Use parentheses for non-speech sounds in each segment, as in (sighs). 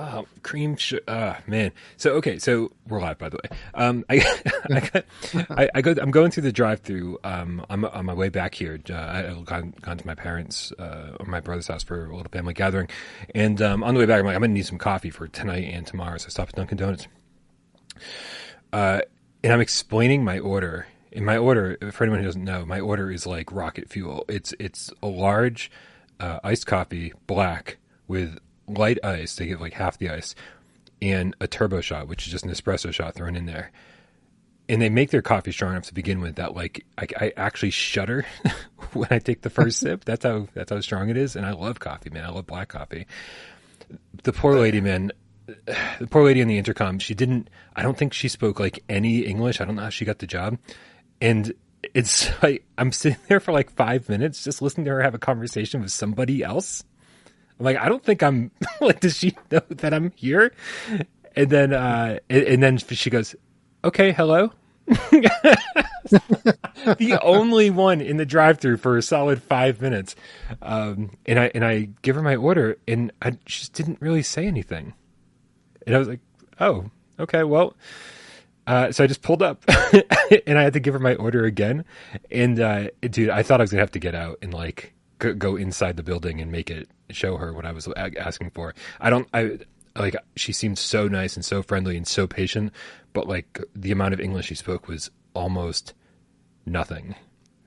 Oh, cream, sh- uh, man. So okay, so we're live, by the way. Um, I, (laughs) I, I, I go, I'm going through the drive-through. Um, I'm on my way back here. Uh, I've gone, gone to my parents' uh, or my brother's house for a little family gathering, and um, on the way back, I'm like, I'm gonna need some coffee for tonight and tomorrow. So I stop at Dunkin' Donuts. Uh, and I'm explaining my order. In my order, for anyone who doesn't know, my order is like rocket fuel. It's it's a large uh, iced coffee, black with light ice. They give like half the ice and a turbo shot, which is just an espresso shot thrown in there. And they make their coffee strong enough to begin with that like I, I actually shudder (laughs) when I take the first (laughs) sip. That's how that's how strong it is. And I love coffee, man. I love black coffee. The poor lady, man. (sighs) The poor lady on the intercom. She didn't. I don't think she spoke like any English. I don't know how she got the job. And it's (laughs) like I'm sitting there for like five minutes just listening to her have a conversation with somebody else I'm like, I don't think I'm (laughs) like, does she know that I'm here? And then, uh, and, and then she goes, okay, hello. (laughs) the only one in the drive-through for a solid five minutes, um, and I and I give her my order, and I just didn't really say anything, and I was like, "Oh, okay, well." Uh, so I just pulled up, (laughs) and I had to give her my order again, and uh, dude, I thought I was gonna have to get out and like go inside the building and make it show her what I was asking for. I don't. I like she seemed so nice and so friendly and so patient, but like the amount of English she spoke was almost nothing.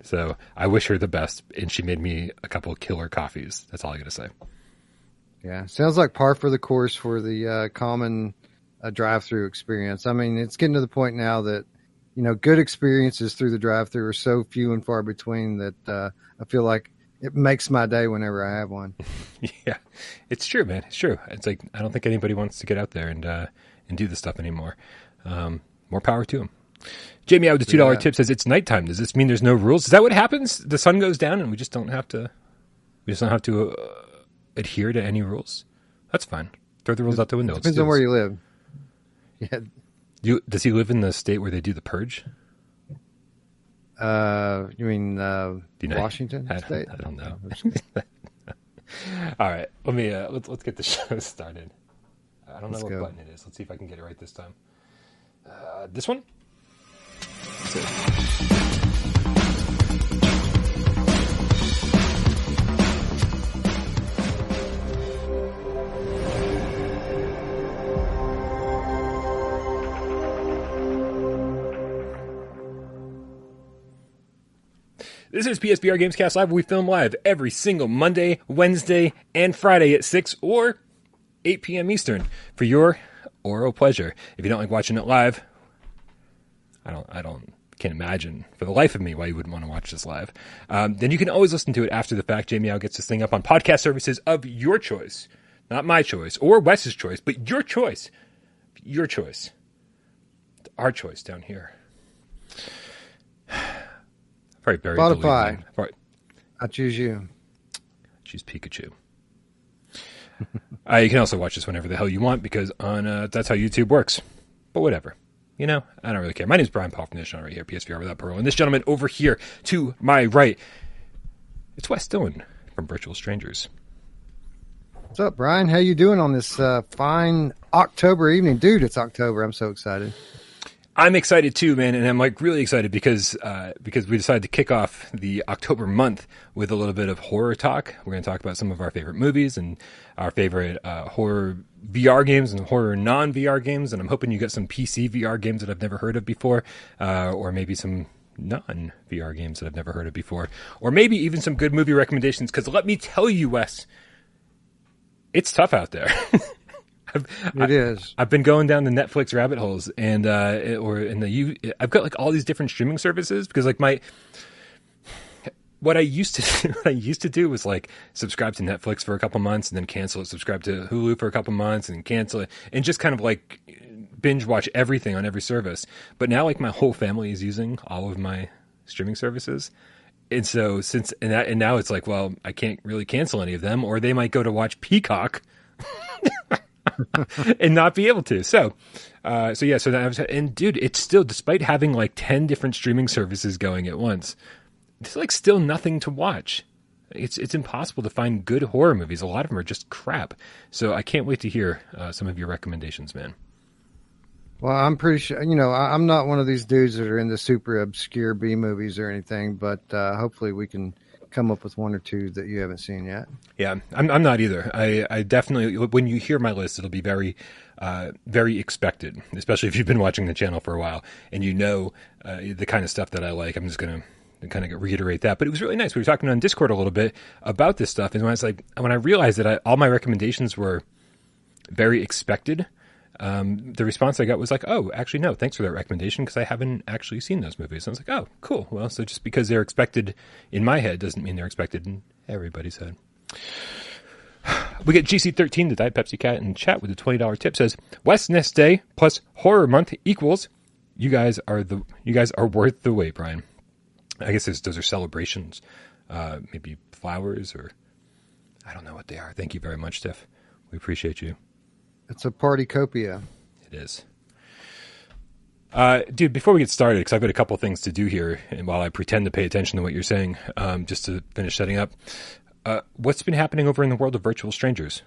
So I wish her the best, and she made me a couple killer coffees. That's all I got to say. Yeah, sounds like par for the course for the uh, common uh, drive-through experience. I mean, it's getting to the point now that you know good experiences through the drive-through are so few and far between that uh, I feel like it makes my day whenever I have one. (laughs) yeah, it's true, man. It's true. It's like I don't think anybody wants to get out there and uh, and do this stuff anymore. Um, more power to them. Jamie out with the two dollar yeah. tip says it's nighttime. Does this mean there's no rules? Is that what happens? The sun goes down and we just don't have to. We just don't have to uh, adhere to any rules. That's fine. Throw the rules out the window. Depends on where you live. (laughs) Yeah. Do, does he live in the state where they do the purge? Uh, you mean uh, you know, Washington I, State? I don't know. (laughs) All right, let me uh, let's let's get the (laughs) show started. I don't know let's what go. button it is. Let's see if I can get it right this time. Uh, this one. This is PSVR Gamescast Live. We film live every single Monday, Wednesday, and Friday at 6 or 8 p.m. Eastern for your oral pleasure. If you don't like watching it live, I don't, I don't, can't imagine for the life of me why you wouldn't want to watch this live. Um, then you can always listen to it after the fact. Jamie Al gets this thing up on podcast services of your choice, not my choice or Wes's choice, but your choice, your choice, our choice down here. Very buried. Spotify. Right. I choose you. Choose Pikachu. (laughs) uh, you can also watch this whenever the hell you want because on uh, that's how YouTube works. But whatever. You know, I don't really care. My name is Brian this channel right here, PSVR without Parole. And this gentleman over here to my right, it's Wes Dillon from Virtual Strangers. What's up, Brian? How you doing on this uh, fine October evening? Dude, it's October. I'm so excited. I'm excited too, man, and I'm like really excited because uh, because we decided to kick off the October month with a little bit of horror talk. We're going to talk about some of our favorite movies and our favorite uh, horror VR games and horror non VR games, and I'm hoping you get some PC VR games that I've never heard of before, uh, or maybe some non VR games that I've never heard of before, or maybe even some good movie recommendations. Because let me tell you, Wes, it's tough out there. (laughs) I've, it is. I've been going down the Netflix rabbit holes, and uh, or in the you, I've got like all these different streaming services because like my what I used to (laughs) do, what I used to do was like subscribe to Netflix for a couple months and then cancel it, subscribe to Hulu for a couple months and cancel it, and just kind of like binge watch everything on every service. But now like my whole family is using all of my streaming services. And so since and that and now it's like, well, I can't really cancel any of them, or they might go to watch Peacock. (laughs) (laughs) and not be able to. So, uh, so yeah, so that was, and dude, it's still, despite having like 10 different streaming services going at once, there's like still nothing to watch. it's it's impossible to find good horror movies. A lot of them are just crap. So I can't wait to hear uh, some of your recommendations, man. Well, I'm pretty sure, you know, I, am not one of these dudes that are into super obscure B movies or anything, but uh, hopefully we can come up with one or two that you haven't seen yet. Yeah, I'm, I'm not either. I, I definitely, when you hear my list, it'll be very, uh, very expected, especially if you've been watching the channel for a while and you know uh, the kind of stuff that I like. I'm just going to kind of reiterate that. But it was really nice. We were talking on Discord a little bit about this stuff. And when I was like, when I realized that I, all my recommendations were very expected, um, the response I got was like, "Oh, actually, no, thanks for that recommendation because I haven't actually seen those movies." And I was like, "Oh, cool. Well, so just because they're expected in my head doesn't mean they're expected in everybody's head." (sighs) We get GC13, the Diet Pepsi Cat, in chat with a twenty dollar tip. Says West Nest Day plus Horror Month equals. You guys are the you guys are worth the wait, Brian. I guess those are celebrations, uh, maybe flowers or I don't know what they are. Thank you very much, Tiff. We appreciate you. It's a party copia. It is. Uh, dude, before we get started, because I've got a couple things to do here, and while I pretend to pay attention to what you're saying, um, just to finish setting up, uh, what's been happening over in the world of virtual strangers?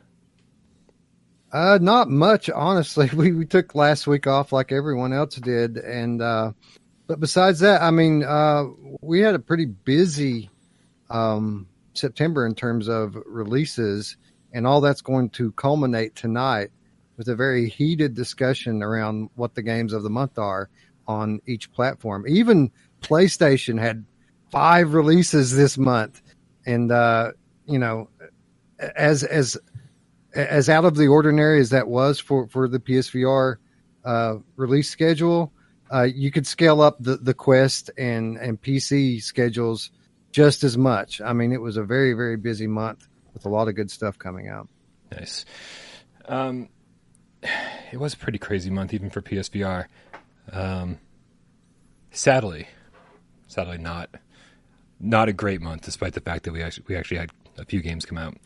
Uh, not much, honestly. (laughs) We we took last week off like everyone else did, and uh, but besides that, I mean, uh, we had a pretty busy um, September in terms of releases, and all that's going to culminate tonight with a very heated discussion around what the games of the month are on each platform. Even PlayStation had five releases this month, and uh, you know, as as as out of the ordinary as that was for for the PSVR uh, release schedule, uh, you could scale up the the Quest and and PC schedules just as much. I mean, it was a very very busy month with a lot of good stuff coming out. Nice. Um, it was a pretty crazy month even for PSVR. Um, sadly, sadly not not a great month, despite the fact that we actually we actually had a few games come out.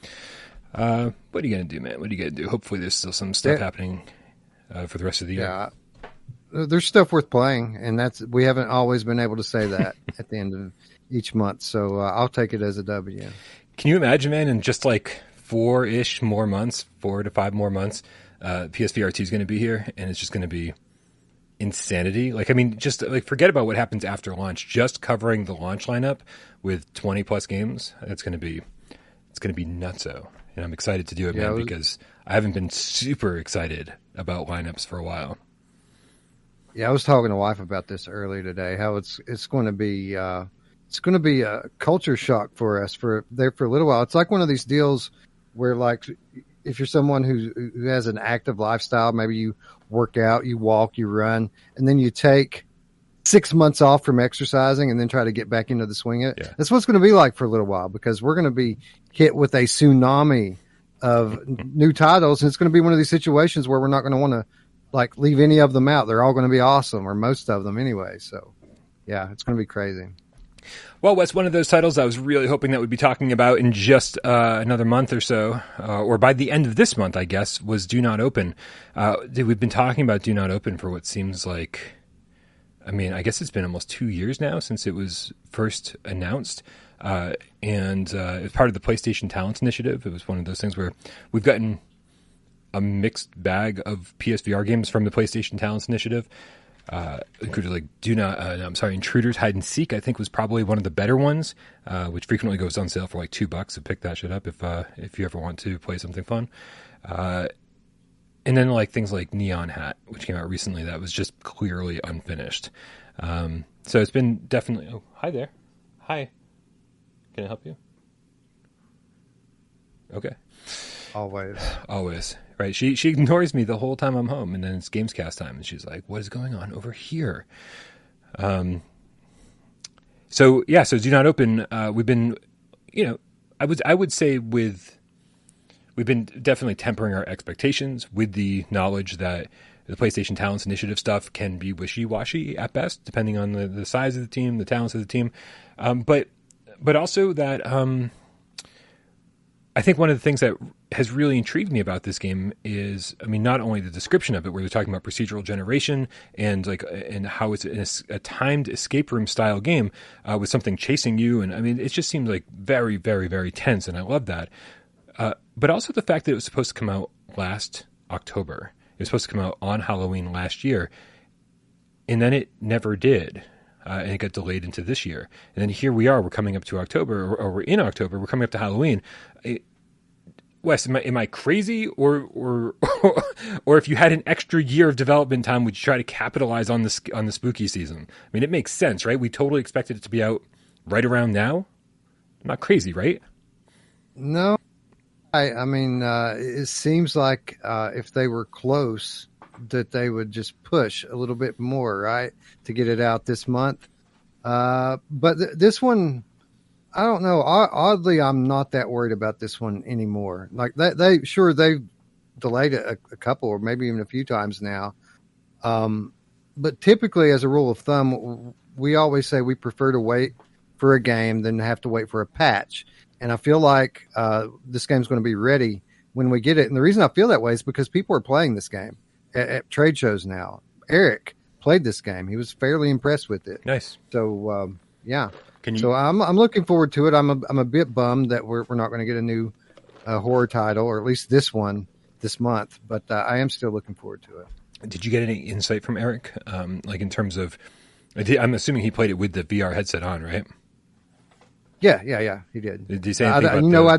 Uh, what are you gonna do, man? What are you gonna do? Hopefully, there's still some stuff yeah. happening uh, for the rest of the year. Yeah, there's stuff worth playing, and that's we haven't always been able to say that (laughs) at the end of each month. So uh, I'll take it as a W. Can you imagine, man? In just like four ish more months, four to five more months, uh, PSVR 2 is going to be here, and it's just going to be insanity. Like, I mean, just like forget about what happens after launch. Just covering the launch lineup with 20 plus games, it's going to be it's going to be nutso. And I'm excited to do it, yeah, man, it was... because I haven't been super excited about lineups for a while. Yeah, I was talking to wife about this earlier today. How it's it's going to be uh, it's going to be a culture shock for us for there for a little while. It's like one of these deals where like if you're someone who who has an active lifestyle, maybe you work out, you walk, you run, and then you take six months off from exercising and then try to get back into the swing it. Yeah. That's what it's going to be like for a little while because we're going to be hit with a tsunami of (laughs) new titles. And it's going to be one of these situations where we're not going to want to like leave any of them out. They're all going to be awesome or most of them anyway. So yeah, it's going to be crazy. Well, what's one of those titles I was really hoping that we'd be talking about in just uh, another month or so, uh, or by the end of this month, I guess, was Do Not Open. Uh, we've been talking about Do Not Open for what seems like, I mean, I guess it's been almost two years now since it was first announced. Uh, and uh, it's part of the PlayStation Talents Initiative. It was one of those things where we've gotten a mixed bag of PSVR games from the PlayStation Talents Initiative uh, included like do not uh, I'm sorry intruders hide and seek I think was probably one of the better ones uh, which frequently goes on sale for like two bucks so pick that shit up if uh, if you ever want to play something fun. Uh, and then like things like Neon Hat which came out recently that was just clearly unfinished. Um, so it's been definitely oh hi there. Hi. Can I help you? Okay. Always. (sighs) Always right? She she ignores me the whole time I'm home, and then it's Gamescast time, and she's like, "What is going on over here?" Um. So yeah, so do not open. Uh, we've been, you know, I would I would say with we've been definitely tempering our expectations with the knowledge that the PlayStation Talents Initiative stuff can be wishy washy at best, depending on the, the size of the team, the talents of the team, um, but but also that um, I think one of the things that has really intrigued me about this game is, I mean, not only the description of it, where they're talking about procedural generation and like, and how it's a, timed escape room style game uh, with something chasing you, and I mean, it just seems like very, very, very tense, and I love that. Uh, but also the fact that it was supposed to come out last October. It was supposed to come out on Halloween last year, and then it never did. Uh, and it got delayed into this year. And then here we are. We're coming up to October, or, or we're in October. We're coming up to Halloween. Wes, am I, am I crazy, or or (laughs) or if you had an extra year of development time, would you try to capitalize on this on the spooky season? I mean, it makes sense, right? We totally expected it to be out right around now. not crazy, right? No, I I mean, uh, it seems like uh, if they were close, that they would just push a little bit more, right, to get it out this month. Uh, but th- this one, I don't know. Oddly, I'm not that worried about this one anymore. Like that, they sure they've delayed it a, a couple or maybe even a few times now. Um, but typically, as a rule of thumb, we always say we prefer to wait for a game than have to wait for a patch. And I feel like uh, this game's going to be ready when we get it. And the reason I feel that way is because people are playing this game at, at trade shows now. Eric played this game; he was fairly impressed with it. Nice. So um, yeah. Can you? So I'm I'm looking forward to it. I'm a, I'm a bit bummed that we're we're not going to get a new uh, horror title, or at least this one this month. But uh, I am still looking forward to it. Did you get any insight from Eric, um, like in terms of? I'm assuming he played it with the VR headset on, right? Yeah, yeah, yeah. He did. Did he say anything? I, you know, I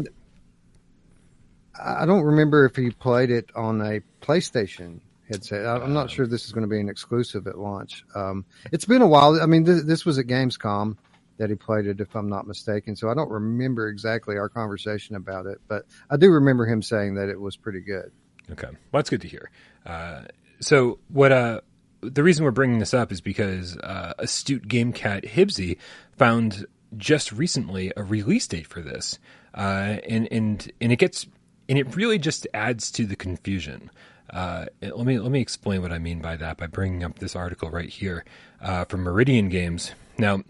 I don't remember if he played it on a PlayStation headset. I'm not sure this is going to be an exclusive at launch. Um, it's been a while. I mean, th- this was at Gamescom that he played it, if I'm not mistaken. So I don't remember exactly our conversation about it, but I do remember him saying that it was pretty good. Okay, well, that's good to hear. Uh, so what? Uh, the reason we're bringing this up is because uh, astute game cat Hibsy found just recently a release date for this, uh, and and and it gets and it really just adds to the confusion. Uh, let me let me explain what I mean by that by bringing up this article right here uh, from Meridian Games. Now,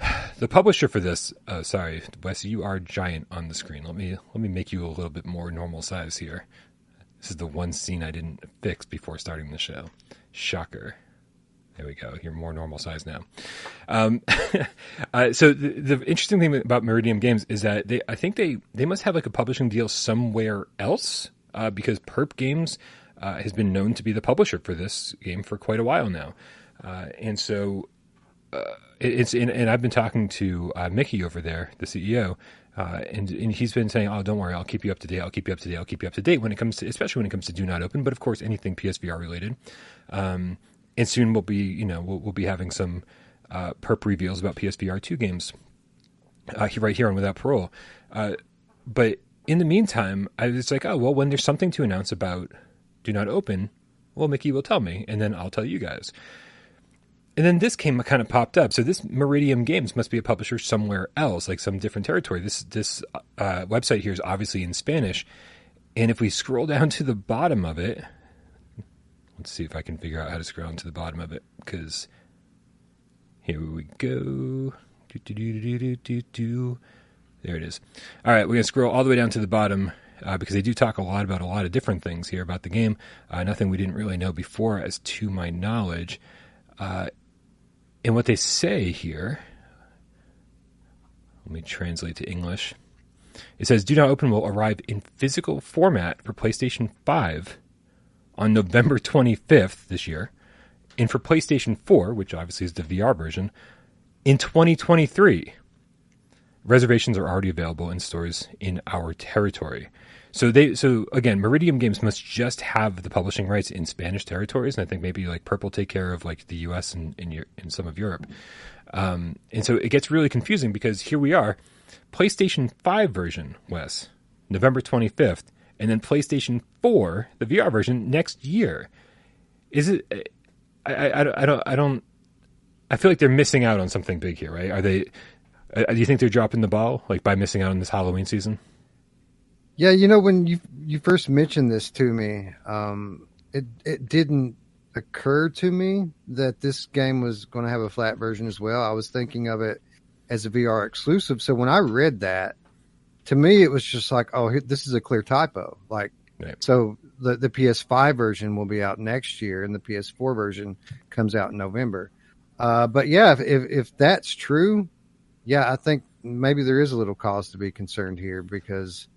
(sighs) the publisher for this, uh, sorry, Wes, you are giant on the screen. Let me let me make you a little bit more normal size here. This is the one scene I didn't fix before starting the show. Shocker. There we go. You're more normal size now. Um, (laughs) uh, so the, the, interesting thing about Meridian Games is that they, I think they, they must have like a publishing deal somewhere else uh, because Perp Games uh, has been known to be the publisher for this game for quite a while now, uh, and so uh, it's and, and, I've been talking to uh, Mickey over there, the CEO. and, and he's been saying, "Oh, don't worry, I'll keep you up to date. I'll keep you up to date. I'll keep you up to date when it comes to, especially when it comes to Do Not Open, but of course anything PSVR related." Um, and soon we'll be you know we'll, we'll be having some uh, perp reveals about PSVR two games uh, right here on Without Parole. Uh, but in the meantime, I was like, oh well, when there's something to announce about Do Not Open, well, Mickey will tell me, and then I'll tell you guys. And then this came kind of popped up. So this Meridium Games must be a publisher somewhere else, like some different territory. This this uh, website here is obviously in Spanish, and if we scroll (laughs) down to the bottom of it, Let's see if I can figure out how to scroll down to the bottom of it because here we go. Do, do, do, there it is. All right, we're to scroll all the way down to the bottom uh, because they do talk a lot about a lot of different things here about the game. Uh, nothing we didn't really know before, as to my knowledge. Uh, and what they say here, let me translate to English. It says, Do Not Open will arrive in physical format for PlayStation 5 on November (laughs) 25th this year, and for PlayStation 4, which obviously is the VR version, in 2023. Reservations are already available in stores in our territory. So they so again, Meridian Games must just have the publishing rights in Spanish territories, and I think maybe like Purple take care of like the U.S. and in, in some of Europe. Um, and so it gets really confusing because here we are, PlayStation Five version, Wes, November twenty fifth, and then PlayStation 4, the VR version, next year. Is it? I, I, I don't. I don't. I feel like they're missing out on something big here, right? Are they? Uh, do you think they're dropping the ball, like by missing out on this Halloween season? Yeah, you know when you you first mentioned this to me, um, it it didn't occur to me that this game was going to have a flat version as well. I was thinking of it as a VR exclusive. So when I read that, to me, it was just like, oh, this is a clear typo. Like, right. so the the PS5 version will be out next year, and the PS4 version comes out in November. Uh, but yeah, if, if, if that's true, yeah, I think maybe there is a little cause to be concerned here because,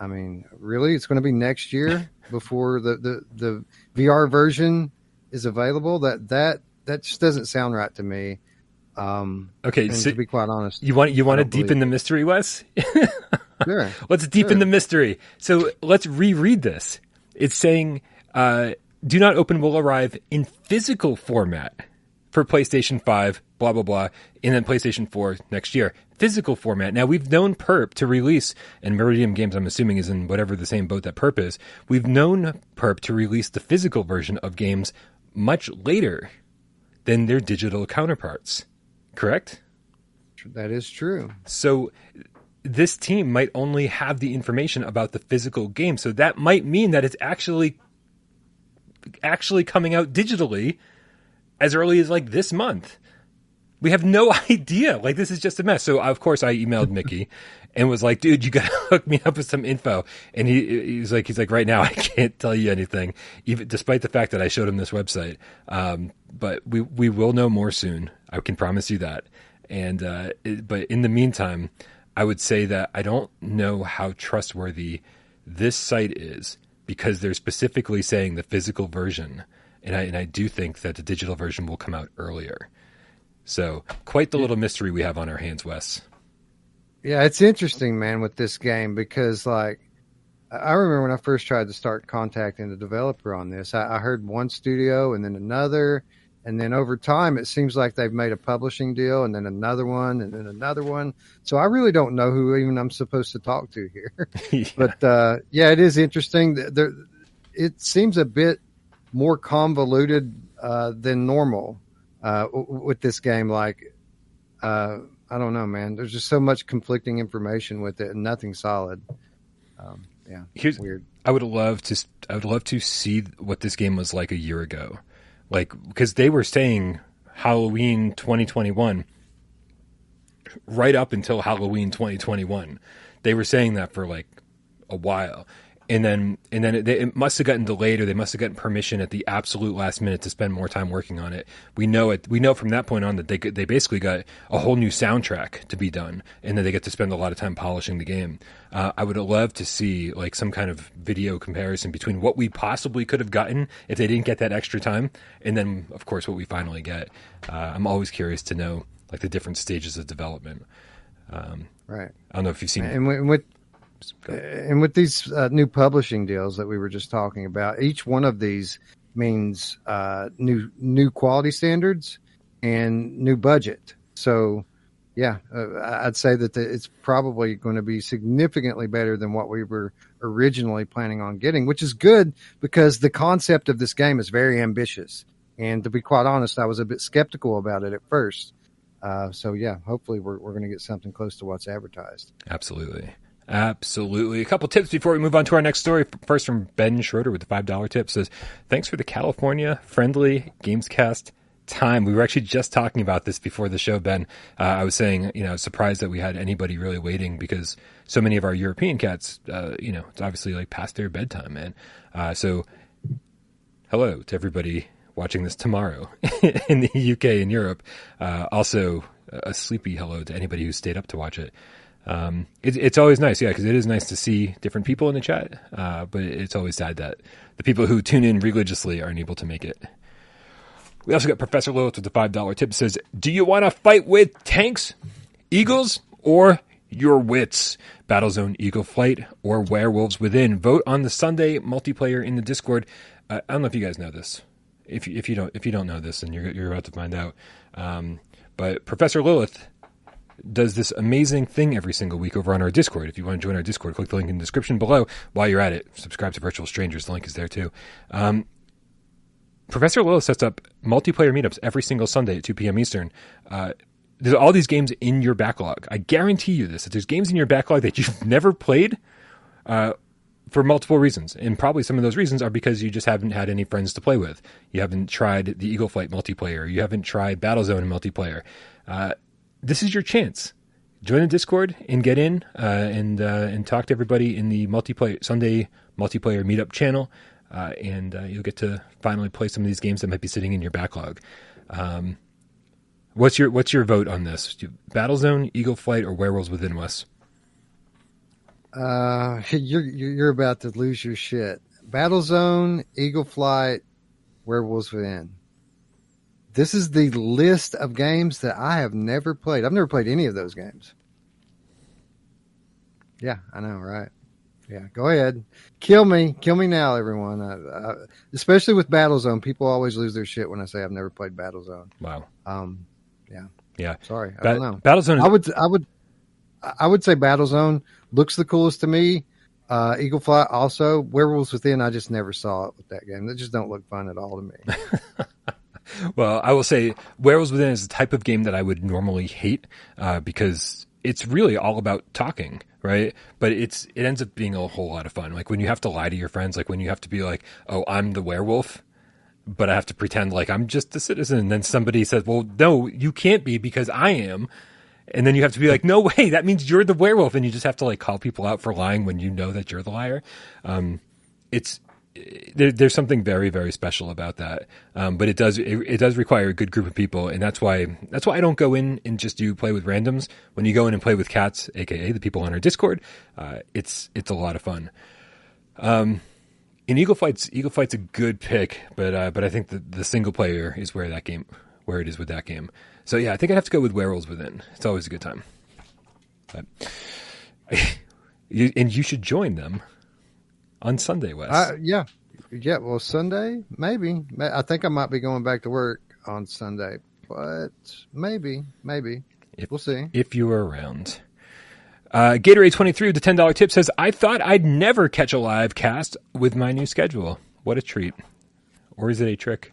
I mean, really, it's going to be next year before the, the, the VR version is available. That that that just doesn't sound right to me. Um, okay, so to be quite honest, you want you want to deepen the mystery, Wes? (laughs) sure. Let's deepen sure. the mystery. So let's reread this. It's saying, uh, "Do not open will arrive in physical format." for PlayStation 5, blah, blah, blah, and then PlayStation 4 next year. Physical format. Now, we've known Perp to release, and Meridian Games, I'm assuming, is in whatever the same boat that Perp is. We've known Perp to release the physical version of games much later than their digital counterparts. Correct? That is true. So this team might only have the information about the physical game. So that might mean that it's actually actually coming out digitally as early as like this month. We have no (laughs) idea. Like this is just a mess. So of course I emailed Mickey and was like, dude, you gotta (laughs) hook me up with some info. And he he's like, he's like, right now (laughs) I can't tell you anything, even despite the fact that I showed him this website. Um, but we we will know more soon. I can promise you that. And uh, it, but in the meantime, I would say that I don't know how trustworthy this site is because they're specifically saying the physical version and I and I do think that the digital version will come out earlier. So quite the little mystery we have on our hands, Wes. Yeah, it's interesting, man, with this game because like I remember when I first tried to start contacting the developer on this, I, I heard one studio and then another, and then over time it seems like they've made a publishing deal and then another one and then another one. So I really don't know who even I'm supposed to talk to here. yeah. (laughs) (laughs) But uh, yeah, it is interesting. There, it seems a bit more convoluted uh, than normal uh, with this game. Like, uh, I don't know, man. There's just so much conflicting information with it, and nothing solid. Um, yeah, here's weird. I would love to. I would love to see what this game was like a year ago, like because they were saying Halloween 2021 right up until Halloween 2021. They were saying that for like a while and then and then it, it, must have gotten delayed or they must have gotten permission at the absolute last minute to spend more time working on it. We know it. We know from that point on that they they basically got a whole new soundtrack to be done, and then they get to spend a lot of time polishing the game. Uh, I would love to see like some kind of video comparison between what we possibly could have gotten if they didn't get that extra time, and then of course what we finally get. Uh, I'm always curious to know like the different stages of development. Um, right. I don't know if you've seen. And with and with these uh, new publishing deals that we were just talking about, each one of these means uh, new new quality standards and new budget. So, yeah, uh, I'd say that the, it's probably going to be significantly better than what we were originally planning on getting, which is good because the concept of this game is very ambitious. And to be quite honest, I was a bit skeptical about it at first. Uh, so yeah, hopefully we're we're going to get something close to what's advertised. Absolutely. Absolutely. A couple tips before we move on to our next story. First from Ben Schroeder with the $5 tip says, thanks for the California friendly Gamescast time. We were actually just talking about this before the show, Ben. Uh, I was saying, you know, surprised that we had anybody really waiting because so many of our European cats, uh, you know, it's obviously like past their bedtime, man. Uh, so hello to everybody watching this tomorrow (laughs) in the UK and Europe. Uh, also a sleepy hello to anybody who stayed up to watch it. Um, it, it's always nice, yeah, because it is nice to see different people in the chat. Uh, but it's always sad that the people who tune in religiously aren't able to make it. We also got Professor Lilith with the five dollar tip. Says, "Do you want to fight with tanks, eagles, or your wits? Battlezone Eagle Flight or Werewolves Within? Vote on the Sunday multiplayer in the Discord. Uh, I don't know if you guys know this. If if you don't if you don't know this, then you're you're about to find out. Um, but Professor Lilith does this amazing thing every single week over on our Discord. If you want to join our Discord, click the link in the description below. While you're at it, subscribe to Virtual Strangers. The link is there too. Um, Professor Lilith sets up multiplayer meetups every single Sunday at 2 p.m. Eastern. Uh, there's all these games in your backlog. I guarantee you this. If there's games in your backlog that you've (laughs) never played, uh, for multiple reasons. And probably some of those reasons are because you just haven't had any friends to play with. You haven't tried the Eagle Flight multiplayer. You haven't tried Battlezone multiplayer. Uh, this is your chance. join the Discord and get in uh, and uh, and talk to everybody in the multiplayer Sunday multiplayer meetup channel, uh, and uh, you'll get to finally play some of these games that might be sitting in your backlog. Um, what's your what's your vote on this? Battlezone, Eagle Flight, or Werewolves Within Wes? Uh, (laughs) you're you're about to lose your shit. Battlezone, Eagle Flight, Werewolves Within. This is the list of games that I have never played. I've never played any of those games. Yeah, I know, right? Yeah, go ahead, kill me, kill me now, everyone. I, I, especially with Battlezone, people always lose their shit when I say I've never played Battlezone. Wow. Um, yeah, Yeah. sorry, I Ba- don't know. Battlezone. Is, I would, I would, I would say Battlezone looks the coolest to me. Uh, Eagle Flight also. Werewolves Within, I just never saw it with that game. They just don't look fun at all to me. (laughs) (laughs) Well, I will say Werewolves Within is the type of game that I would normally hate uh, because it's really all about talking, right? But it's it ends up being a whole lot of fun. Like when you have to lie to your friends, like when you have to be like, "Oh, I'm the werewolf," but I have to pretend like I'm just a citizen. And then somebody says, "Well, no, you can't be because I am." And then you have to be like, "No way, that means you're the werewolf," and you just have to like call people out for lying when you know that you're the liar. Um, it's there, there's something very very special about that. Um, but it does it, it does require a good group of people. And that's why that's why i don't go in and just do play with randoms. When you go in and play with cats aka the people on our discord uh, it's it's a lot of fun. Um, in eagle flight's eagle flight's a good pick but uh, but i think the, the single player is where that game where it is with that game. So yeah i think i'd have to go with werewolves within. It's always a good time. But (laughs) and you should join them on sunday wes Uh, yeah, yeah. Well, Sunday, maybe. I think I might be going back to work on Sunday, but maybe, maybe If- we'll see. if you are around. Uh, Gatorade23 with the $10 tip says, I thought I'd never catch a live cast with my new schedule. What a treat. Or is it a trick?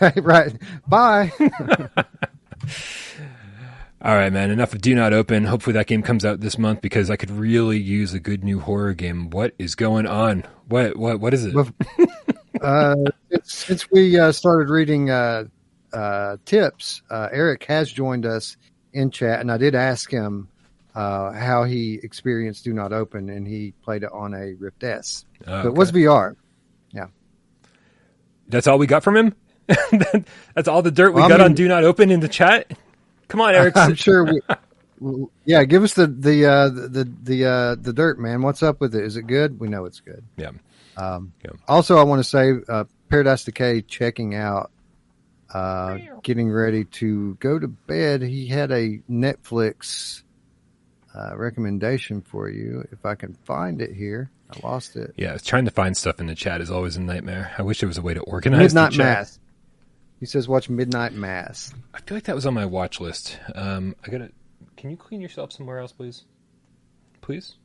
(laughs) right. Bye. (laughs) All right, man. Enough of Do Not Open. Hopefully that game comes out this month because I could really use a good new horror game. What is going on? What what what is it? Well, (laughs) uh, since, we uh, started reading uh, uh, tips, uh, Eric has joined us in chat, and I did ask him uh, how he experienced Do Not Open, and he played it on a Rift S. Oh, So it was VR. Yeah. That's all we got from him? (laughs) That's all the dirt we Well, I got on Do Not Open in the chat? Come on, Eric. (laughs) I'm sure. We, yeah, give us the the uh, the the uh, the dirt, man. What's up with it? Is it good? We know it's good. yeah. Um, Yeah. Also, I want to say uh, Paradise Decay checking out, uh, getting ready to go to bed. He had a Netflix uh, recommendation for you. If I can find it here, I lost it. Yeah, trying to find stuff in the chat is always a nightmare. I wish there was a way to organize Midnight the chat. Mass. He says, "Watch Midnight Mass." I feel like that was on my watch list. Um, I gotta. Can you clean yourself somewhere else, please? Please.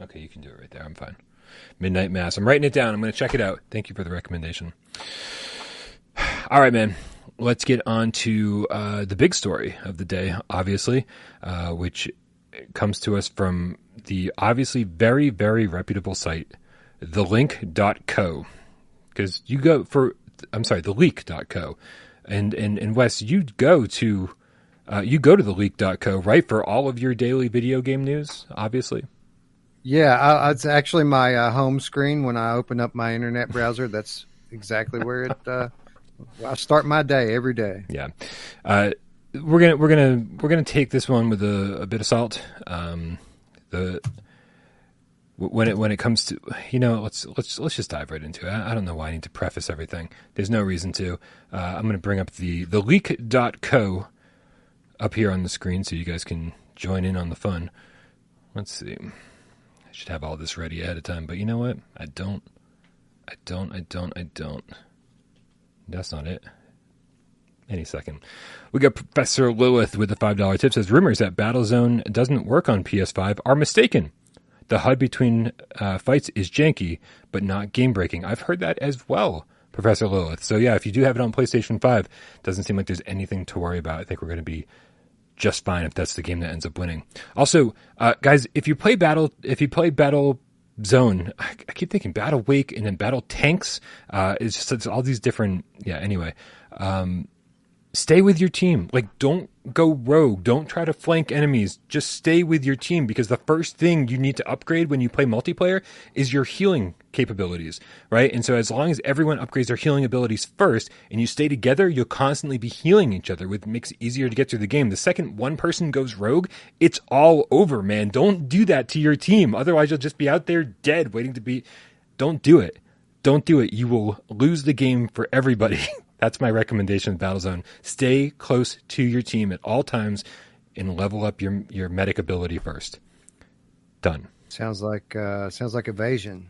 Okay, you can do it right there. I'm fine. Midnight Mass. I'm writing it down. I'm to check it out. Thank you for the recommendation. (sighs) All right, man. Let's get on to uh, the big story of the day, obviously, uh, which comes to us from the obviously very, very reputable site, thelink.co. Because you go for, I'm sorry, theleak.co. And, and, and Wes, you go to, uh, you go to theleak.co, right, for all of your daily video game news, obviously. Yeah, I, it's actually my uh, home screen when I open up my internet browser. That's exactly where it. Uh, I start my day every day. Yeah, uh, we're gonna we're gonna we're gonna take this one with a, a bit of salt. Um, the when it when it comes to you know let's let's let's just dive right into it. I, I don't know why I need to preface everything. There's no reason to. Uh, I'm gonna bring up the the leak.co up here on the screen so you guys can join in on the fun. Let's see. I should have all this ready ahead of time, but you know what? I don't. I don't. I don't. I don't. That's not it. Any second. We got Professor Lilith with the $5 tip says rumors that Battlezone doesn't work on PS5 are mistaken. The HUD between uh, fights is janky, but not game breaking. I've heard that as well, Professor Lilith. So yeah, if you do have it on PlayStation 5, doesn't seem like there's anything to worry about. I think we're going to be just fine if that's the game that ends up winning. Also, uh, guys, if you play Battle, if you play Battle Zone, I, I keep thinking Battle Wake and then Battle Tanks. Uh, it's just it's all these different. Yeah. Anyway, um, stay with your team. Like, don't go rogue. Don't try to flank enemies. Just stay with your team because the first thing you need to upgrade when you play multiplayer is your healing capabilities, right? And so, as long as everyone upgrades their healing abilities first and you stay together, you'll constantly be healing each other, which makes it easier to get through the game. The second one person goes rogue, it's all over, man. Don't do that to your team. Otherwise, you'll just be out there dead waiting to be. Don't do it. Don't do it. You will lose the game for everybody. (laughs) That's my recommendation with Battlezone. Stay close to your team at all times and level up your your medic ability first. Done. Sounds like uh, sounds like evasion.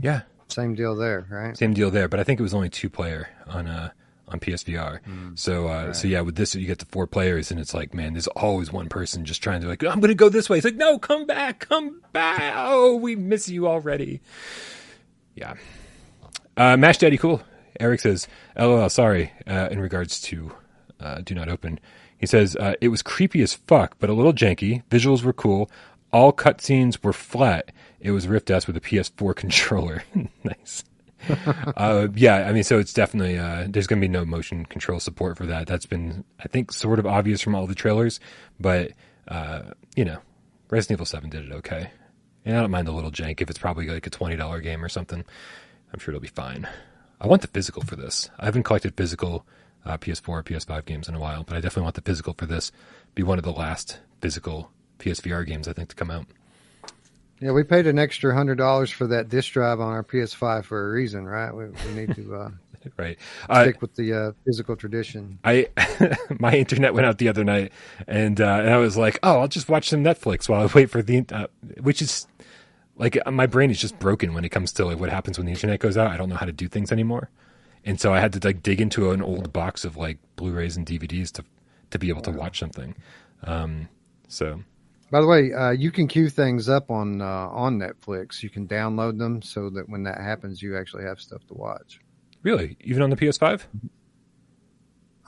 Yeah. Same deal there, right? Same deal there, but I think it was only two player on uh on PSVR. Mm, so uh, right. so yeah, with this you get the four players and it's like, man, there's always one person just trying to like, I'm gonna go this way. It's like, no, come back, come back. Oh, we miss you already. Yeah. Uh, Mash Daddy Cool Eric says, "LOL, sorry." Uh, in regards to uh, "Do Not Open," he says uh, it was creepy as fuck, but a little janky. Visuals were cool. All cutscenes were flat. It was Rift S with a PS4 (laughs) controller. (laughs) nice. (laughs) uh, yeah, I mean, so it's definitely uh, there's going to be no motion control support for that. That's been, I think, sort of obvious from all the trailers, but uh, you know, Resident Evil Seven did it okay, and I don't mind a little jank if it's probably like a twenty dollar game or something. I'm sure it'll be fine. I want the physical for this. I haven't collected physical uh, PS4 or PS5 games in a while, but I definitely want the physical for this. Be one of the last physical PSVR games I think to come out. Yeah, we paid an extra hundred dollars for that disc drive on our PS5 for a reason, right? We, we need to uh, (laughs) right stick uh, with the uh, physical tradition. I (laughs) my internet went out the other night, and, uh, and I was like, oh, I'll just watch some Netflix while I wait for the, uh, which is like uh, my brain is just broken when it comes to like what happens when the internet goes out. I don't know how to do things anymore, and so I had to like dig into an old box of like Blu-rays and DVDs to to be able to watch something. Um, so, by the way, uh, you can queue things up on uh, on Netflix. You can download them so that when that happens, you actually have stuff to watch. Really, even on the PS5.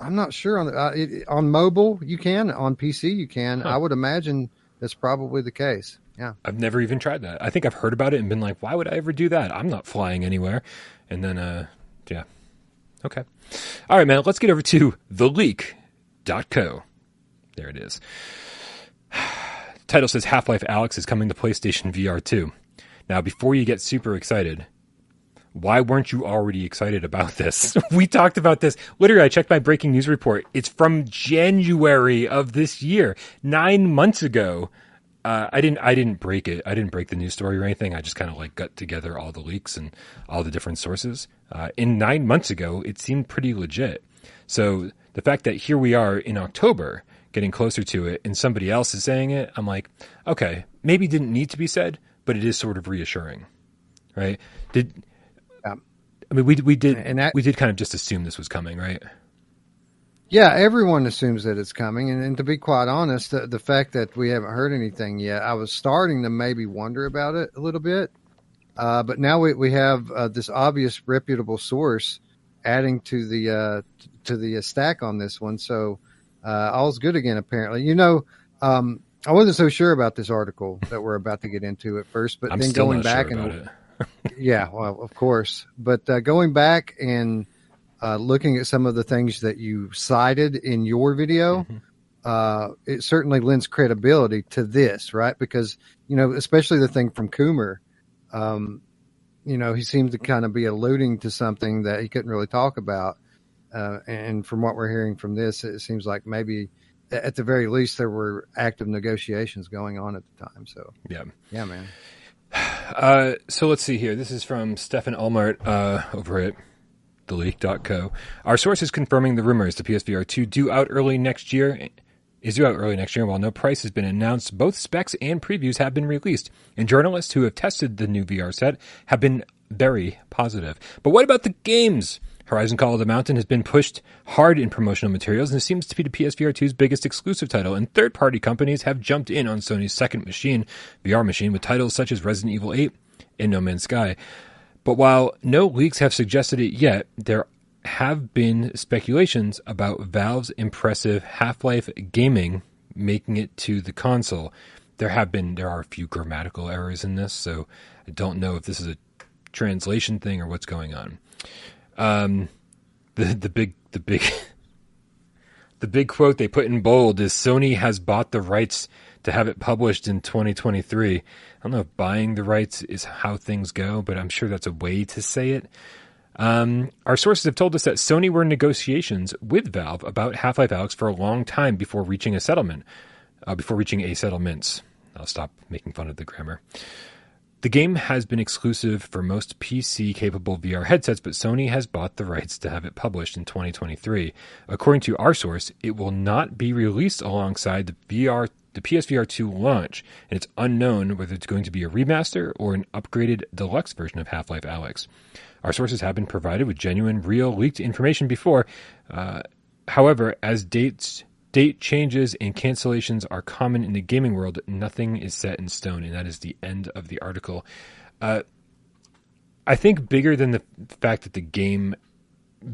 I'm not sure on the, uh, it, on mobile you can on PC you can. Huh. I would imagine that's probably the case. Yeah. I've never even tried that. I think I've heard about it and been like, why would I ever do that? I'm not flying anywhere. And then, uh, yeah. Okay. All right, man. Let's get over to theleak.co. There it is. (sighs) Title says Half Life Alyx is coming to PlayStation VR 2. Now, before you get super excited, why weren't you already excited about (laughs) this? (laughs) we talked about this. Literally, I checked my breaking news report. It's from January of this year, nine months ago uh, I didn't I didn't break it. I didn't break the news story or anything. I just kind of like got together all the leaks and all the different sources. Uh, in nine months ago, it seemed pretty legit. So the fact that here we are in October, getting closer to it, and somebody else is saying it, I'm like, okay, maybe didn't need to be said, but it is sort of reassuring, right? Did I mean we we did and that, we did kind of just assume this was coming, right? Yeah, everyone assumes that it's coming, and, and to be quite honest, the, the, fact that we haven't heard anything yet, I was starting to maybe wonder about it a little bit. Uh, but now we we have uh, this obvious reputable source adding to the uh, to the stack on this one, so uh, all's good again. Apparently, you know, um, I wasn't so sure about this article that we're about to get into at first, but I'm then going back sure and (laughs) yeah, well, of course, but uh, going back and uh, looking at some of the things that you cited in your video, mm-hmm. uh, it certainly lends credibility to this, right? Because you know, especially the thing from Coomer, um, you know, he seemed to kind of be alluding to something that he couldn't really talk about. Uh, and from what we're hearing from this, it seems like maybe at the very least there were active negotiations going on at the time. So yeah, yeah, man. (sighs) Uh, so let's see here. This is from Stefan Elmart uh, over at theleak.co. Our source is confirming the rumors the PSVR 2 due out early next year is due out early next year. While no price has been announced, both specs and previews have been released, and journalists who have tested the new VR set have been very positive. But what about the games? Horizon Call of the Mountain has been pushed hard in promotional materials and it seems to be the PSVR 2's biggest exclusive title, and third party companies have jumped in on Sony's second machine, VR machine, with titles such as Resident Evil 8 and No Man's Sky. But while no leaks have suggested it yet, there have been speculations about Valve's impressive Half-Life gaming making it to the console. There have been there are a few grammatical errors in this, so I don't know if this is a translation thing or what's going on. Um, the the big the big (laughs) the big quote they put in bold is Sony has bought the rights to have it published in 2023. I don't know if buying the rights is how things go, but I'm sure that's a way to say it. Um, our sources have told us that Sony were in negotiations with Valve about Half Life Alyx for a long time before reaching a settlement. Uh, before reaching a settlement. I'll stop making fun of the grammar. The game has been exclusive for most PC capable VR headsets, but Sony has bought the rights to have it published in 2023. According to our source, it will not be released alongside the VR the PSVR 2 launch, and it's unknown whether it's going to be a remaster or an upgraded deluxe version of Half-Life Alyx. Our sources have been provided with genuine, real leaked information before. Uh, however, as dates Date changes and cancellations are common in the gaming world. Nothing is set in stone, and that is the end of the article. Uh, I think bigger than the fact that the game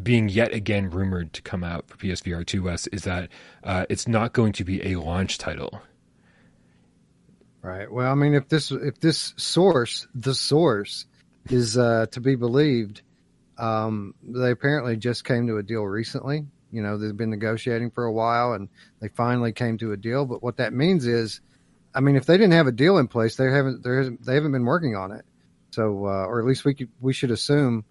being yet again rumored to come out for PSVR 2S is that uh, it's not going to be a launch title. Right. Well, I mean, if this if this source, the source, is uh, to be believed, um, they apparently just came to a deal recently you know, they've been negotiating for a while and they finally came to a deal. But what that means is, I mean, if they didn't have a deal in place, they haven't they haven't been working on it. So, uh, or at least we could, we should assume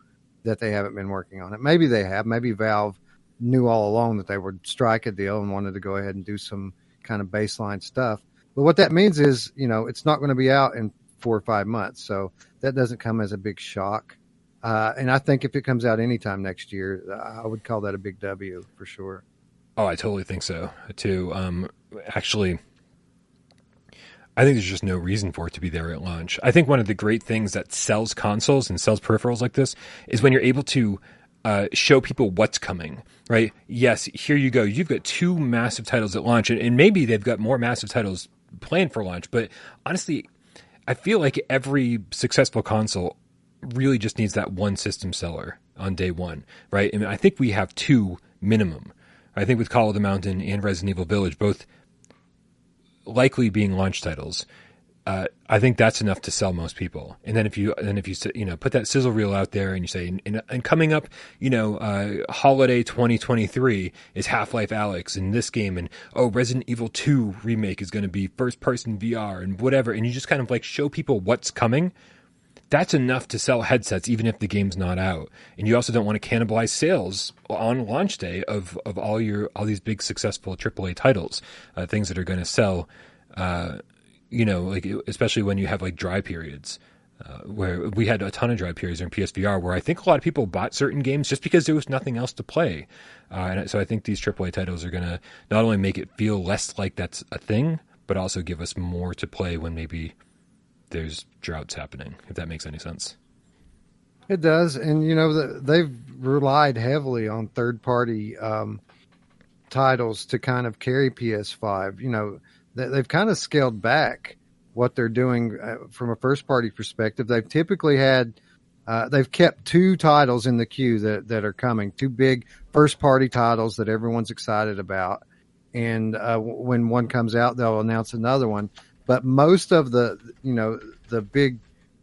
that they haven't been working on it. Maybe they have. Maybe Valve knew all along that they would strike a deal and wanted to go ahead and do some kind of baseline stuff. But what that means is, you know, it's not going to be out in four or five months. So that doesn't come as a big shock. Uh, and I think if it comes out anytime next year, I would call that a big W for sure. Oh, I totally think so too. Um, actually, I think there's just no reason for it to be there at launch. I think one of the great things that sells consoles and sells peripherals like this is when you're able to uh, show people what's coming, right? Yes, here you go. You've got two massive titles at launch, and, and maybe they've got more massive titles planned for launch. But honestly, I feel like every successful console really just needs that one system seller on day one, right? I mean, I think we have two minimum. I think with Call of the Mountain and Resident Evil Village, both likely being launch titles, uh, I think that's enough to sell most people. And then if you then if you you know put that sizzle reel out there and you say and, and coming up, you know, uh, holiday 2023 is Half Life Alyx in this game, and oh, Resident Evil 2 remake is going to be first person VR and whatever, and you just kind of like show people what's coming that's enough to sell headsets even if the game's not out. And you also don't want to cannibalize sales on launch day of, of all your all these big successful AAA titles, uh, things that are going to sell. Uh, you know, like especially when you have like dry periods. Uh, where we had a ton of dry periods in PSVR, where I think a lot of people bought certain games just because there was nothing else to play, uh, and so I think these AAA titles are going to not only make it feel less like that's a thing, but also give us more to play when maybe there's droughts happening, if that makes any sense. It does, and you know the, they've relied heavily on third-party um, titles to kind of carry PS5. You know they've kind of scaled back what they're doing uh, from a first-party perspective. They've typically had uh, they've kept two titles in the queue that that are coming, two big first-party titles that everyone's excited about, and uh, when one comes out, they'll announce another one but most of the you know the big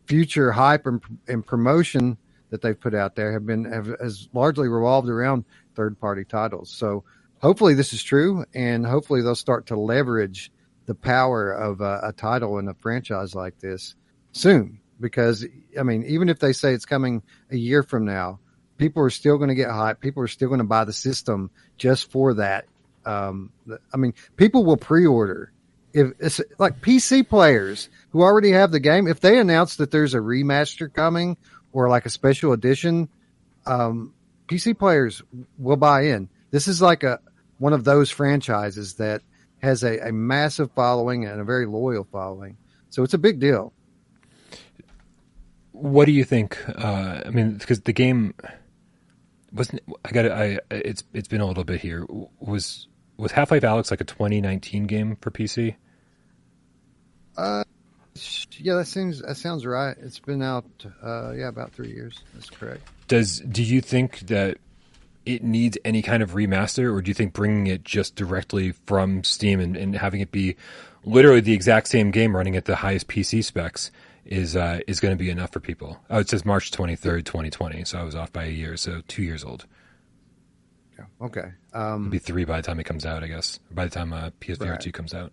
future hype and, and promotion that they've put out there have been have, has largely revolved around third party titles. So hopefully this is true, and hopefully they'll start to leverage the power of a, a title in a franchise like this soon. Because I mean, even if they say it's coming a year from now, people are still going to get hype. People are still going to buy the system just for that. Um, I mean, people will pre-order if it's like PC players who already have the game, if they announce that there's a remaster coming or like a special edition, um, PC players will buy in. This is like a one of those franchises that has a, a massive following and a very loyal following. So it's a big deal. What do you think? Uh, I mean, because the game wasn't. I got. I. It's. It's been a little bit here. Was was Half Life Alyx like a 2019 game for PC? Uh, yeah, that seems that sounds right. It's been out, uh, yeah, about three years. That's correct. Does do you think that it needs any kind of remaster, or do you think bringing it just directly from Steam and, and having it be literally the exact same game running at the highest PC specs is uh, is going to be enough for people? Oh, it says March twenty third, twenty twenty. So I was off by a year, so two years old. Yeah. Okay. Um, It'll be three by the time it comes out, I guess. By the time uh, PSVR Right. two comes out.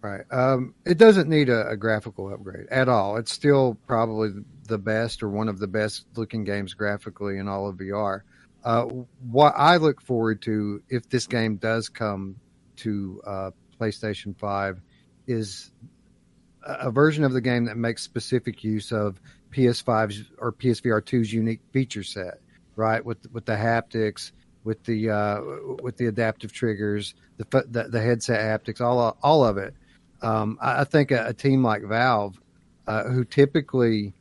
Right. Um, it doesn't need a, a graphical upgrade at all. It's still probably the best or one of the best looking games graphically in all of VR. Uh, what I look forward to if this game does come to uh, PlayStation 5 is a, version of the game that makes specific use of PS5's or PSVR 2's unique feature set, right? With with the haptics, with the uh, with the adaptive triggers, the, the the headset haptics, all all of it. Um, I, I think a, a team like Valve, uh, who typically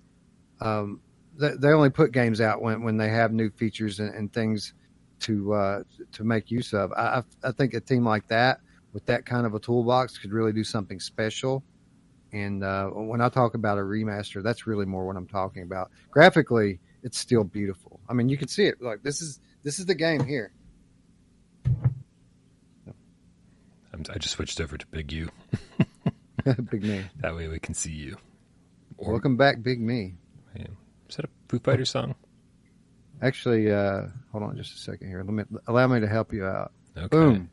um, they, they only put games out when, when they have new features and, and things to uh, to make use of. I, I think a team like that with that kind of a toolbox could really do something special. And uh, when I talk about a remaster, that's really more what I'm talking about. Graphically, it's still beautiful. I mean, you can see it. Like this is this is the game here. I'm, I just switched over to Big U. (laughs) Big me. That way we can see you. Or Welcome back, Big me. Is that a Foo Fighters song? Actually, uh, hold on just a second here. Let me allow me to help you out. Okay. Boom.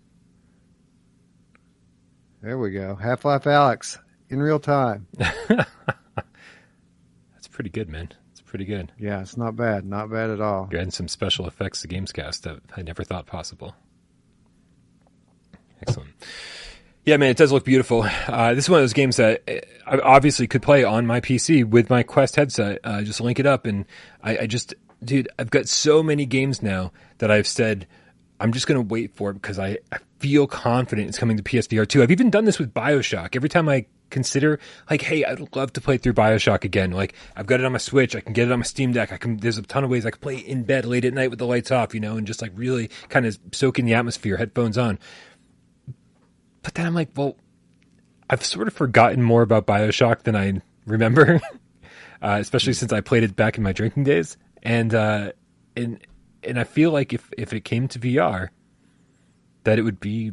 There we go. Half Life Alyx in real time. (laughs) That's pretty good, man. It's pretty good. Yeah, it's not bad. Not bad at all. You're adding some special effects to Gamescast that I never thought possible. Excellent. Yeah, man, it does look beautiful. Uh, this is one of those games that uh, I obviously could play on my PC with my Quest headset. Uh, just link it up, and I, I just, dude, I've got so many games now that I've said I'm just going to wait for it because I, I feel confident it's coming to PSVR 2. I've even done this with Bioshock. Every time I consider, like, hey, I'd love to play through Bioshock again. Like, I've got it on my Switch. I can get it on my Steam Deck. I can, there's a ton of ways I can play in bed late at night with the lights off, you know, and just like really kind of soak in the atmosphere, headphones on. But then I'm like, well, I've sort of forgotten more about Bioshock than I remember, (laughs) uh, especially since I played it back in my drinking days. And, uh, and, and I feel like if, if it came to VR, that it would be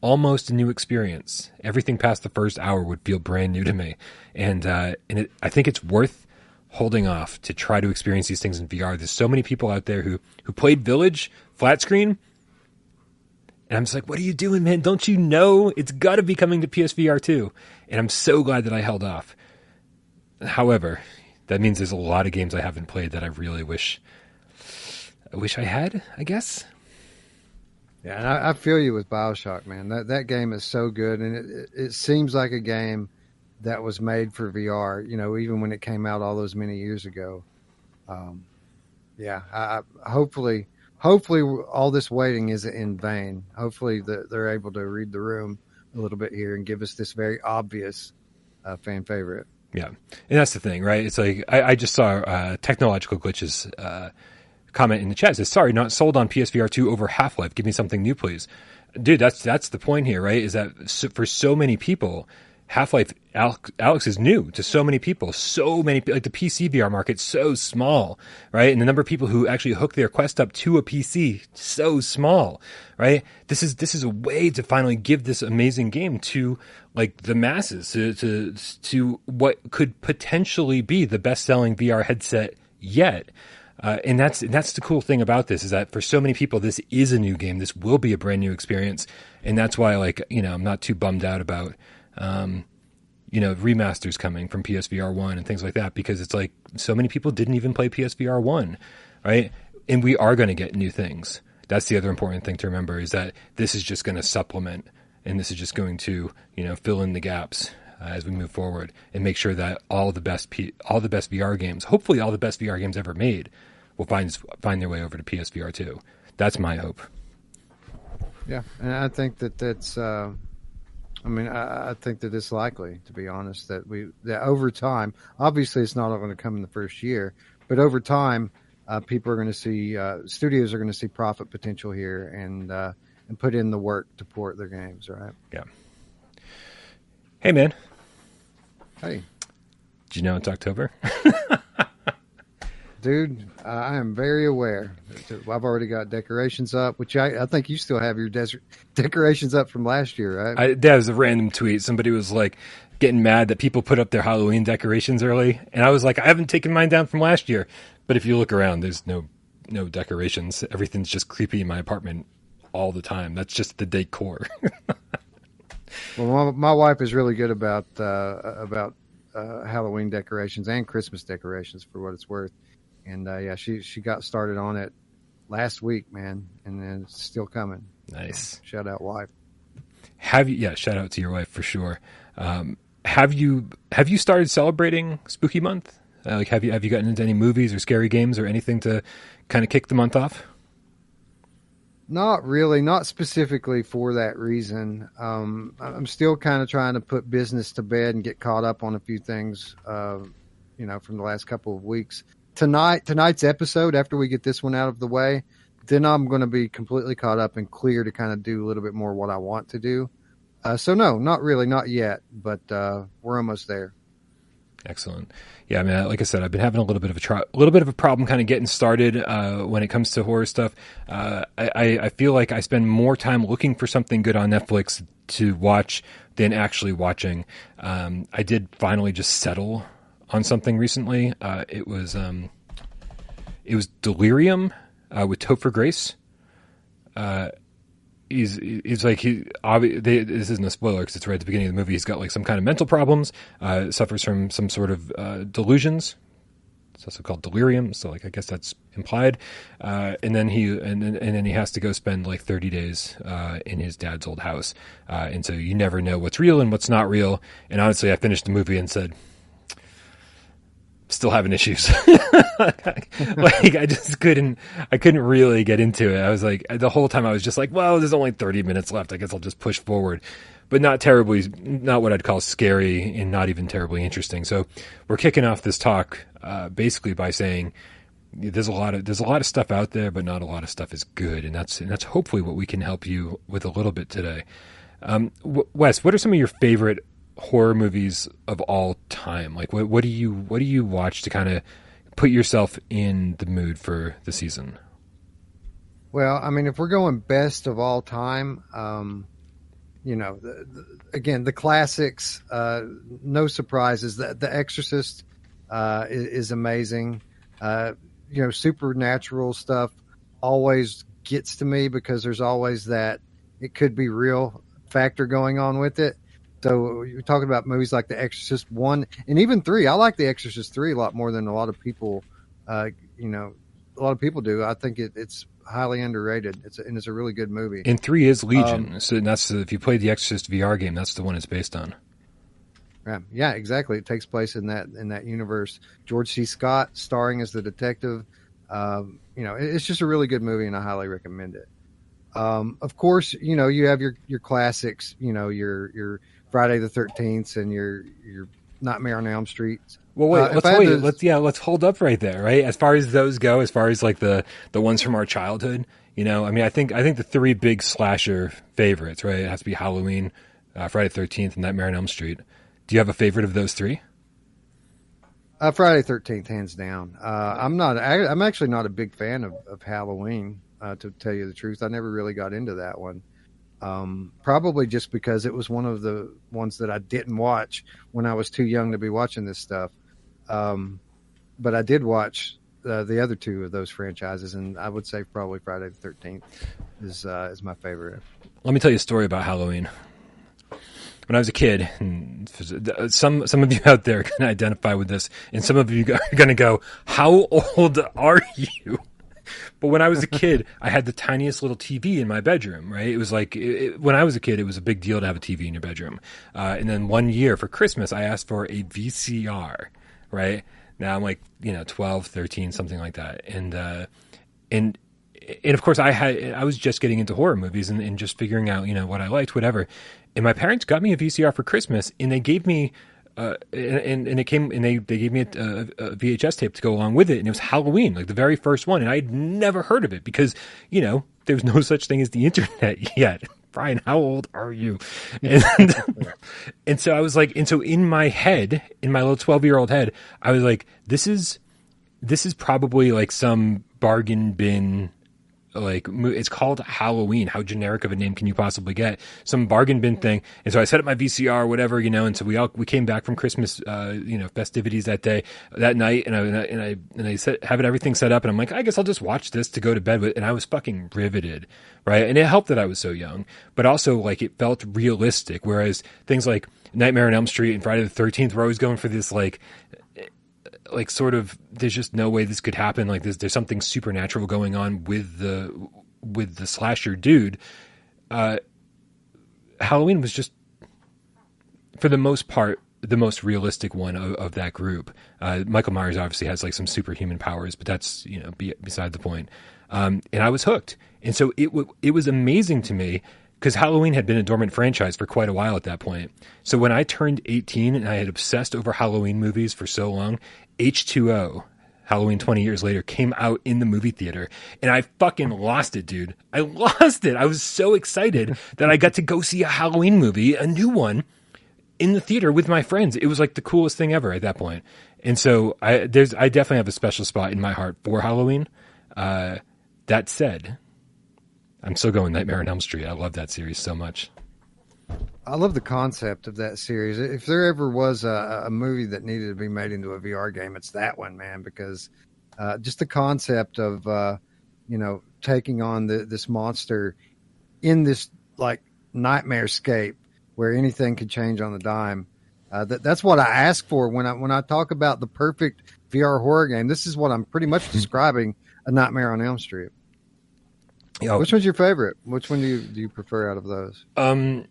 almost a new experience. Everything past the first hour would feel brand new to me. And, uh, and it, I think it's worth holding off to try to experience these things in VR. There's so many people out there who, who played Village flat screen and I'm just like, what are you doing, man? Don't you know it's got to be coming to PSVR 2? And I'm so glad that I held off. However, that means there's a lot of games I haven't played that I really wish I wish I had, I guess. Yeah, and I, I feel you with Bioshock, man. That that game is so good, and it, it, seems like a game that was made for VR. You know, even when it came out all those many years ago. Um, yeah, I, I, hopefully, hopefully, all this waiting isn't in vain. Hopefully, the, they're able to read the room a little bit here and give us this very obvious uh, fan favorite. Yeah, and that's the thing, right? It's like I, I just saw uh, technological glitches uh, comment in the chat. Says, "Sorry, not sold on PSVR two over Half Life. Give me something new, please." Dude, that's that's the point here, right? Is that for so many people, Half Life Alyx, Alyx is new to so many people. So many like the PC VR market's so small, right? And the number of people who actually hook their Quest up to a PC so small, right? This is this is a way to finally give this amazing game to like the masses to to to what could potentially be the best selling VR headset yet. Uh, and that's that's the cool thing about this is that for so many people this is a new game. This will be a brand new experience, and that's why like you know I'm not too bummed out about um, you know remasters coming from PSVR one and things like that because it's like so many people didn't even play PSVR one, right? And we are going to get new things. That's the other important thing to remember is that this is just going to supplement and this is just going to you know fill in the gaps uh, as we move forward and make sure that all the best P- all the best VR games, hopefully all the best VR games ever made, will find find their way over to PSVR two. That's my hope. Yeah, and I think that that's. Uh, I mean, I, I think that it's likely, to be honest, that we that over time. Obviously, it's not all going to come in the first year, but over time, uh, people are going to see uh, studios are going to see profit potential here and uh, and put in the work to port their games. Right? Yeah. Hey man, Hey, did you know it's October? (laughs) dude, I am very aware. I've already got decorations up, which I, I think you still have your des- (laughs) decorations up from last year, right? I, that was a random tweet. Somebody was like getting mad that people put up their Halloween decorations early, and I was like, I haven't taken mine down from last year. But if you look around, there's no no decorations. Everything's just creepy in my apartment all the time. That's just the decor. (laughs) well, my, my, wife is really good about uh, about uh, Halloween decorations and Christmas decorations for what it's worth. And uh, yeah, she she got started on it last week, man, and then it's still coming. Nice. Shout out, wife. Have you? Yeah, shout out to your wife for sure. Um, have you have you started celebrating Spooky Month? Uh, like, have you have you gotten into any movies or scary games or anything to kind of kick the month off? Not really, not specifically for that reason. Um, I'm still kind of trying to put business to bed and get caught up on a few things, uh, you know, from the last couple of weeks. Tonight, tonight's episode, after we get this one out of the way, then I'm going to be completely caught up and clear to kind of do a little bit more what I want to do. Uh, so no, not really, not yet, but uh, we're almost there. Excellent. Yeah, I mean, like I said, I've been having a little bit of a little bit of a problem kind of getting started uh, when it comes to horror stuff. Uh, I, I feel like I spend more time looking for something good on Netflix to watch than actually watching. Um, I did finally just settle on something recently. Uh, it was um, it was Delirium uh, with Topher Grace. Uh, he's he's like he obvi- they, this isn't a spoiler because it's right at the beginning of the movie. He's got like some kind of mental problems, uh, suffers from some sort of uh, delusions. It's also called delirium, so like I guess that's implied. Uh, and then he and, and then he has to go spend like 30 days uh, in his dad's old house, uh, and so you never know what's real and what's not real. And honestly, I finished the movie and said, still having issues. (laughs) like I just couldn't, I couldn't really get into it. I was like, the whole time I was just like, well, there's only 30 minutes left. I guess I'll just push forward, but not terribly, not what I'd call scary and not even terribly interesting. So we're kicking off this talk, uh, basically by saying, there's a lot of there's a lot of stuff out there, but not a lot of stuff is good, and that's and that's hopefully what we can help you with a little bit today. Um, Wes, what are some of your favorite horror movies of all time? Like, what, what do you what do you watch to kind of put yourself in the mood for the season? Well, I mean, if we're going best of all time, um, you know, the, the, again, the classics, uh, no surprises. The, the Exorcist uh, is, is, amazing. Uh, you know, supernatural stuff always gets to me because there's always that it could be real factor going on with it. So you're talking about movies like The Exorcist one and even three. I like The Exorcist three a lot more than a lot of people, uh, you know, a lot of people do. I think it, it's highly underrated. It's a, and it's a really good movie. And three is Legion. Um, so that's if you play the Exorcist VR game, that's the one it's based on. Yeah, yeah, exactly. It takes place in that in that universe. George C. Scott starring as the detective. Um, you know, it's just a really good movie, and I highly recommend it. Um, of course, you know you have your your classics. You know your your Friday the Thirteenth and your your Nightmare on Elm Street. Well, wait, uh, let's wait. To... Let's yeah, let's hold up right there, right? As far as those go, as far as like the the ones from our childhood, you know, I mean, I think I think the three big slasher favorites, right? It has to be Halloween, uh, Friday the Thirteenth, and Nightmare on Elm Street. Do you have a favorite of those three? Uh, Friday Thirteenth, hands down. Uh, I'm not. I, am actually not a big fan of, of Halloween. Uh, to tell you the truth, I never really got into that one. Um, probably just because it was one of the ones that I didn't watch when I was too young to be watching this stuff. Um, but I did watch uh, the other two of those franchises, and I would say probably Friday the Thirteenth is uh, is my favorite. Let me tell you a story about Halloween. When I was a kid, some some of you (laughs) out there can identify with this, and some of you are going to go, "How old are you?" But when I was a kid, I had the tiniest little TV in my bedroom, right? It was like, it, when I was a kid, it was a big deal to have a TV in your bedroom. Uh, and then one year for Christmas, I asked for a VCR, right? Now I'm like, you know, 12, 13, something like that. And, uh, and, and of course I had, I was just getting into horror movies and, and just figuring out, you know, what I liked, whatever. And my parents got me a VCR for Christmas and they gave me uh, and and it came and they, they gave me a, a, VHS tape to go along with it, and it was Halloween, like the very first one, and I had never heard of it because you know there was no such thing as the internet (laughs) yet. Brian, how old are you? And, (laughs) and so I was like, and so in my head, in my little twelve year old head, I was like, this is this is probably like some bargain bin like it's called Halloween. How generic of a name can you possibly get? Some bargain bin thing. And so I set up my VCR, whatever, you know. And so we all we came back from Christmas, uh, you know, festivities that day, that night, and I and I and I, set, have it everything set up, and I'm like, I guess I'll just watch this to go to bed with. And I was fucking riveted, right? And it helped that I was so young, but also like it felt realistic. Whereas things like Nightmare on Elm Street and Friday the Thirteenth were always going for this like like sort of there's just no way this could happen. Like this there's something supernatural going on with the with the slasher dude. Uh halloween was just for the most part the most realistic one of, of that group. Uh michael myers obviously has like some superhuman powers but that's you know be, beside the point. Um and i was hooked. And so it w- it was amazing to me because Halloween had been a dormant franchise for quite a while at that point. So when I turned 18 and I had obsessed over Halloween movies for so long, H2O, Halloween 20 years later, came out in the movie theater and I fucking lost it, dude. I (laughs) lost it. I was so excited that I got to go see a Halloween movie, a new one, in the theater with my friends. It was like the coolest thing ever at that point. And so I there's I definitely have a special spot in my heart for Halloween. Uh, that said, I'm still going Nightmare on Elm Street. I love that series so much. I love the concept of that series. If there ever was a, a, movie that needed to be made into a VR game, it's that one, man. Because uh, just the concept of uh, you know taking on the, this monster in this like nightmare scape where anything could change on the dime. Uh, that, that's what I ask for when I when I talk about the perfect VR horror game. This is what I'm pretty much (laughs) describing a Nightmare on Elm Street. Yo, Which one's your favorite? Which one do you do you prefer out of those? Um,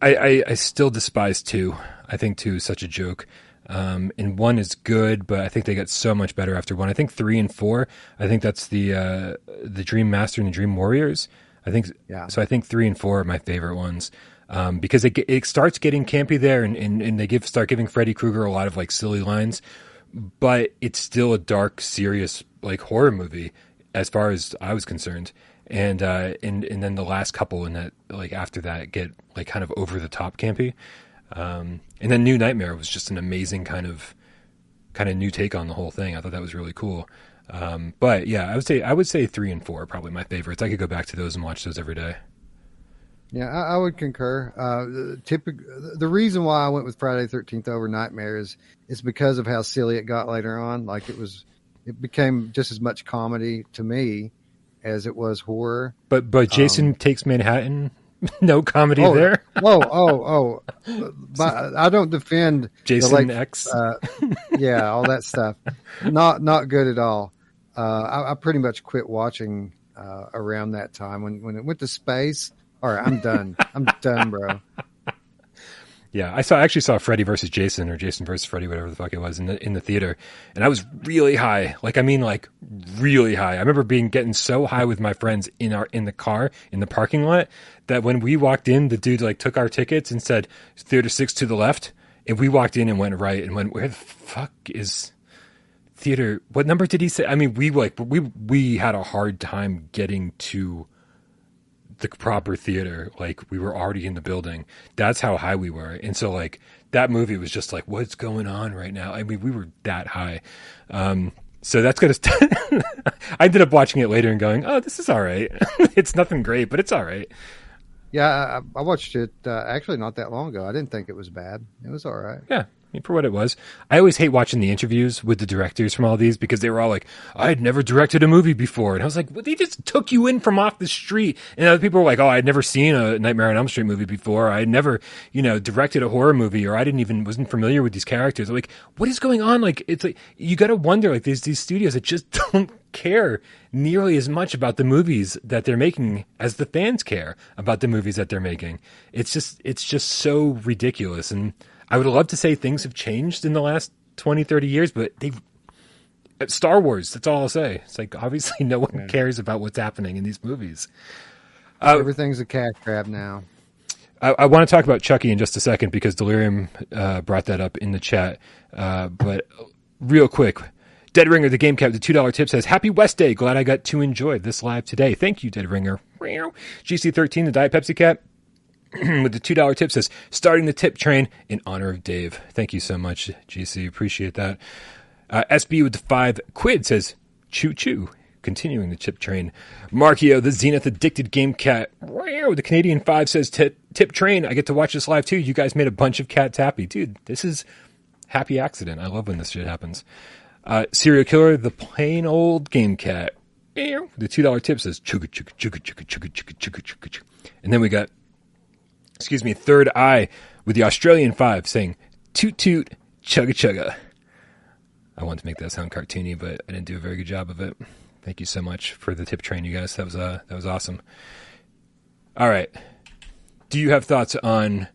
I, I, I still despise two. I think two is such a joke. Um, and one is good, but I think they got so much better after one. I think three and four. I think that's the uh, the Dream Master and the Dream Warriors. I think yeah. So I think three and four are my favorite ones um, because it it starts getting campy there, and, and, and they give start giving Freddy Krueger a lot of like silly lines, but it's still a dark, serious like horror movie as far as I was concerned. And uh, and and then the last couple in that like after that get like kind of over the top campy. Um, and then New Nightmare was just an amazing kind of kind of new take on the whole thing. I thought that was really cool. Um, but yeah, I would say I would say three and four are probably my favorites. I could go back to those and watch those every day. Yeah, I, I would concur. Uh, typic, the reason why I went with Friday Thirteenth over Nightmare is is because of how silly it got later on. Like it was it became just as much comedy to me as it was horror. But but Jason um, takes Manhattan. (laughs) no comedy oh, there. oh oh oh! But I don't defend Jason the, X. Uh, yeah, all that stuff. Not not good at all. Uh, I, I, pretty much quit watching uh, around that time when when it went to space. All right, I'm done. I'm done, bro. Yeah, I saw I actually saw Freddy versus Jason or Jason versus Freddy, whatever the fuck it was, in the in the theater, and I was really high. Like I mean, like really high. I remember being getting so high with my friends in our in the car in the parking lot that when we walked in, the dude like took our tickets and said theater six to the left, and we walked in and went right and went where the fuck is theater? What number did he say? I mean, we like we we had a hard time getting to the proper theater. Like we were already in the building. That's how high we were. And so like that movie was just like, what's going on right now? I mean, we were that high. Um, so that's gonna. St- (laughs) I ended up watching it later and going, "Oh, this is all right. (laughs) it's nothing great, but it's all right." Yeah, I, I watched it uh, actually not that long ago. I didn't think it was bad. It was all right. Yeah, for what it was. I always hate watching the interviews with the directors from all these because they were all like, I had never directed a movie before. And I was like, well, they just took you in from off the street. And other people were like, oh, I'd never seen a Nightmare on Elm Street movie before. I had never, you know, directed a horror movie or I didn't even, wasn't familiar with these characters. I'm like, what is going on? Like, it's like, you got to wonder, like, there's these studios that just (laughs) don't care nearly as much about the movies that they're making as the fans care about the movies that they're making. It's just, it's just so ridiculous. And, I would love to say things have changed in the last 20, 30 years, but they've Star Wars. That's all I'll say. It's like obviously (laughs) no one cares about what's happening in these movies. Uh, Everything's a cash grab now. I, I, want to talk about Chucky in just a second because Delirium uh, brought that up in the chat. Uh, but real quick, Dead Ringer, the game cap, the two dollar tip says, "Happy West Day. Glad I got to enjoy this live today. Thank you, Dead Ringer." GC thirteen, the Diet Pepsi cap. (clears throat) with the $2 tip says, starting the tip train in honor of Dave. Thank you so much, GC. Appreciate that. Uh, SB with the five quid says, choo choo. continuing the chip train. Markio, the Zenith addicted game cat. Wow, the Canadian Five says tip, tip train. I get to watch this live too. You guys made a bunch of cats happy, dude. This is happy accident. I love when this shit happens. Uh, serial killer, the plain old game cat. The two dollar tip says chugga chugga chugga chugga chugga chugga chugga chugga. And then we got, excuse me, third eye with the Australian Five saying toot toot chugga chugga. I wanted to make that sound cartoony, but I didn't do a very good job of it. Thank you so much for the tip train, you guys. That was uh, that was awesome. All right, do you have thoughts on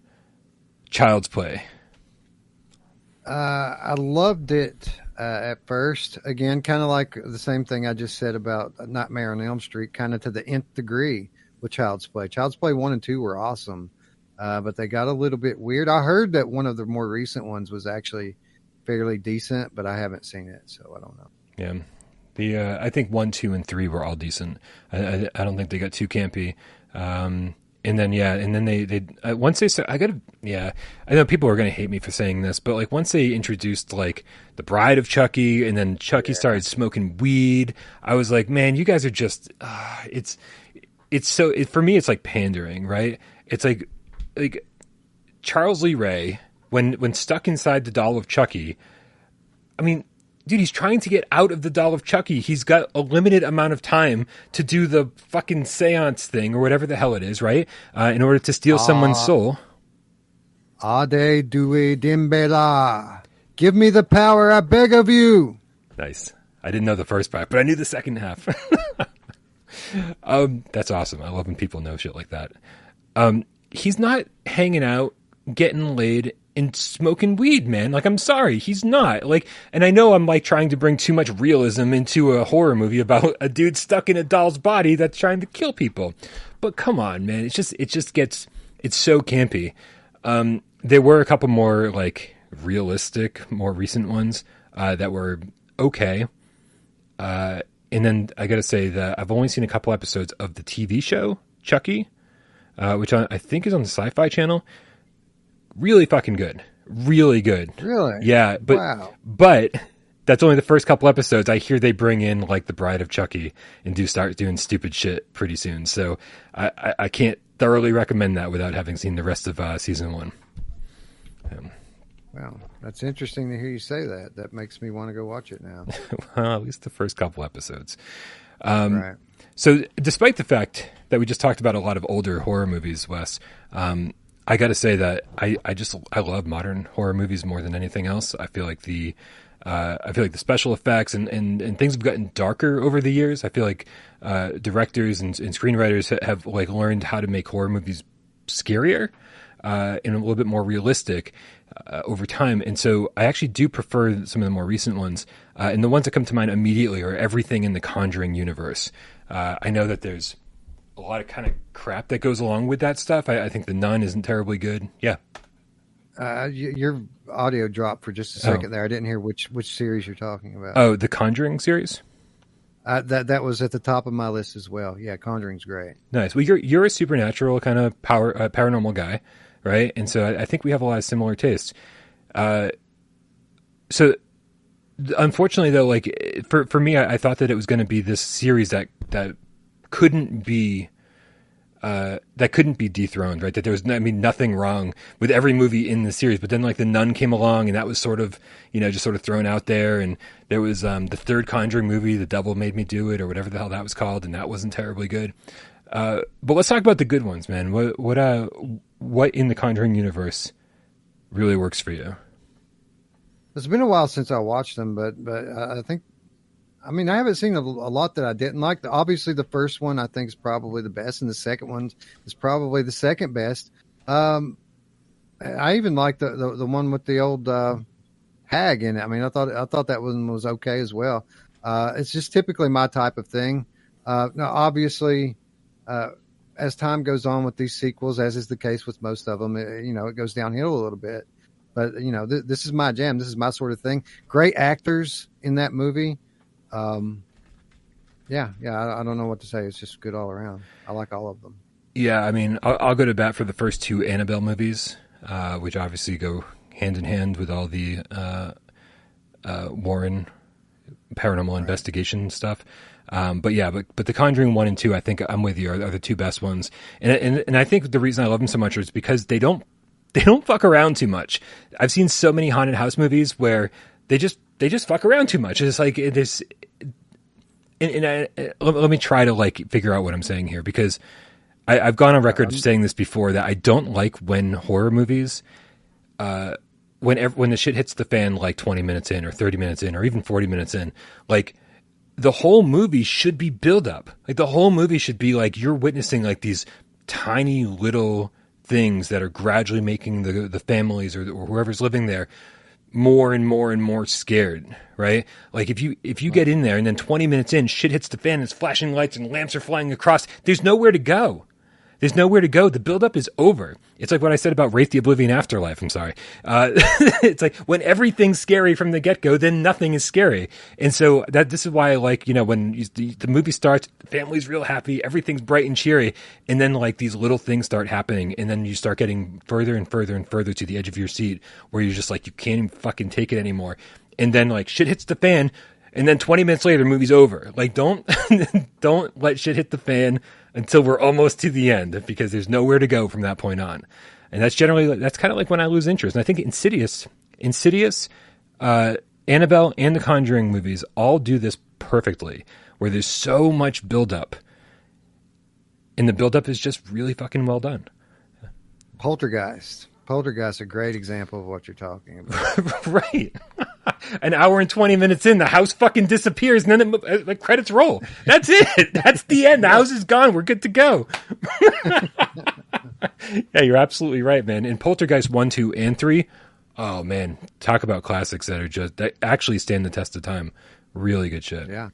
Child's Play? Uh, I loved it uh, at first. Again, kind of like the same thing I just said about Nightmare on Elm Street, kind of to the nth degree with Child's Play. Child's Play one and two were awesome, uh, but they got a little bit weird. I heard that one of the more recent ones was actually fairly decent, but I haven't seen it, so I don't know. Yeah, the uh, I think one, two, and three were all decent. I, I, I don't think they got too campy. Um, and then yeah, and then they they uh, once they start, I gotta yeah, I know people are gonna hate me for saying this, but like once they introduced like the Bride of Chucky, and then Chucky yeah. started smoking weed, I was like, man, you guys are just uh, it's it's so it, for me, it's like pandering, right? It's like like Charles Lee Ray when when stuck inside the doll of Chucky. I mean, dude, he's trying to get out of the doll of Chucky. He's got a limited amount of time to do the fucking seance thing or whatever the hell it is, right? Uh, in order to steal uh, someone's soul. Ade due Damballa. Give me the power, I beg of you. Nice. I didn't know the first part, but I knew the second half. (laughs) um, that's awesome. I love when people know shit like that. Um, he's not hanging out, getting laid, and smoking weed, man. Like, I'm sorry, he's not. Like, and I know I'm like trying to bring too much realism into a horror movie about (laughs) a dude stuck in a doll's body that's trying to kill people. But come on, man. It's just, it just gets, it's so campy. Um, there were a couple more like realistic, more recent ones, uh, that were okay. Uh, and then I gotta say that I've only seen a couple episodes of the TV show Chucky, uh, which I think is on the Sci-Fi Channel really fucking good. Really good. Really? Yeah, but wow. but that's only the first couple episodes. I hear they bring in like the Bride of Chucky and do start doing stupid shit pretty soon. So I, I, I can't thoroughly recommend that without having seen the rest of uh, season one. Um, wow, that's interesting to hear you say that. That makes me want to go watch it now. (laughs) well, at least the first couple episodes. Um, right. So, despite the fact that we just talked about a lot of older horror movies, Wes, um, I got to say that I, I just I love modern horror movies more than anything else. I feel like the uh, I feel like the special effects and, and, and things have gotten darker over the years. I feel like uh, directors and, and, screenwriters have like learned how to make horror movies scarier uh, and a little bit more realistic uh, over time. And so I actually do prefer some of the more recent ones. Uh, and the ones that come to mind immediately are everything in the Conjuring universe. Uh, I know that there's a lot of kind of crap that goes along with that stuff. I, I think the Nun isn't terribly good. Yeah. Uh, your audio dropped for just a second oh. there. I didn't hear which which series you're talking about. Oh, the Conjuring series. Uh, that that was at the top of my list as well. Yeah, Conjuring's great. Nice. Well, you're you're a supernatural kind of power uh, paranormal guy, right? And so I, I, think we have a lot of similar tastes. Uh, so unfortunately, though, like for for me, I, I thought that it was going to be this series that that couldn't be uh, that couldn't be dethroned, right? That there was, I mean, nothing wrong with every movie in the series. But then, like, The Nun came along, and that was sort of, you know, just sort of thrown out there. And there was um, the third Conjuring movie, The Devil Made Me Do It, or whatever the hell that was called, and that wasn't terribly good. Uh, but let's talk about the good ones, man. What, what, uh, what in the Conjuring universe really works for you? It's been a while since I watched them, but but I think I mean, I haven't seen a, a, lot that I didn't like. Obviously, the first one I think is probably the best, and the second one is probably the second best. Um, I even like the, the, the one with the old uh, hag in it. I mean, I thought I thought that one was okay as well. Uh, it's just typically my type of thing. Uh, now, obviously, uh, as time goes on with these sequels, as is the case with most of them, it, you know, it goes downhill a little bit. But you know, th- this is my jam. This is my sort of thing. Great actors in that movie. Um, yeah, yeah, I, I, don't know what to say. It's just good all around. I like all of them. Yeah, I mean, I'll, I'll go to bat for the first two Annabelle movies, uh, which obviously go hand in hand with all the uh, uh, Warren paranormal investigation stuff. Um, but yeah, but but The Conjuring one and two, I think I'm with you, are, are the two best ones. And, and and I think the reason I love them so much is because they don't they don't fuck around too much. I've seen so many haunted house movies where they just they just fuck around too much. It's like this. And, and I, let, let me try to like figure out what I'm saying here because I, have gone on record um, saying this before that I don't like when horror movies, uh, when when the shit hits the fan like 20 minutes in or 30 minutes in or even 40 minutes in, like the whole movie should be build up. Like the whole movie should be like you're witnessing like these tiny little things that are gradually making the the families or, or whoever's living there more and more and more scared, right? Like if you if you get in there and then 20 minutes in, shit hits the fan, it's flashing lights and lamps are flying across. There's nowhere to go. There's nowhere to go. The buildup is over. It's like what I said about Wraith the Oblivion Afterlife. I'm sorry. Uh, (laughs) it's like when everything's scary from the get go, then nothing is scary. And so that this is why I like, you know, when you, the, the movie starts, the family's real happy, everything's bright and cheery. And then like these little things start happening. And then you start getting further and further and further to the edge of your seat where you're just like, you can't even fucking take it anymore. And then like shit hits the fan. And then 20 minutes later, the movie's over. Like, don't, (laughs) don't let shit hit the fan until we're almost to the end because there's nowhere to go from that point on. And that's generally that's kind of like when I lose interest. And I think Insidious, Insidious, uh, Annabelle, and the Conjuring movies all do this perfectly, where there's so much buildup, and the buildup is just really fucking well done. Poltergeist. Poltergeist, a great example of what you're talking about. (laughs) right. An hour and 20 minutes in, the house fucking disappears and then the, uh, the credits roll. That's it. (laughs) That's the end. The house is gone. We're good to go. (laughs) yeah, you're absolutely right, man. In Poltergeist 1, 2, and 3, oh man, talk about classics that are just, that actually stand the test of time. Really good shit. Yeah.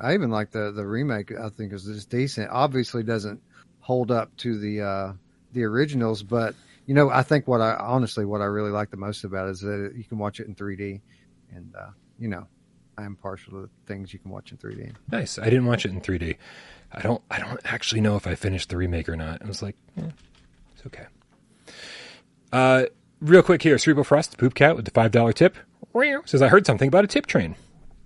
I even like the, the remake, I think is just decent. Obviously doesn't hold up to the, uh, the originals, but you know, I think what I honestly what I really like the most about it is that you can watch it in 3D, and uh, you know, I am partial to things you can watch in 3D. Nice. I didn't watch it in 3D. I don't. I don't actually know if I finished the remake or not. I was like, eh, it's okay. Uh, real quick here, Cerebral Frost, Poop Cat with the five dollar tip says I heard something about a tip train.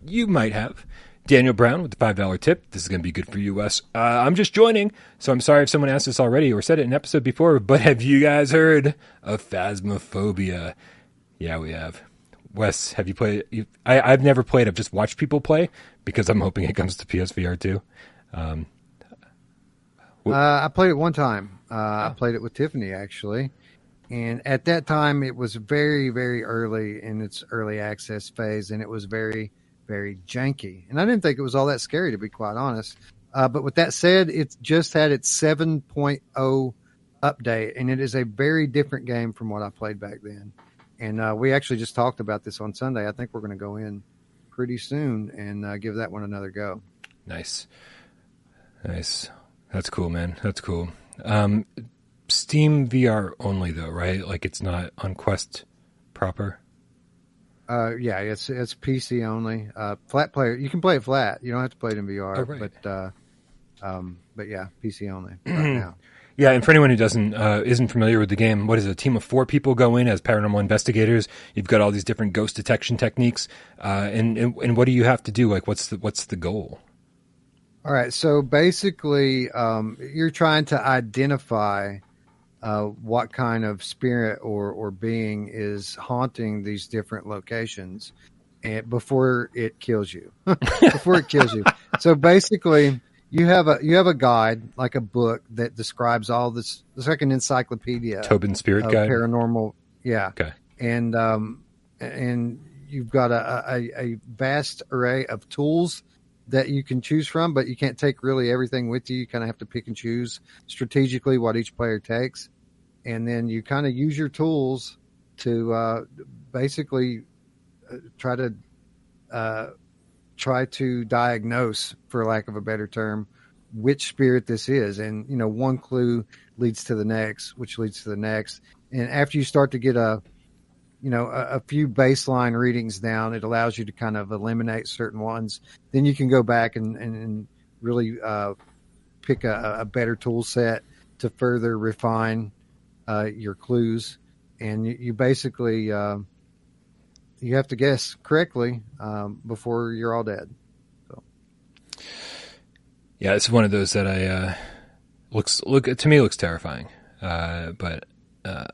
You might have. Daniel Brown with the $5 tip. This is going to be good for you, Wes. Uh, I'm just joining, so I'm sorry if someone asked this already or said it in an episode before, but have you guys heard of Phasmophobia? Yeah, we have. Wes, have you played? You, I, have never played. I've just watched people play because I'm hoping it comes to PSVR too. Um, uh, I played it one time. Uh, oh. I played it with Tiffany actually, and at that time it was very, very early in its early access phase, and it was very very janky. And I didn't think it was all that scary, to be quite honest. Uh, but with that said, it's just had its 7.0 update, and it is a very different game from what I played back then. And uh, we actually just talked about this on Sunday. I think we're going to go in pretty soon and uh, give that one another go. Nice. Nice. That's cool, man. That's cool. Um, Steam VR only, though, right? Like it's not on Quest proper. Uh, yeah, it's it's PC only. Uh, flat player, you can play it flat. You don't have to play it in VR. Oh, right. But uh, um, but yeah, PC only right now. Yeah, and for anyone who doesn't uh, isn't familiar with the game, what is it? A team of four people go in as paranormal investigators. You've got all these different ghost detection techniques, uh, and, and and what do you have to do? Like, what's the what's the goal? All right, so basically, um, you're trying to identify uh, what kind of spirit or, or being is haunting these different locations and before it kills you. (laughs) Before it kills you. So basically you have a you have a guide like a book that describes all this it's like an encyclopedia tobin spirit guide? paranormal yeah. Okay. And um and you've got a, a, a vast array of tools that you can choose from, but you can't take really everything with you. You kind of have to pick and choose strategically what each player takes. And then you kind of use your tools to uh, basically uh, try to uh, try to diagnose, for lack of a better term, which spirit this is. And, you know, one clue leads to the next, which leads to the next. And after you start to get a, you know, a, a, few baseline readings down. It allows you to kind of eliminate certain ones. Then you can go back and, and, and really uh, pick a, a, better tool set to further refine uh, your clues. And you, you basically, uh, you have to guess correctly um, before you're all dead. So. Yeah, it's one of those that I uh, looks look to me looks terrifying. Uh, but uh,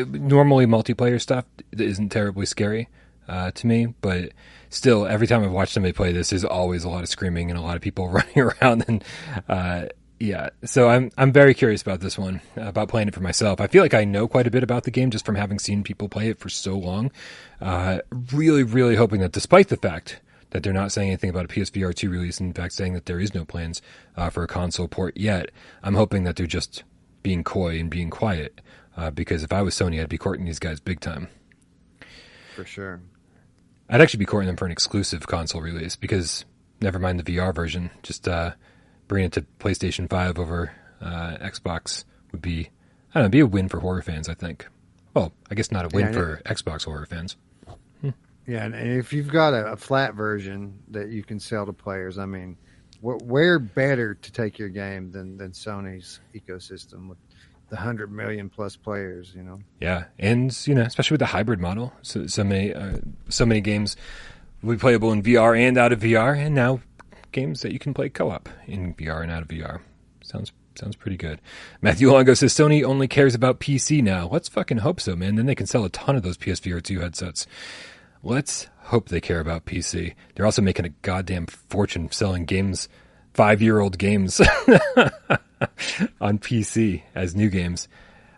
normally multiplayer stuff isn't terribly scary uh, to me, but still, every time I've watched somebody play this, there's always a lot of screaming and a lot of people (laughs) running around. And uh, yeah, so I'm I'm very curious about this one, about playing it for myself. I feel like I know quite a bit about the game just from having seen people play it for so long. Uh, really, really hoping that, despite the fact that they're not saying anything about a PSVR 2 release, in fact, saying that there is no plans uh, for a console port yet, I'm hoping that they're just being coy and being quiet. Uh, because if I was Sony, I'd be courting these guys big time. For sure. I'd actually be courting them for an exclusive console release because never mind the VR version, just uh, bringing it to PlayStation 5 over uh, Xbox would be, I don't know, be a win for horror fans, I think. Well, I guess not a win yeah, for Xbox horror fans. Hmm. Yeah, and if you've got a, a, flat version that you can sell to players, I mean, wh- where better to take your game than, than Sony's ecosystem with the hundred million plus players, you know. Yeah, and you know, especially with the hybrid model, so so many uh, so many games will be playable in VR and out of VR, and now games that you can play co-op in VR and out of VR. Sounds sounds pretty good. Matthew Longo says Sony only cares about PC now. Let's fucking hope so, man. Then they can sell a ton of those PSVR two headsets. Let's hope they care about PC. They're also making a goddamn fortune selling games, five year old games. (laughs) (laughs) on PC as new games.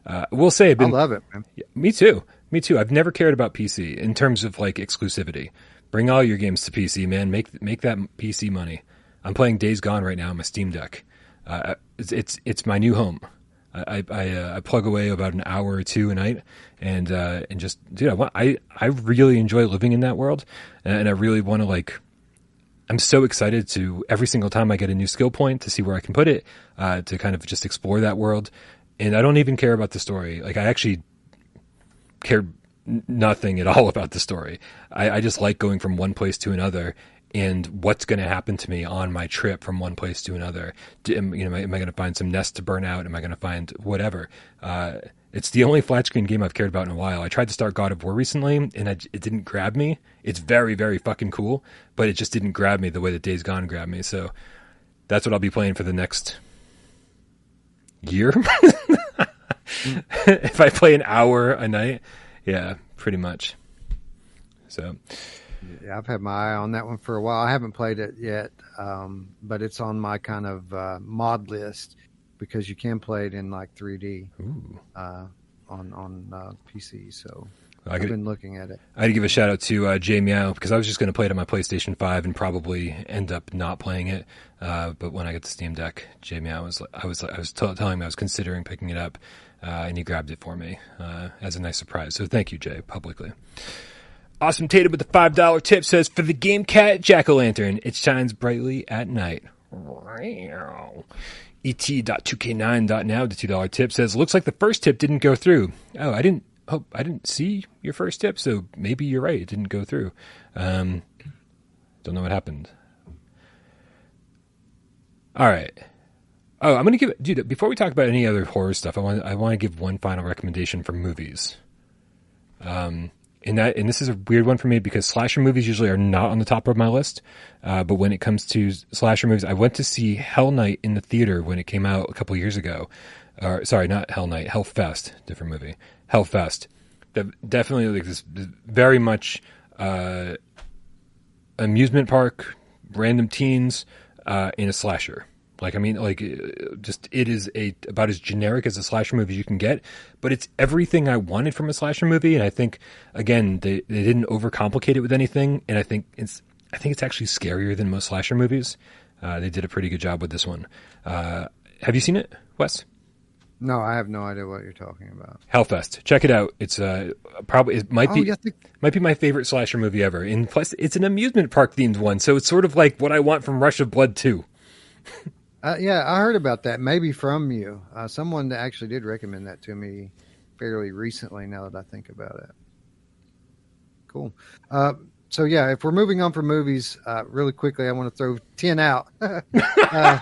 Uh, we'll say I've been, I love it. Man. Me too. Me too. I've never cared about PC in terms of like exclusivity. Bring all your games to PC, man. Make make that PC money. I'm playing Days Gone right now on my Steam Deck. Uh, it's, it's, it's my new home. I I, uh, I, plug away about an hour or two a night, and uh, and just dude, I, want, I I really enjoy living in that world, and I really want to like I'm so excited to every single time I get a new skill point to see where I can put it, uh, to kind of just explore that world. And I don't even care about the story. Like I actually care nothing at (laughs) all about the story. I, I just like going from one place to another and what's going to happen to me on my trip from one place to another. Am, you know, am I, I going to find some nests to burn out? Am I going to find whatever? Uh, it's the only flat screen game I've cared about in a while. I tried to start God of War recently, and it, it didn't grab me. It's very, very fucking cool, but it just didn't grab me the way that Days Gone grabbed me. So that's what I'll be playing for the next year. (laughs) if I play an hour a night, yeah, pretty much. So, yeah, I've had my eye on that one for a while. I haven't played it yet, um, but it's on my kind of uh, mod list because you can play it in like 3D uh, on on uh, PC. So I have been looking at it. I had to give a shout out to uh, Jay Meow because I was just going to play it on my PlayStation 5 and probably end up not playing it. Uh, but when I got the Steam Deck, Jay Meow was I was I was t- telling him I was considering picking it up, uh, and he grabbed it for me uh, as a nice surprise. So thank you, Jay, publicly. Awesome Tatum with the five dollar tip says for the game cat jack o' lantern, it shines brightly at night. et.2k9.now, the $2 tip says, looks like the first tip didn't go through. Oh, I didn't, oh, I didn't see your first tip, so maybe you're right. It didn't go through. Um, don't know what happened. All right. Oh, I'm going to give, dude, before we talk about any other horror stuff, I want, I want to give one final recommendation for movies. Um, and that and this is a weird one for me because slasher movies usually are not on the top of my list. Uh, but when it comes to slasher movies, I went to see Hell Night in the theater when it came out a couple years ago. Or sorry, not Hell Night, Hell Fest, different movie. Hell Fest. definitely like this very much uh, amusement park, random teens uh, in a slasher. Like I mean, like uh, just it is a about as generic as a slasher movie you can get, but it's everything I wanted from a slasher movie. And I think again they they didn't overcomplicate it with anything. And I think it's I think it's actually scarier than most slasher movies. Uh, they did a pretty good job with this one. Uh, have you seen it, Wes? No, I have no idea what you're talking about. Hellfest. Check it out. It's uh probably it might oh, be might be my favorite slasher movie ever. And plus, it's an amusement park themed one, so it's sort of like what I want from Rush of Blood 2. Uh, yeah, I heard about that. Maybe from you. Uh, someone actually did recommend that to me fairly recently. Now that I think about it. Cool. Uh, so yeah, if we're moving on from movies, uh, really quickly, I want to throw ten out. (laughs) Uh,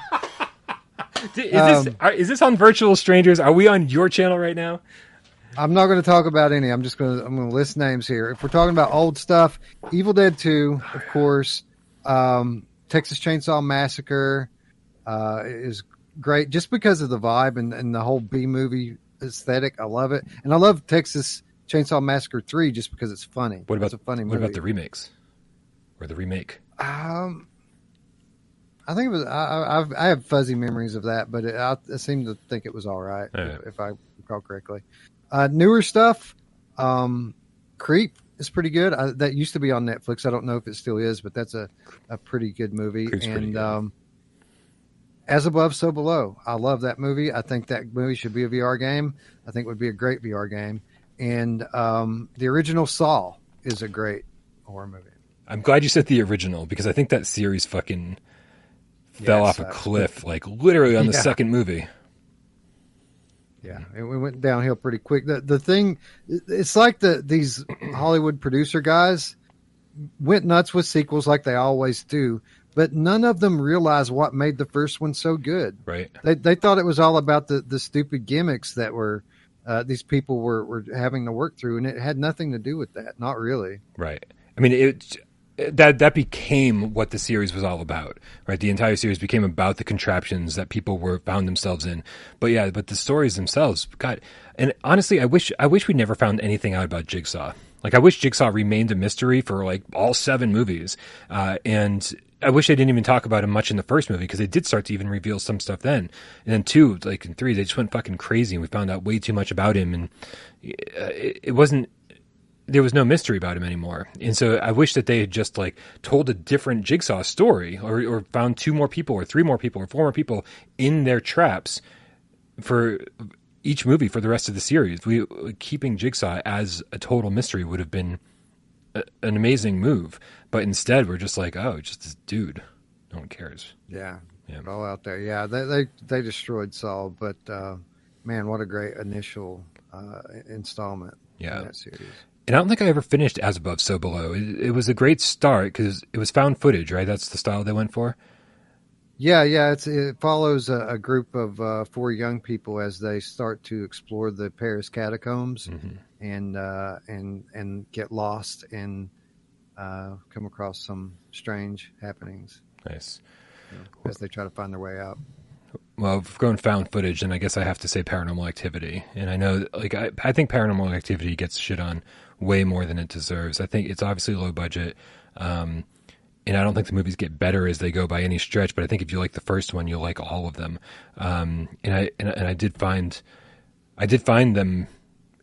(laughs) is, this, um, are, is this on Virtual Strangers? Are we on your channel right now? I'm not going to talk about any. I'm just going to I'm going to list names here. If we're talking about old stuff, Evil Dead 2, of course, um, Texas Chainsaw Massacre uh, is great just because of the vibe and, and the whole B movie aesthetic. I love it, and I love Texas Chainsaw Massacre 3 just because it's funny. What about it's a funny what movie? about the remakes or the remake? Um, I think it was. I, I- I've, I have fuzzy memories of that, but it, I, I seem to think it was all right, Yeah. if, if I recall correctly. Uh, newer stuff, um, Creep is pretty good. I, that used to be on Netflix. I don't know if it still is, but that's a, a pretty good movie. Creep's and good. um, As Above, So Below. I love that movie. I think that movie should be a VR game. I think it would be a great VR game. And um, the original Saw is a great horror movie. I'm glad you said the original because I think that series fucking fell Yeah, off a cliff like literally on the (laughs) Yeah. second movie. Yeah, it we went downhill pretty quick. The the thing, it's like the these (clears throat) Hollywood producer guys went nuts with sequels like they always do, but none of them realized what made the first one so good. Right. They they thought it was all about the the stupid gimmicks that were uh, these people were were having to work through, and it had nothing to do with that. Not really. Right. I mean, it that that became what the series was all about. Right. The entire series became about the contraptions that people were found themselves in. But yeah, but the stories themselves, God. And honestly, I wish I wish we never found anything out about Jigsaw. Like I wish Jigsaw remained a mystery for like all seven movies. Uh, and I wish they didn't even talk about him much in the first movie because they did start to even reveal some stuff then. And then two, like in three, they just went fucking crazy and we found out way too much about him. And uh, it, it wasn't there was no mystery about him anymore. And so I wish that they had just like told a different jigsaw story or, or found two more people or three more people or four more people in their traps for each movie for the rest of the series. We keeping jigsaw as a total mystery would have been a, an amazing move, but instead we're just like, oh, just this dude. No one cares. Yeah, Yeah. all out there. Yeah, they they they destroyed Saw, but uh, man, what a great initial uh, installment Yeah. In that series. And I don't think I ever finished As Above, So Below. It, it was a great start because it was found footage, right? That's the style they went for. Yeah, yeah. It's it follows a, a group of uh, four young people as they start to explore the Paris catacombs Mhm. and uh, and and get lost and uh, come across some strange happenings Nice. as they try to find their way out. Well, we're going found footage, and I guess I have to say Paranormal Activity. And I know, like, I, I think Paranormal Activity gets shit on way more than it deserves. I think it's obviously low budget. Um, and I don't think the movies get better as they go by any stretch, but I think if you like the first one, you'll like all of them. Um, and I, and, and I did find, I did find them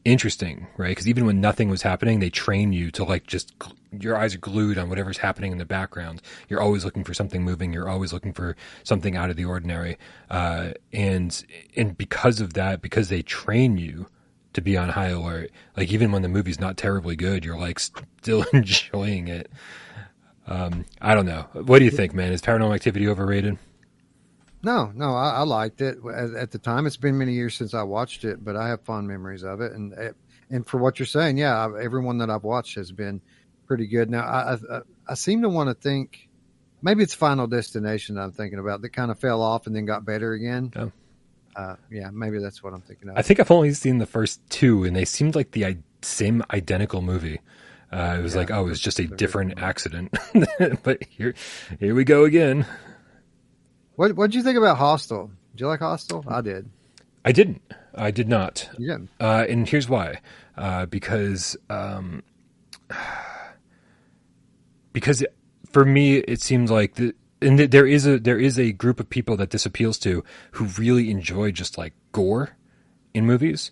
interesting, right? Because even when nothing was happening, they train you to like just your eyes are glued on whatever's happening in the background. You're always looking for something moving. You're always looking for something out of the ordinary. Uh, and and because of that, because they train you to be on high alert, like even when the movie's not terribly good, you're like (laughs) still enjoying it. Um, I don't know. What do you think, man? Is Paranormal Activity overrated? No, no, I, I liked it at, at the time. It's been many years since I watched it, but I have fond memories of it. And eh, and for what you're saying, yeah, I, everyone that I've watched has been pretty good. Now, I I, I seem to want to think maybe it's Final Destination that I'm thinking about that kind of fell off and then got better again. Oh. Uh, yeah, maybe that's what I'm thinking of. I think I've only seen the first two, and they seemed like the i- same identical movie. Uh, it was Yeah, like, oh, it was just a different different. accident. (laughs) but here, here we go again. What What did you think about Hostel? Did you like Hostel? I did. I didn't. I did not. You didn't. Uh, and here's why. Uh, because um, (sighs) because for me, it seems like the and th- there is a there is a group of people that this appeals to who really enjoy just like gore in movies.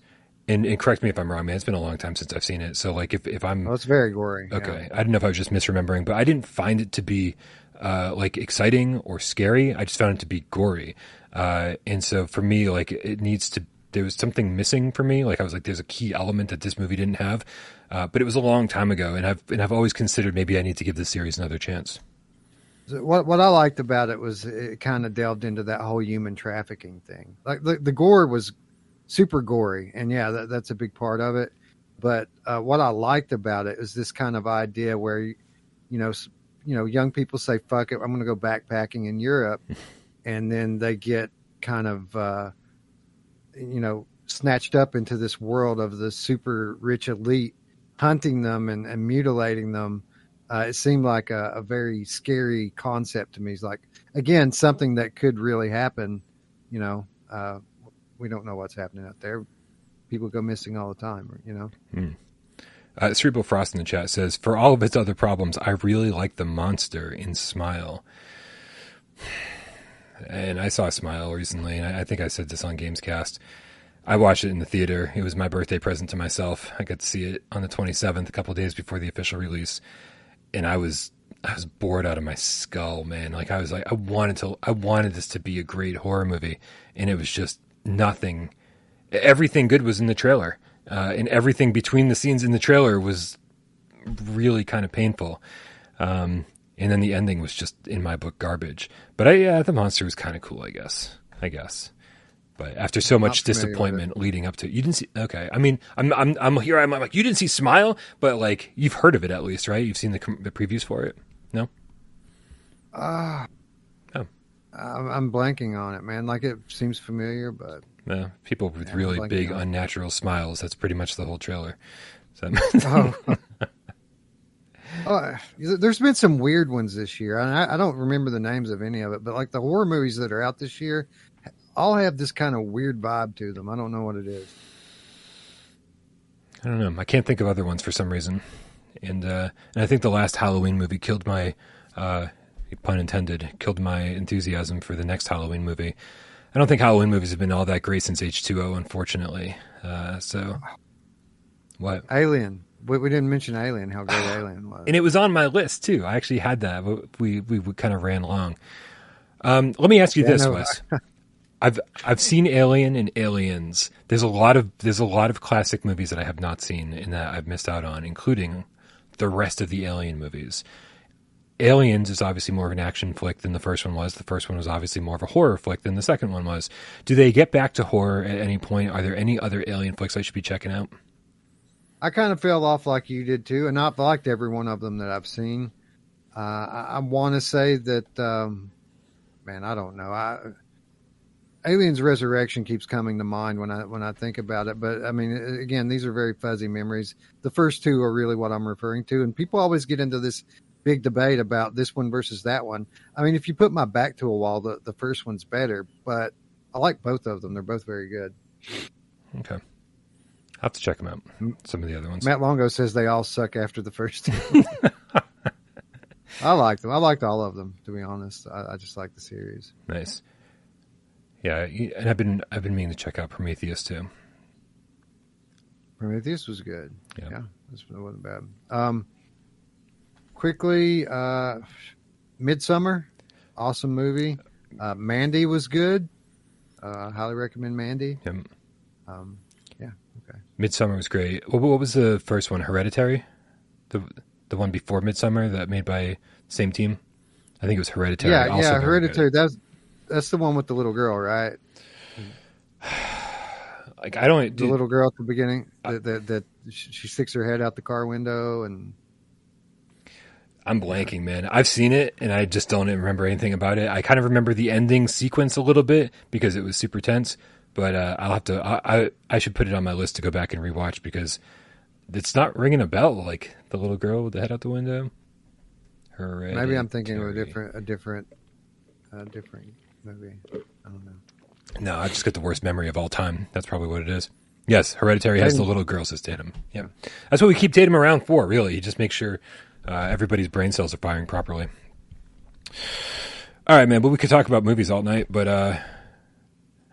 And, and correct me if I'm wrong, man. It's been a long time since I've seen it. So like if if I'm Well, it's very gory. yeah. Okay. I don't know if I was just misremembering, but I didn't find it to be uh, like exciting or scary. I just found it to be gory. Uh, and so for me, like it needs to, there was something missing for me. Like I was like, there's a key element that this movie didn't have. Uh, but it was a long time ago, and I've and I've always considered maybe I need to give this series another chance. What what I liked about it was it kind of delved into that whole human trafficking thing. Like the, the gore was super gory, and yeah, that, that's a big part of it. But uh, what I liked about it is this kind of idea where, you know, you know, young people say, "Fuck it, I'm going to go backpacking in Europe," (laughs) and then they get kind of, uh, you know, snatched up into this world of the super rich elite, hunting them and, and mutilating them. Uh, it seemed like a, a, very scary concept to me. It's like again something that could really happen. You know, uh, we don't know what's happening out there. People go missing all the time. You know. Hmm. Uh, Cerebral Frost in the chat says, for all of its other problems, I really like the monster in Smile. And I saw Smile recently, and I think I said this on Gamescast. I watched it in the theater. It was my birthday present to myself. I got to see it on the 27th, a couple days before the official release, and I was I was bored out of my skull, man. Like I was like I wanted to I wanted this to be a great horror movie, and it was just nothing. Everything good was in the trailer uh, and everything between the scenes in the trailer was really kind of painful. Um, and then the ending was just in my book garbage. But I, yeah, the monster was kind of cool, I guess. I guess. But after so much disappointment leading up to it, you didn't see. Okay, I mean, I'm I'm I'm here. I'm, I'm, like, you didn't see Smile, but like you've heard of it at least, right? You've seen the the previews for it. No. Ah. Uh, oh. I'm blanking on it, man. Like it seems familiar, but yeah, people with yeah, really big unnatural smiles. That's pretty much the whole trailer. So. oh. (laughs) oh, there's been some weird ones this year. I, I don't remember the names of any of it, but like the horror movies that are out this year, all have this kind of weird vibe to them. I don't know what it is. I don't know. I can't think of other ones for some reason, and uh, and I think the last Halloween movie killed my, uh, pun intended, killed my enthusiasm for the next Halloween movie. I don't think Halloween movies have been all that great since H2O, unfortunately. Uh, so, what? Alien. We, we, didn't mention Alien, how great Alien was. And it was on my list, too. I actually had that. We, we, we kind of ran long. Um, let me ask you yeah, this, no, Wes. (laughs) I've I've seen Alien and Aliens. There's a lot of there's a lot of classic movies that I have not seen and that I've missed out on, including the rest of the Alien movies. Aliens is obviously more of an action flick than the first one was. The first one was obviously more of a horror flick than the second one was. Do they get back to horror at any point? Are there any other Alien flicks I should be checking out? I kind of fell off like you did too, and I've liked every one of them that I've seen. Uh, I, I want to say that, um, man, I don't know. I, Aliens Resurrection keeps coming to mind when I when I think about it, but I mean, again, these are very fuzzy memories. The first two are really what I'm referring to, and people always get into this big debate about this one versus that one. I mean, if you put my back to a wall, the, the first one's better, but I like both of them. They're both very good. Okay. i have to check them out. Some of the other ones. Matt Longo says they all suck after the first (laughs) two. I like them. I liked all of them, to be honest. I, I just like the series. Nice. Yeah, and I've been I've been meaning to check out Prometheus too. Prometheus was good. Yeah, yeah this wasn't bad. Um, quickly, uh, Midsommar, awesome movie. Uh, Mandy was good. Uh, highly recommend Mandy. Yep. Um, yeah. Okay. Midsommar was great. What, what, was the first one? Hereditary, the the one before Midsommar that made by same team. I think it was Hereditary. Yeah, also yeah, Hereditary. That's that's the one with the little girl, right? (sighs) like I don't the little girl at the beginning that, that, that she sticks her head out the car window and I'm blanking, man. I've seen it and I just don't remember anything about it. I kind of remember the ending sequence a little bit because it was super tense, but uh, I'll have to. I, I, I should put it on my list to go back and rewatch because it's not ringing a bell like the little girl with the head out the window. Her maybe I'm thinking of a different a different a different movie. I don't know. No, I just got the worst memory of all time. That's probably what it is. Yes, Hereditary has the little girl says Tatum. Yeah, that's what we keep Tatum around for. Really, he just makes sure uh, everybody's brain cells are firing properly. All right, man. But we could talk about movies all night, but uh,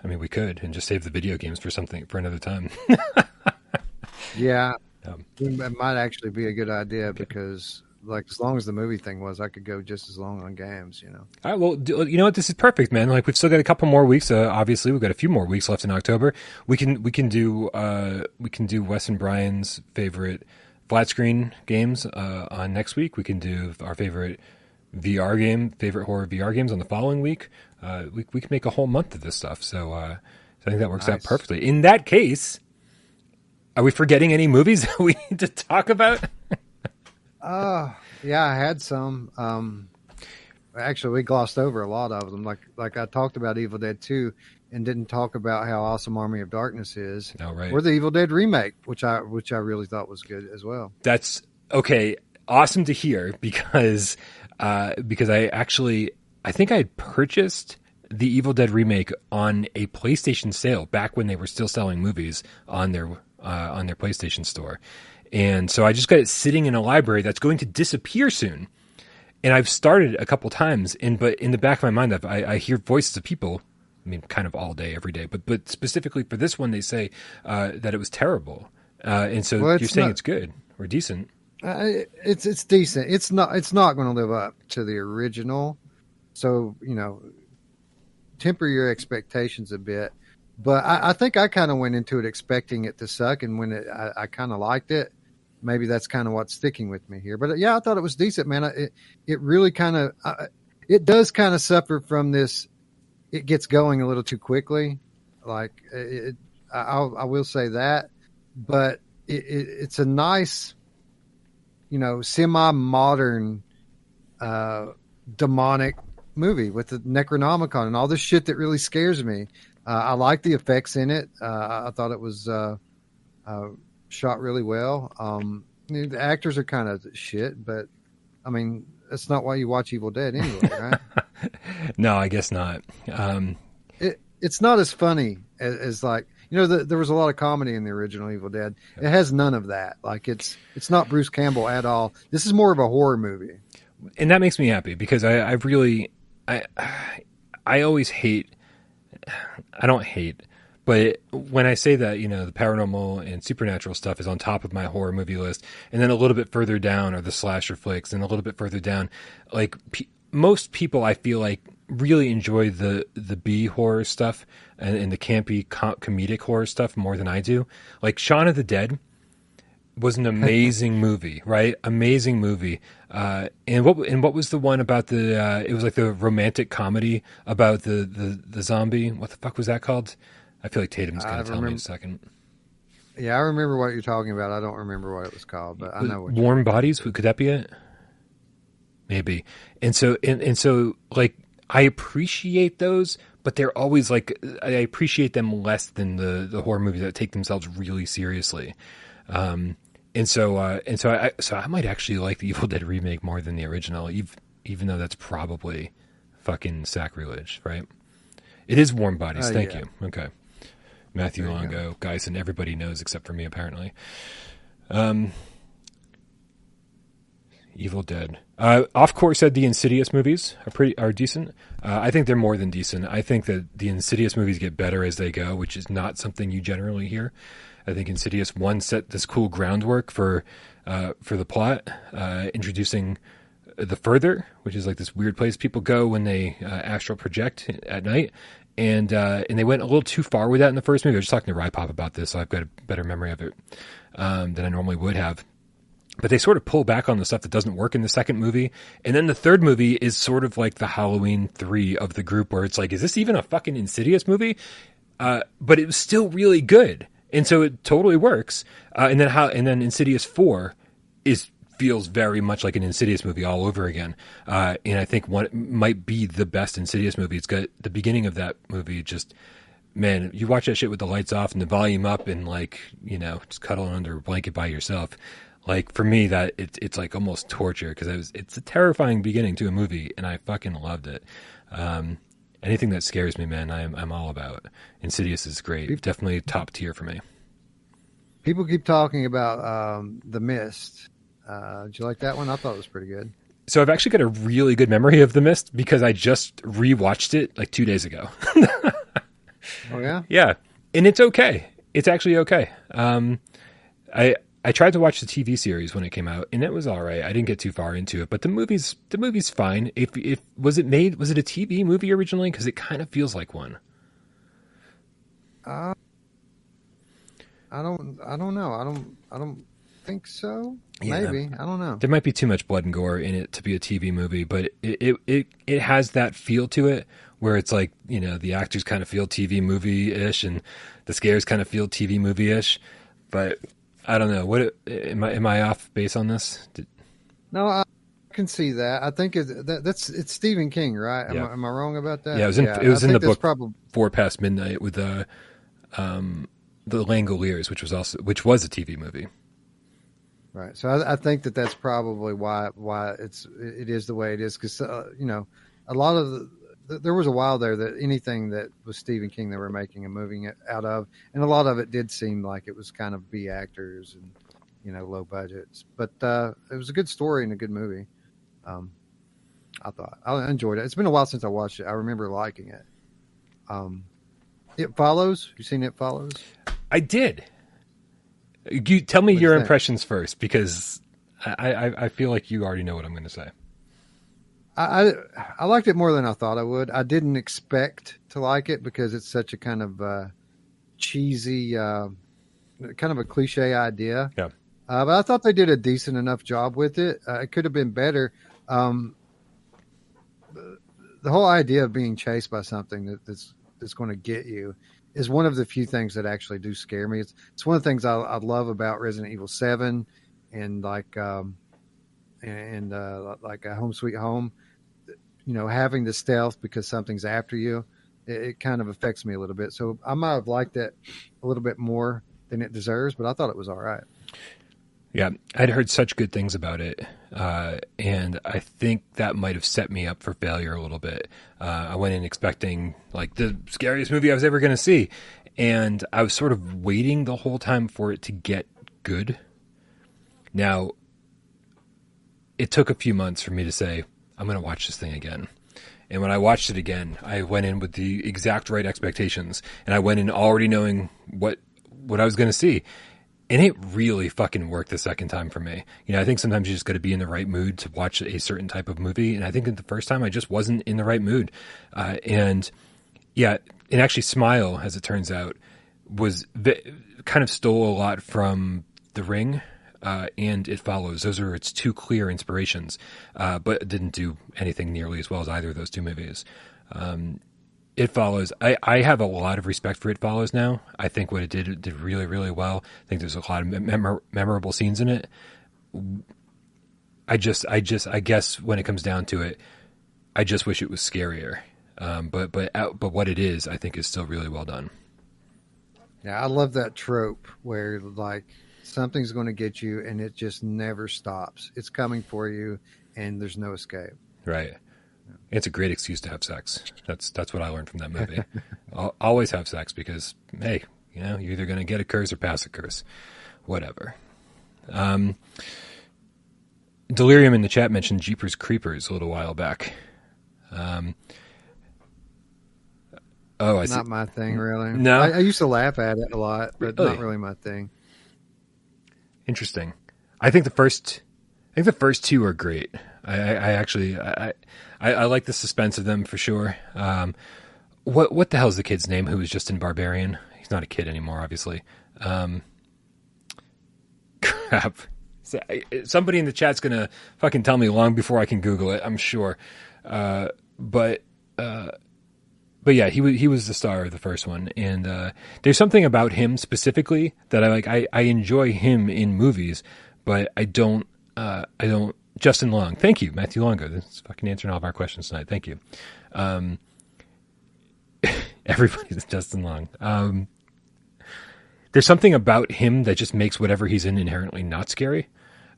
I mean, we could and just save the video games for something for another time. (laughs) yeah, um, it might actually be a good idea okay. because, like, as long as the movie thing was, I could go just as long on games. You know. All right. Well, you know what? This is perfect, man. Like, we've still got a couple more weeks. Uh, obviously, we've got a few more weeks left in October. We can we can do uh, we can do Wes and Brian's favorite flat screen games uh, on next week. We can do our favorite VR game, favorite horror VR games on the following week. Uh, we we can make a whole month of this stuff. So, uh, so I think that works nice. out perfectly. In that case, are we forgetting any movies (laughs) that we need to talk about? uh (laughs) yeah, I had some. Um, actually we glossed over a lot of them. Like like I talked about Evil Dead Two, and didn't talk about how awesome Army of Darkness is, Oh, right. or the Evil Dead remake, which I which I really thought was good as well. That's okay. Awesome to hear because uh, because I actually I think I had purchased the Evil Dead remake on a PlayStation sale back when they were still selling movies on their uh, on their PlayStation store, and so I just got it sitting in a library that's going to disappear soon. And I've started a couple times, and but in the back of my mind, I've, I, I hear voices of people. I mean, kind of all day, every day, but but specifically for this one, they say uh, that it was terrible, uh, and so Well, you're saying not- it's good or decent. Uh, it's it's decent. It's not it's not going to live up to the original. So you know, temper your expectations a bit. But I, I think I kind of went into it expecting it to suck, and when it, I, I kind of liked it, maybe that's kind of what's sticking with me here. But uh, yeah, I thought it was decent, man. I- It it really kind of it does kind of suffer from this. It gets going a little too quickly. Like it, I, I'll- I will say that, but it, it, it's a nice you know, semi-modern uh, demonic movie with the Necronomicon and all this shit that really scares me. Uh, I like the effects in it. Uh, I thought it was uh, uh, shot really well. Um, the actors are kind of shit, but I mean, that's not why you watch Evil Dead anyway, (laughs) right? No, I guess not. Um, it, it's not as funny as, as like you know the, there was a lot of comedy in the original Evil Dead. It has none of that. Like it's it's not Bruce Campbell at all. This is more of a horror movie. and that makes me happy because I, I really, I, I always hate. I don't hate, but when I say that, you know, the paranormal and supernatural stuff is on top of my horror movie list, and then a little bit further down are the slasher flicks, and a little bit further down, like pe- most people, I feel like really enjoy the the B horror stuff and, and the campy co- comedic horror stuff more than I do. Like Shaun of the Dead was an amazing (laughs) movie, right? Amazing movie. Uh, and what and what was the one about the? Uh, it was like the romantic comedy about the, the the zombie. What the fuck was that called? I feel like Tatum's gonna I tell me in a second. Yeah, I remember what you're talking about. I don't remember what it was called, but I know what. Warm Bodies. Could that be it? Maybe. And so and and so like I appreciate those, but they're always like I appreciate them less than the the horror movies that take themselves really seriously. Um, and so uh, and so I so I might actually like the (laughs) Evil Dead remake more than the original, even even though that's probably fucking sacrilege, right? It is Warm Bodies. Uh, Thank yeah. you. Okay. Matthew There Longo, guys, and everybody knows except for me apparently. Um, Evil Dead. Uh, off course said the Insidious movies are pretty are decent. Uh, I think they're more than decent. I think that the Insidious movies get better as they go, which is not something you generally hear. I think Insidious one set this cool groundwork for uh, for the plot, uh, introducing the further, which is like this weird place people go when they uh, astral project at night, and uh, and they went a little too far with that in the first movie. I was just talking to Rye Pop about this, so I've got a better memory of it um, than I normally would have but they sort of pull back on the stuff that doesn't work in the second movie. And then the third movie is sort of like the Halloween three of the group where it's like, is this even a fucking Insidious movie? Uh, but it was still really good. And so it totally works. Uh, and then how, and then Insidious four is, feels very much like an Insidious movie all over again. Uh, and I think one might be the best Insidious movie. It's got the beginning of that movie just, man, you watch that shit with the lights off and the volume up and like, you know, just cuddling under a blanket by yourself. Like for me, that it's it's like almost torture because it was it's a terrifying beginning to a movie, and I fucking loved it. Um, anything that scares me, man, I'm I'm all about. Insidious is great, definitely top tier for me. People keep talking about um, the Mist. Uh, did you like that one? I thought it was pretty good. So I've actually got a really good memory of The Mist because I just rewatched it like two days ago. (laughs) Oh yeah, Yeah, and it's okay. It's actually okay. Um, I I tried to watch the TV series when it came out, and it was all right. I didn't get too far into it, but the movie's the movie's fine. If if was it made was it a TV movie originally? Because it kind of feels like one. uh, I don't. I don't know. I don't. I don't think so. Yeah. Maybe. I don't know. There might be too much blood and gore in it to be a TV movie, but it it it, it has that feel to it where it's like you know the actors kind of feel TV movie ish, and the scares kind of feel TV movie ish. But I don't know. What am I am I off base on this? Did, No, I can see that. I think it, that, that's it's Stephen King, right? Am, Yeah. I, am I wrong about that? Yeah, it was in- it was I in the book. Probably, Four Past Midnight with uh, um, the Langoliers, which was also which was a TV movie. Right. So I, I think that that's probably why why it's it is the way it is because uh, you know a lot of the, th- there was a while there that anything that was Stephen King they were making a movie out of, and a lot of it did seem like it was kind of B actors and you know low budgets, but uh, it was a good story and a good movie. Um, I thought I enjoyed it. It's been a while since I watched it. I remember liking it. Um, it follows. You seen it follows? I did. You tell me What'd your impressions first, because I, I I feel like you already know what I'm going to say. I, I I liked it more than I thought I would. I didn't expect to like it because it's such a kind of uh, cheesy, uh, kind of a cliche idea. Yeah. Uh, but I thought they did a decent enough job with it. Uh, it could have been better. Um, the whole idea of being chased by something that, that's that's going to get you is one of the few things that actually do scare me. It's it's one of the things I, I love about Resident Evil Seven and like um, and uh, like a Home Sweet Home. You know, having the stealth because something's after you, it, it kind of affects me a little bit. So I might have liked it a little bit more than it deserves, but I thought it was all right. Yeah, I'd heard such good things about it, uh, and I think that might have set me up for failure a little bit. Uh, I went in expecting like the scariest movie I was ever going to see, and I was sort of waiting the whole time for it to get good. Now, it took a few months for me to say I'm going to watch this thing again. And when I watched it again, I went in with the exact right expectations, and I went in already knowing what what I was going to see and it really fucking worked the second time for me. You know, I think sometimes you just got to be in the right mood to watch a certain type of movie, and I think that the first time I just wasn't in the right mood, uh, and yeah, and actually, Smile, as it turns out, was kind of stole a lot from The Ring. Uh, and it follows. Those are its two clear inspirations, uh, but didn't do anything nearly as well as either of those two movies. Um, it follows. I, I have a lot of respect for It Follows now. I think what it did it did really really well. I think there's a lot of memor- memorable scenes in it. I just I just I guess when it comes down to it, I just wish it was scarier. Um, but but but what it is, I think, is still really well done. Yeah, I love that trope where like something's going to get you and it just never stops. It's coming for you and there's no escape. Right. It's a great excuse to have sex. That's that's what I learned from that movie. (laughs) Al always have sex because hey, you know, you're either going to get a curse or pass a curse, whatever. Um, Delirium in the chat mentioned Jeepers Creepers a little while back. Um, oh, I see. Not my thing, really. No? I, I used to laugh at it a lot, but Really? not really my thing. Interesting. I think the first, I think the first two are great. I, I, I actually, I, I, I like the suspense of them for sure. Um, what, what the hell's the kid's name who was just in Barbarian? He's not a kid anymore, obviously. Um, (laughs) crap. So, Somebody in the chat's gonna fucking tell me long before I can Google it. I'm sure. Uh, but, uh, but yeah, he was he was the star of the first one, and uh, there's something about him specifically that I like. I, I enjoy him in movies, but I don't. Uh, I don't. Justin Long, thank you, Matthew Longo. This is fucking answering all of our questions tonight. Thank you. Um, (laughs) everybody's Justin Long. Um, there's something about him that just makes whatever he's in inherently not scary.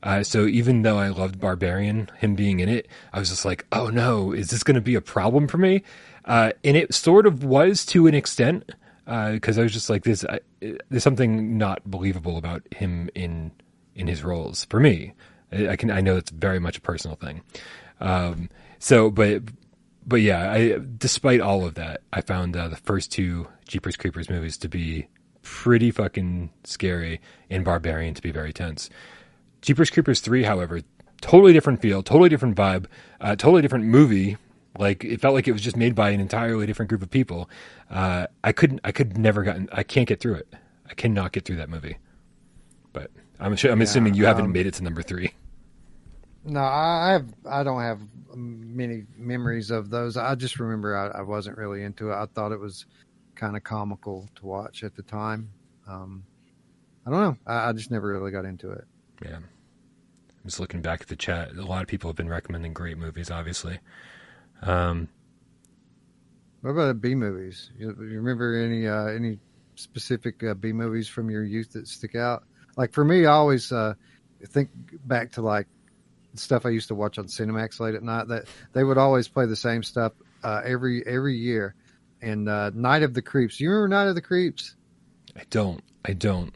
Uh, so even though I loved Barbarian, him being in it, I was just like, oh no, is this going to be a problem for me? Uh, and it sort of was to an extent, because I was just like, this, there's something not believable about him in in his roles for me. I, I can, I know it's very much a personal thing. Um, so, but but yeah, I, despite all of that, I found uh, the first two Jeepers Creepers movies to be pretty fucking scary and Barbarian to be very tense. Jeepers Creepers 3, however, totally different feel, totally different vibe, uh, totally different movie. Like it felt like it was just made by an entirely different group of people. Uh, I couldn't, I could never gotten, I can't get through it. I cannot get through that movie. But I'm, sure, I'm assuming you haven't um, made it to number three. No, I I have. I don't have many memories of those. I just remember I, I wasn't really into it. I thought it was kind of comical to watch at the time. Um, I don't know. I, I just never really got into it. Yeah, I'm just looking back at the chat. A lot of people have been recommending great movies, obviously. Um, What about B movies? You, you remember any uh, any specific uh, B movies from your youth that stick out? Like for me, I always uh, think back to like stuff I used to watch on Cinemax late at night. That they would always play the same stuff uh, every every year. And uh, Night of the Creeps. You remember Night of the Creeps? I don't. I don't.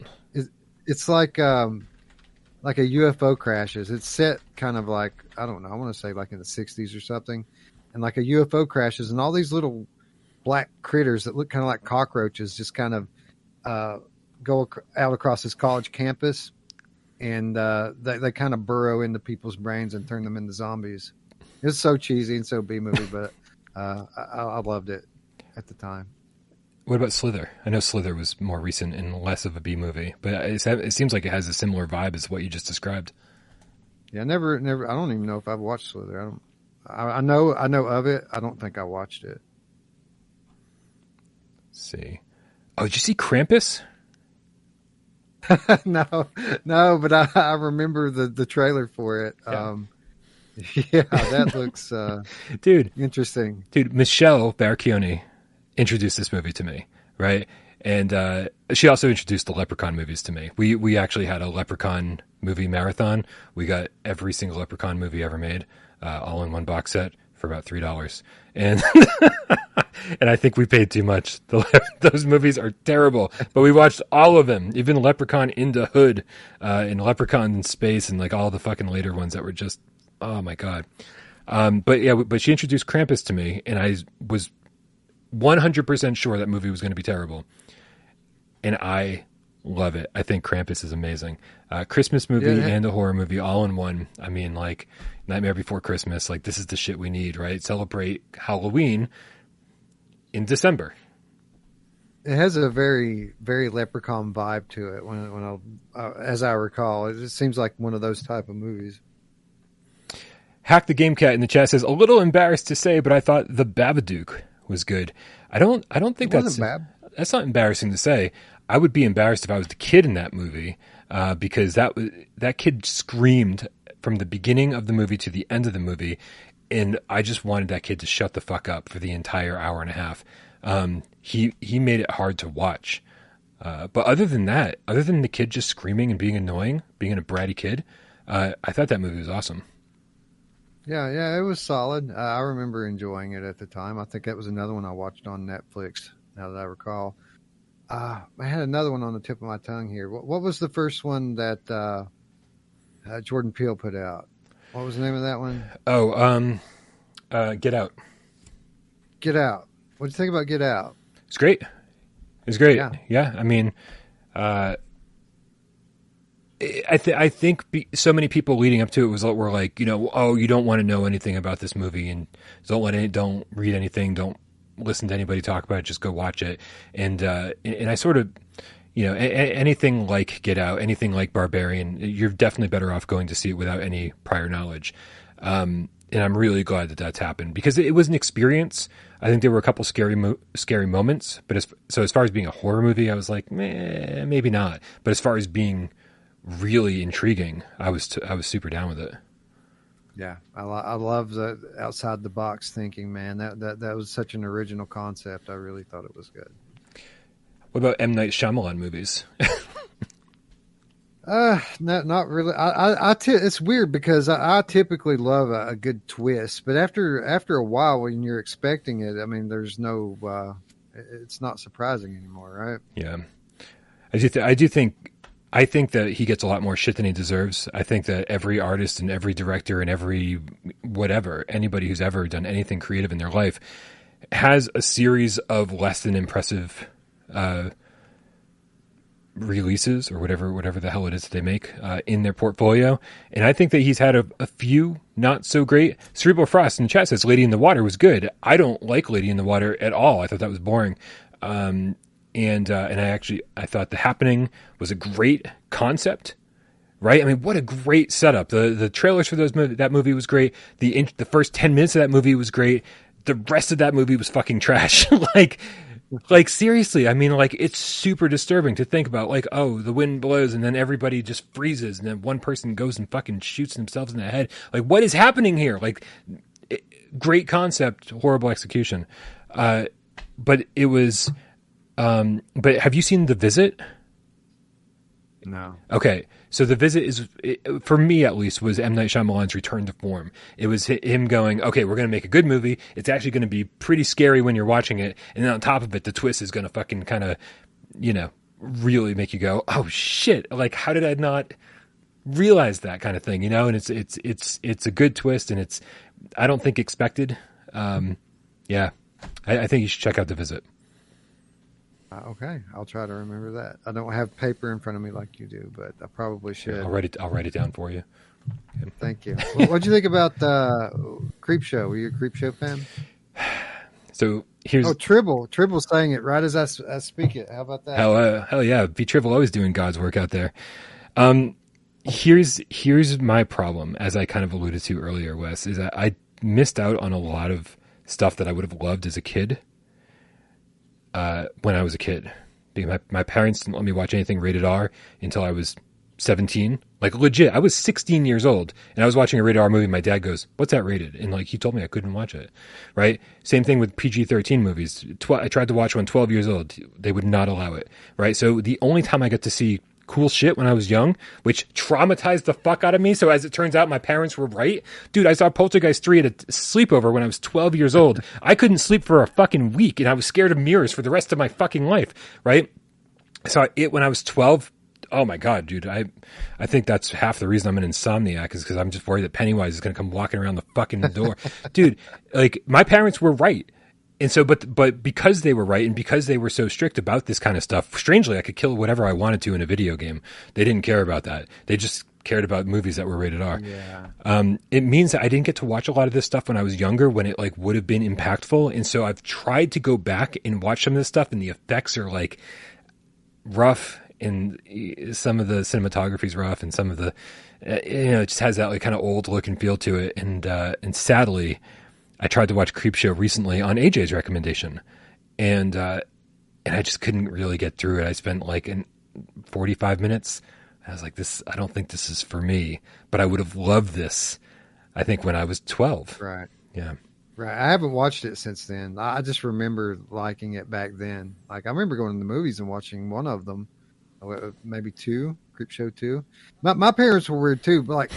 It's like um, like a UFO crashes. It's set kind of like I don't know. I want to say like in the '60s or something, and like a UFO crashes, and all these little black critters that look kind of like cockroaches just kind of uh, go ac- out across this college campus, and uh, they they kind of burrow into people's brains and turn them into zombies. It's so cheesy and so B movie, but (laughs) uh, I, I loved it at the time. What about Slither? I know Slither was more recent and less of a B movie, but it seems like it has a similar vibe as what you just described. Yeah, never, never. I don't even know if I've watched Slither. I don't. I, I know, I know of it. I don't think I watched it. Let's see. Oh, did you see Krampus? (laughs) no, no, but I, I remember the the trailer for it. Yeah. Um, (laughs) yeah, that looks uh, (laughs) Dude, interesting. dude, Michelle Baracchione introduced this movie to me, right? And uh, she also introduced the Leprechaun movies to me. We we actually had a Leprechaun movie marathon. We got every single Leprechaun movie ever made, uh, all in one box set for about three dollars. And (laughs) and I think we paid too much. The, (laughs) those movies are terrible, but we watched all of them, even Leprechaun in the Hood, uh, and Leprechaun in Space, and like all the fucking later ones that were just, oh my god. Um, but yeah, but she introduced Krampus to me, and I was 100% sure that movie was going to be terrible. And I love it. I think Krampus is amazing. Uh, Christmas movie Yeah, yeah. and a horror movie all in one. I mean, like Nightmare Before Christmas. Like this is the shit we need, right? Celebrate Halloween in December. It has a very, very leprechaun vibe to it. When when I, uh, as I recall, it just seems like one of those type of movies. Hack the Game Cat in the chat says a little embarrassed to say, but I thought the Babadook was good. I don't. I don't think that's bad. that's not embarrassing to say. I would be embarrassed if I was the kid in that movie uh, because that was that kid screamed from the beginning of the movie to the end of the movie, and I just wanted that kid to shut the fuck up for the entire hour and a half. Um, he he made it hard to watch. Uh, but other than that, other than the kid just screaming and being annoying, being a bratty kid, uh, I thought that movie was awesome. Yeah, yeah, it was solid. Uh, I remember enjoying it at the time. I think that was another one I watched on Netflix. Now that I recall, uh, I had another one on the tip of my tongue here. What, what was the first one that uh, Jordan Peele put out? What was the name of that one? Oh, um, uh, Get Out. Get Out. What do you think about Get Out? It's great. It's great. Yeah. Yeah. I mean, uh, I th- I think be- so many people leading up to it was were like, you know, oh, you don't want to know anything about this movie and don't let any, don't read anything, don't listen to anybody talk about it, just go watch it. And uh, and I sort of, you know, a- a- anything like Get Out, anything like Barbarian, you're definitely better off going to see it without any prior knowledge. Um, and I'm really glad that that's happened because it, was an experience. I think there were a couple scary mo- scary moments, but as so as far as being a horror movie, I was like, meh, maybe not. But as far as being really intriguing, I was t- I was super down with it. Yeah, I, lo- I love the outside the box thinking, man. That, that that was such an original concept. I really thought it was good. What about M Night Shyamalan movies? (laughs) Uh, not not really. I, I, I t- it's weird because I, I typically love a, a good twist, but after after a while, when you're expecting it, I mean, there's no. Uh, it's not surprising anymore, right? yeah, I do. Th- I do think. I think that he gets a lot more shit than he deserves. I think that every artist and every director and every whatever anybody who's ever done anything creative in their life has a series of less than impressive uh, releases or whatever whatever the hell it is that they make uh, in their portfolio. And I think that he's had a, a few not so great. Cerebral Frost in chat says Lady in the Water was good. I don't like Lady in the Water at all. I thought that was boring. Um, and uh, and I actually I thought The Happening was a great concept. Right, I mean, what a great setup. the The trailers for those movie, that movie was great. The the first ten minutes of that movie was great. The rest of that movie was fucking trash. (laughs) like, like seriously, I mean, like it's super disturbing to think about. Like, oh, the wind blows and then everybody just freezes, and then one person goes and fucking shoots themselves in the head. Like, what is happening here? Like, it, great concept, horrible execution. Uh, but it was. Um, but have you seen The Visit? No. Okay, so the visit is, for me at least, was M Night Shyamalan's return to form. It was him going, okay, we're going to make a good movie. It's actually going to be pretty scary when you're watching it, and then on top of it, the twist is going to fucking kind of, you know, really make you go, oh shit! Like, how did I not realize that kind of thing? You know, and it's it's it's it's a good twist, and it's I don't think expected. Um, yeah, I, I think you should check out the visit. Uh, okay, I'll try to remember that. I don't have paper in front of me like you do, but I probably should. I'll write it. I'll write it down for you. Okay. Thank you. well, what'd you think about uh, Creepshow? Were you a Creepshow fan? (sighs) So here's oh Tribble. Tribble saying it right as I, I speak it. How about that? Hell, uh, hell yeah! B Tribble always doing God's work out there. Um, here's here's my problem, as I kind of alluded to earlier, Wes, is that I missed out on a lot of stuff that I would have loved as a kid uh, when I was a kid. My, my parents didn't let me watch anything rated R until I was 17. Like legit, I was 16 years old and I was watching a rated R movie. My dad goes, "What's that rated?" And like he told me I couldn't watch it. Right? Same thing with PG-13 movies. Tw- I tried to watch one 12 years old. They would not allow it. Right? So the only time I got to see cool shit when I was young, which traumatized the fuck out of me. So as it turns out, my parents were right. Dude, I saw Poltergeist 3 at a sleepover when I was 12 years old. (laughs) I couldn't sleep for a fucking week and I was scared of mirrors for the rest of my fucking life, right? I saw it when I was 12. Oh my god, dude! I, I think that's half the reason I'm an insomniac is because I'm just worried that Pennywise is going to come walking around the fucking door, (laughs) dude. Like my parents were right and so but but because they were right and because they were so strict about this kind of stuff strangely i could kill whatever i wanted to in a video game. They didn't care about that. They just cared about movies that were rated r. Yeah. um, it means that i didn't get to watch a lot of this stuff when i was younger when it like would have been impactful. And so i've tried to go back and watch some of this stuff and the effects are like rough and some of the cinematography is rough and some of the uh, you know it just has that like kind of old look and feel to it. And uh, and sadly I tried to watch Creepshow recently on AJ's recommendation, and uh, and I just couldn't really get through it. I spent like in 45 minutes. I was like, this. I don't think this is for me. But I would have loved this. I think when I was 12. Right. Yeah. Right. I haven't watched it since then. I just remember liking it back then. Like I remember going to the movies and watching one of them, uh, maybe two, Creepshow two. My my parents were weird too, but like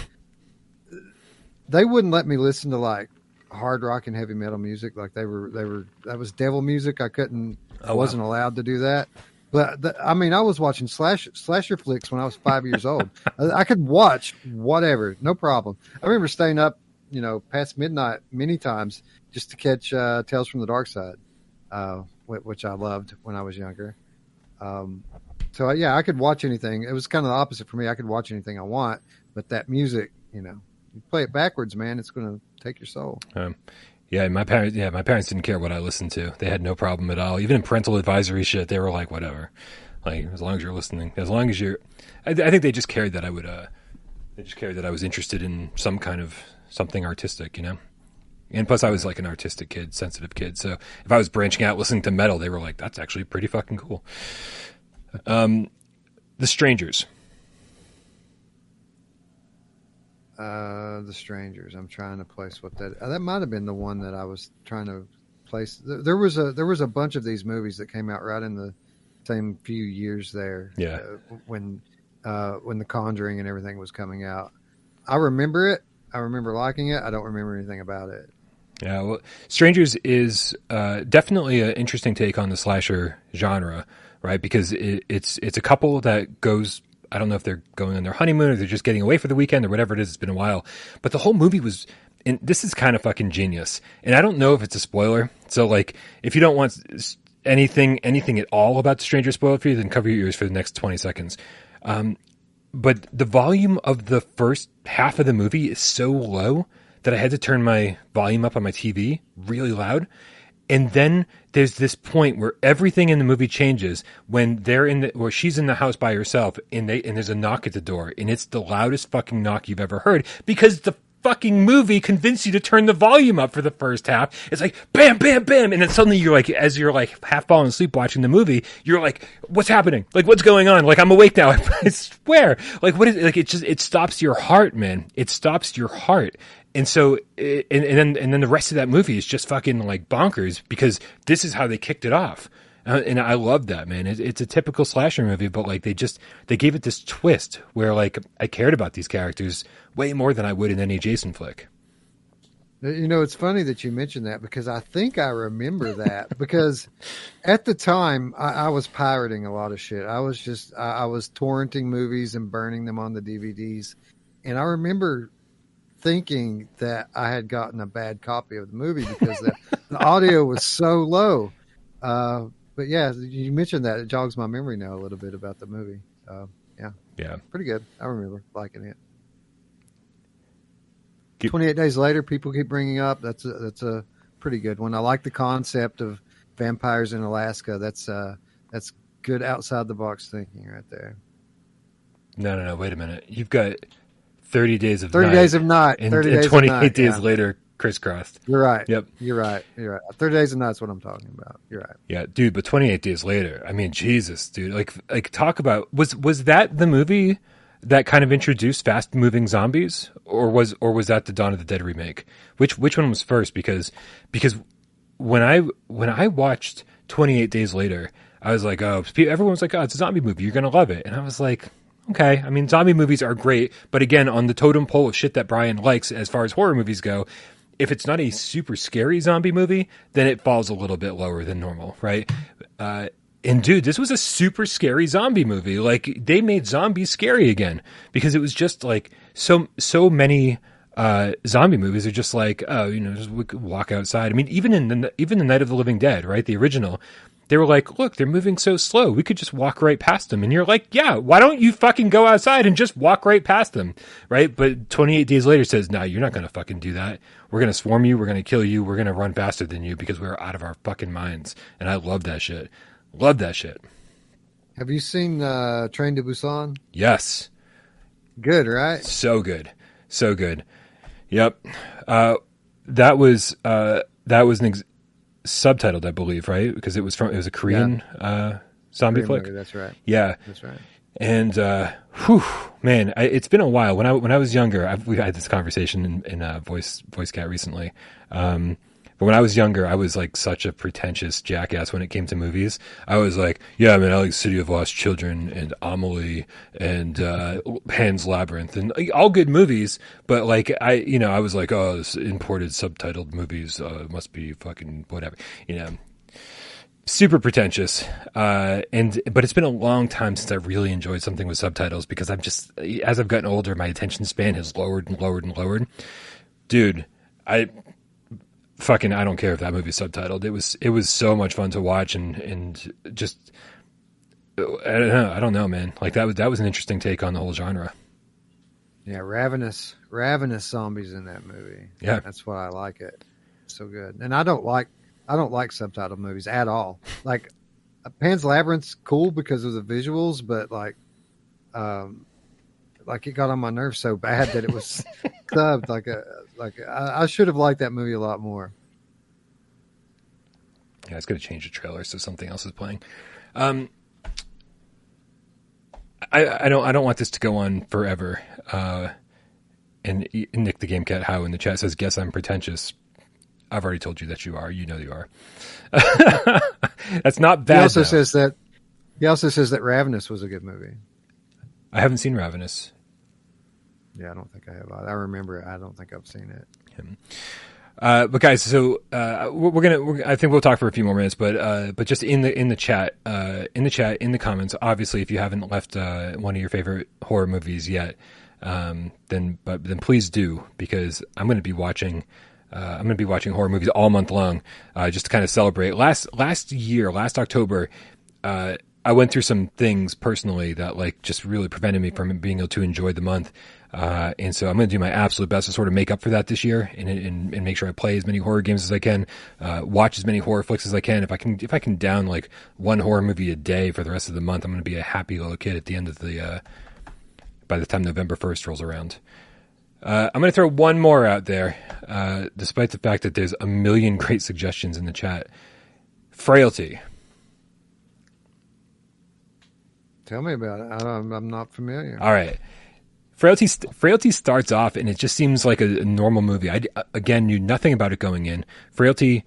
they wouldn't let me listen to like hard rock and heavy metal music. Like they were, they were, that was devil music. I couldn't, oh, I wasn't wow. allowed to do that. But the, I mean, I was watching slash slasher flicks when I was five years old. (laughs) I, I could watch whatever, no problem. I remember staying up, you know, past midnight many times just to catch uh, Tales from the Dark Side, uh, which I loved when I was younger. Um, so yeah, I could watch anything. It was kind of the opposite for me. I could watch anything I want, but that music, you know, you play it backwards, man, it's going to take your soul. Um, yeah, my parents. Yeah, my parents didn't care what I listened to. They had no problem at all. Even in parental advisory shit, they were like, whatever. Like as long as you're listening, as long as you're. I, I think they just cared that I would. uh They just cared that I was interested in some kind of something artistic, you know. And plus, I was like an artistic kid, sensitive kid. So if I was branching out, listening to metal, they were like, "That's actually pretty fucking cool." Um, the Strangers. Uh, the Strangers. I'm trying to place what that. Uh, that might have been the one that I was trying to place. There was a there was a bunch of these movies that came out right in the same few years there. Yeah. Uh, when uh, when The Conjuring and everything was coming out, I remember it. I remember liking it. I don't remember anything about it. Yeah, well, Strangers is uh, definitely an interesting take on the slasher genre, right? Because it, it's it's a couple that goes I don't know if they're going on their honeymoon or they're just getting away for the weekend or whatever it is. It's been a while, but the whole movie was. And this is kind of fucking genius. And I don't know if it's a spoiler. So like, if you don't want anything, anything at all about the stranger spoiled for you, then cover your ears for the next 20 seconds. Um, but the volume of the first half of the movie is so low that I had to turn my volume up on my TV really loud. And then there's this point where everything in the movie changes when they're in the, where she's in the house by herself and they, and there's a knock at the door and it's the loudest fucking knock you've ever heard because the fucking movie convinced you to turn the volume up for the first half. It's like bam, bam, bam, and then suddenly you're like, as you're like half falling asleep watching the movie, you're like, what's happening? Like what's going on? Like I'm awake now. (laughs) I swear. Like what is like it just it stops your heart, man. It stops your heart. And so, and, and then and then the rest of that movie is just fucking like bonkers because this is how they kicked it off. Uh, and I love that, man. It's a typical slasher movie, but like they just they gave it this twist where like I cared about these characters way more than I would in any Jason flick. You know, it's funny that you mentioned that because I think I remember that (laughs) because at the time I, I, was pirating a lot of shit. I was just I, I was torrenting movies and burning them on the DVDs, and I remember thinking that I had gotten a bad copy of the movie because the, the audio was so low. Uh, but yeah, you mentioned that it jogs my memory now a little bit about the movie. Uh, yeah, yeah, pretty good. I remember liking it. Keep, Twenty eight days later, people keep bringing up. That's a, that's a pretty good one. I like the concept of vampires in Alaska. That's uh, that's good outside the box thinking right there. No, no, no. Wait a minute. You've got thirty days of thirty night, days of night, and, and twenty eight days yeah. later crisscrossed. You're right. Yep. You're right. You're right. Thirty days and that's what I'm talking about. You're right. Yeah, dude. But 28 days later, I mean, Jesus, dude. Like, like talk about was was that the movie that kind of introduced fast moving zombies, or was or was that the Dawn of the Dead remake? Which which one was first? Because because when I when I watched 28 Days Later, I was like, oh, everyone's like, oh, it's a zombie movie. You're gonna love it, and I was like. Okay, I mean, zombie movies are great, but again, on the totem pole of shit that Brian likes as far as horror movies go, if it's not a super scary zombie movie, then it falls a little bit lower than normal, right? Uh, and dude, this was a super scary zombie movie. Like they made zombies scary again because it was just like so so many uh, zombie movies are just like oh you know just walk outside. I mean even in the even the Night of the Living Dead, right? The original, they were like, look, they're moving so slow. We could just walk right past them. And you're like, yeah, why don't you fucking go outside and just walk right past them? Right. But 28 days later says, no, you're not going to fucking do that. We're going to swarm you. We're going to kill you. We're going to run faster than you because we're out of our fucking minds. And I love that shit. Love that shit. Have you seen uh, Train to Busan? Yes. Good, right? So good. So good. Yep. Uh, that was, uh, that was an, ex- subtitled, I believe, right? Because it was from it was a Korean yeah. uh, zombie Korean flick. Movie, that's right. Yeah, that's right. And uh, whew, man, I, it's been a while. When I when I was younger, I've, we had this conversation in, in uh, voice voice cat recently. Um, but when I was younger, I was like such a pretentious jackass when it came to movies. I was like, yeah, man, I like City of Lost Children and Amelie and uh, Pan's Labyrinth and like, all good movies. But like, I, you know, I was like, oh, this imported subtitled movies uh, must be fucking whatever, you know. Super pretentious, uh, and but it's been a long time since I really enjoyed something with subtitles because I'm just as I've gotten older, my attention span has lowered and lowered and lowered. Dude, I fucking I don't care if that movie's subtitled. It was it was so much fun to watch and and just I don't know, I don't know, man. Like that was that was an interesting take on the whole genre. Yeah, ravenous ravenous zombies in that movie. Yeah, that's why I like it. so good. And I don't like I don't like subtitled movies at all. Like Pan's Labyrinth's cool because of the visuals, but like um like it got on my nerves so bad that it was (laughs) subbed like a like I, I should have liked that movie a lot more. Yeah, it's going to change the trailer so something else is playing. Um, I, I don't I don't want this to go on forever. Uh, and Nick the Game Cat How in the chat says, "Guess I'm pretentious." I've already told you that you are. You know you are. (laughs) That's not bad. He also though. says that. He also says that Ravenous was a good movie. I haven't seen Ravenous. Yeah, I don't think I have. I remember it. I don't think I've seen it. Uh, but guys, so uh, we're gonna. We're, I think we'll talk for a few more minutes, but uh, but just in the in the chat, uh, in the chat, in the comments. Obviously, if you haven't left uh, one of your favorite horror movies yet, um, then but then please do because I'm going to be watching. Uh, I'm going to be watching horror movies all month long, just to kind of celebrate. Last last year, last October, I went through some things personally that like just really prevented me from being able to enjoy the month. Uh, and so I'm going to do my absolute best to sort of make up for that this year and, and, and make sure I play as many horror games as I can, uh, watch as many horror flicks as I can. If I can, if I can down like one horror movie a day for the rest of the month, I'm going to be a happy little kid at the end of the, uh, by the time November 1st rolls around. Uh, I'm going to throw one more out there, uh, despite the fact that there's a million (laughs) great suggestions in the chat. Frailty. Tell me about it. I don't, I'm not familiar. All right. Frailty, Frailty starts off and it just seems like a, a normal movie. I, again, knew nothing about it going in. Frailty,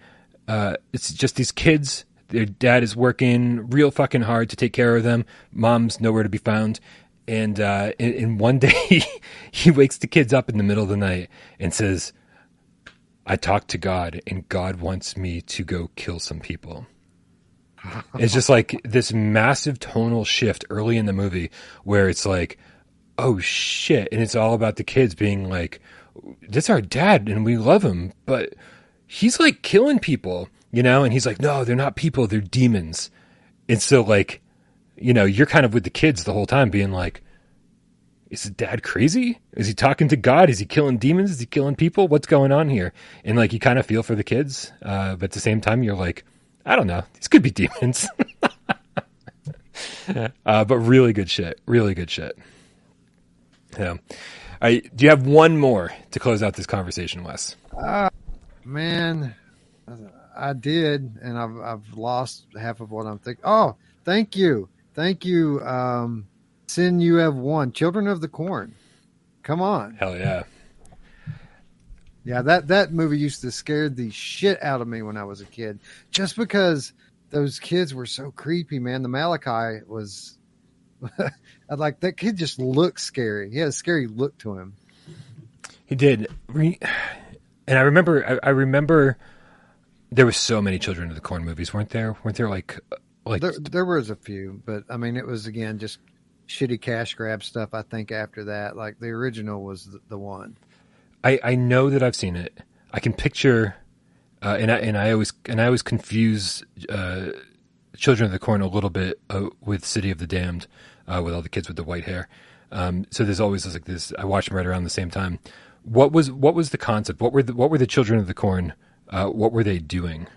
uh, it's just these kids. Their dad is working real fucking hard to take care of them. Mom's nowhere to be found. And, uh, one (laughs) day, he wakes the kids up in the middle of the night and says, I talked to God and God wants me to go kill some people. it's just like this massive tonal shift early in the movie where it's like, oh shit. And it's all about the kids being like, "This our dad and we love him, but he's like killing people, you know? And he's like, no, they're not people, they're demons. And so, like, you know, you're kind of with the kids the whole time being like, is his dad crazy? Is he talking to God? Is he killing demons? Is he killing people? What's going on here? And like, you kind of feel for the kids, uh, but at the same time, you're like, I don't know. These could be (laughs) demons. (laughs) uh, but really good shit. Really good shit. Yeah. I, do you have one more to close out this conversation, Wes? Uh, man, I did, and I've I've lost half of what I'm thinking. Oh, thank you, thank you. Um, sin you have won, children of the corn. Come on, hell yeah, yeah. That that movie used to scare the shit out of me when I was a kid, just because those kids were so creepy. Man, the Malachai was (laughs) I'd like that kid just looks scary. He had a scary look to him. He did. And I remember, I, I remember there was so many Children of the Corn movies, weren't there? Weren't there like, like there, there was a few, but I mean, it was again just shitty cash grab stuff. I think after that, like the original was the, the one. I I know that I've seen it. I can picture, uh, and I and I always and I always confuse uh, Children of the Corn a little bit uh, with City of the Damned, uh, with all the kids with the white hair. Um, so there's always like this. I watched them right around the same time. What was what was the concept? What were the, what were the Children of the Corn? Uh, what were they doing?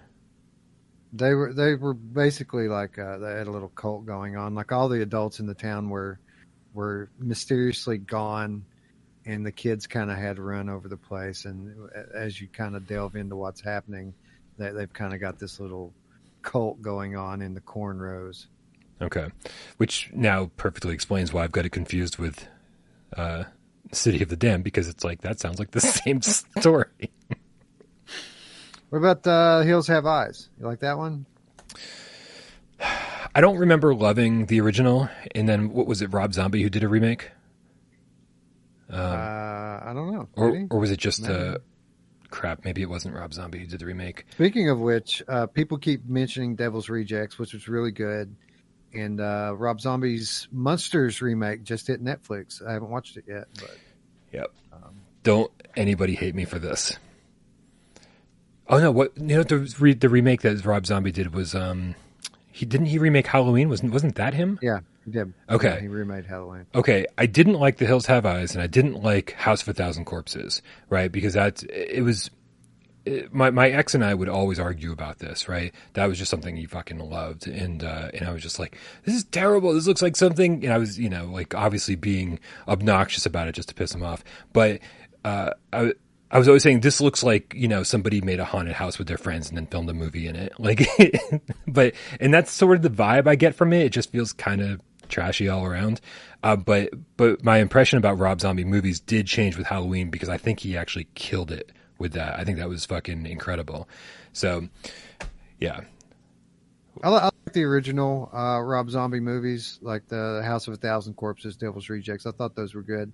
They were they were basically like uh, they had a little cult going on. Like all the adults in the town were were mysteriously gone, and the kids kind of had run over the place. And as you kind of delve into what's happening, they, they've kind of got this little cult going on in the corn rows. Okay, which now perfectly explains why I've got it confused with uh, City of the Damned because it's like that sounds like the (laughs) same story. what about uh, Hills Have Eyes? You like that one? (sighs) I don't remember loving the original, and then what was it? Rob Zombie who did a remake? Um, uh, I don't know. Or, or was it just a crap, maybe it wasn't Rob Zombie who did the remake. Speaking of which, uh, people keep mentioning Devil's Rejects, which was really good, and uh, Rob Zombie's Munsters remake just hit Netflix. I haven't watched it yet, but yep. Um, Don't anybody hate me for this. Oh no! What you know? The re- the remake that Rob Zombie did was um, he didn't he remake Halloween? wasn't wasn't that him? Yeah, he did. Okay, yeah, he remade Halloween. Okay, I didn't like The Hills Have Eyes, and I didn't like House of a Thousand Corpses, right? Because that it was it, my my ex and I would always argue about this, right? That was just something he fucking loved, and uh, and I was just like, this is terrible. This looks like something. And I was, you know, like obviously being obnoxious about it just to piss him off, but uh, I I was always saying this looks like you know somebody made a haunted house with their friends and then filmed a movie in it. (laughs) Like, but and that's sort of the vibe I get from it. It just feels kind of trashy all around. Uh, but but my impression about Rob Zombie movies did change with Halloween because I think he actually killed it with that. I think that was fucking incredible. So, yeah. I, I like the original uh, Rob Zombie movies, like the House of a Thousand Corpses, Devil's Rejects. I thought those were good.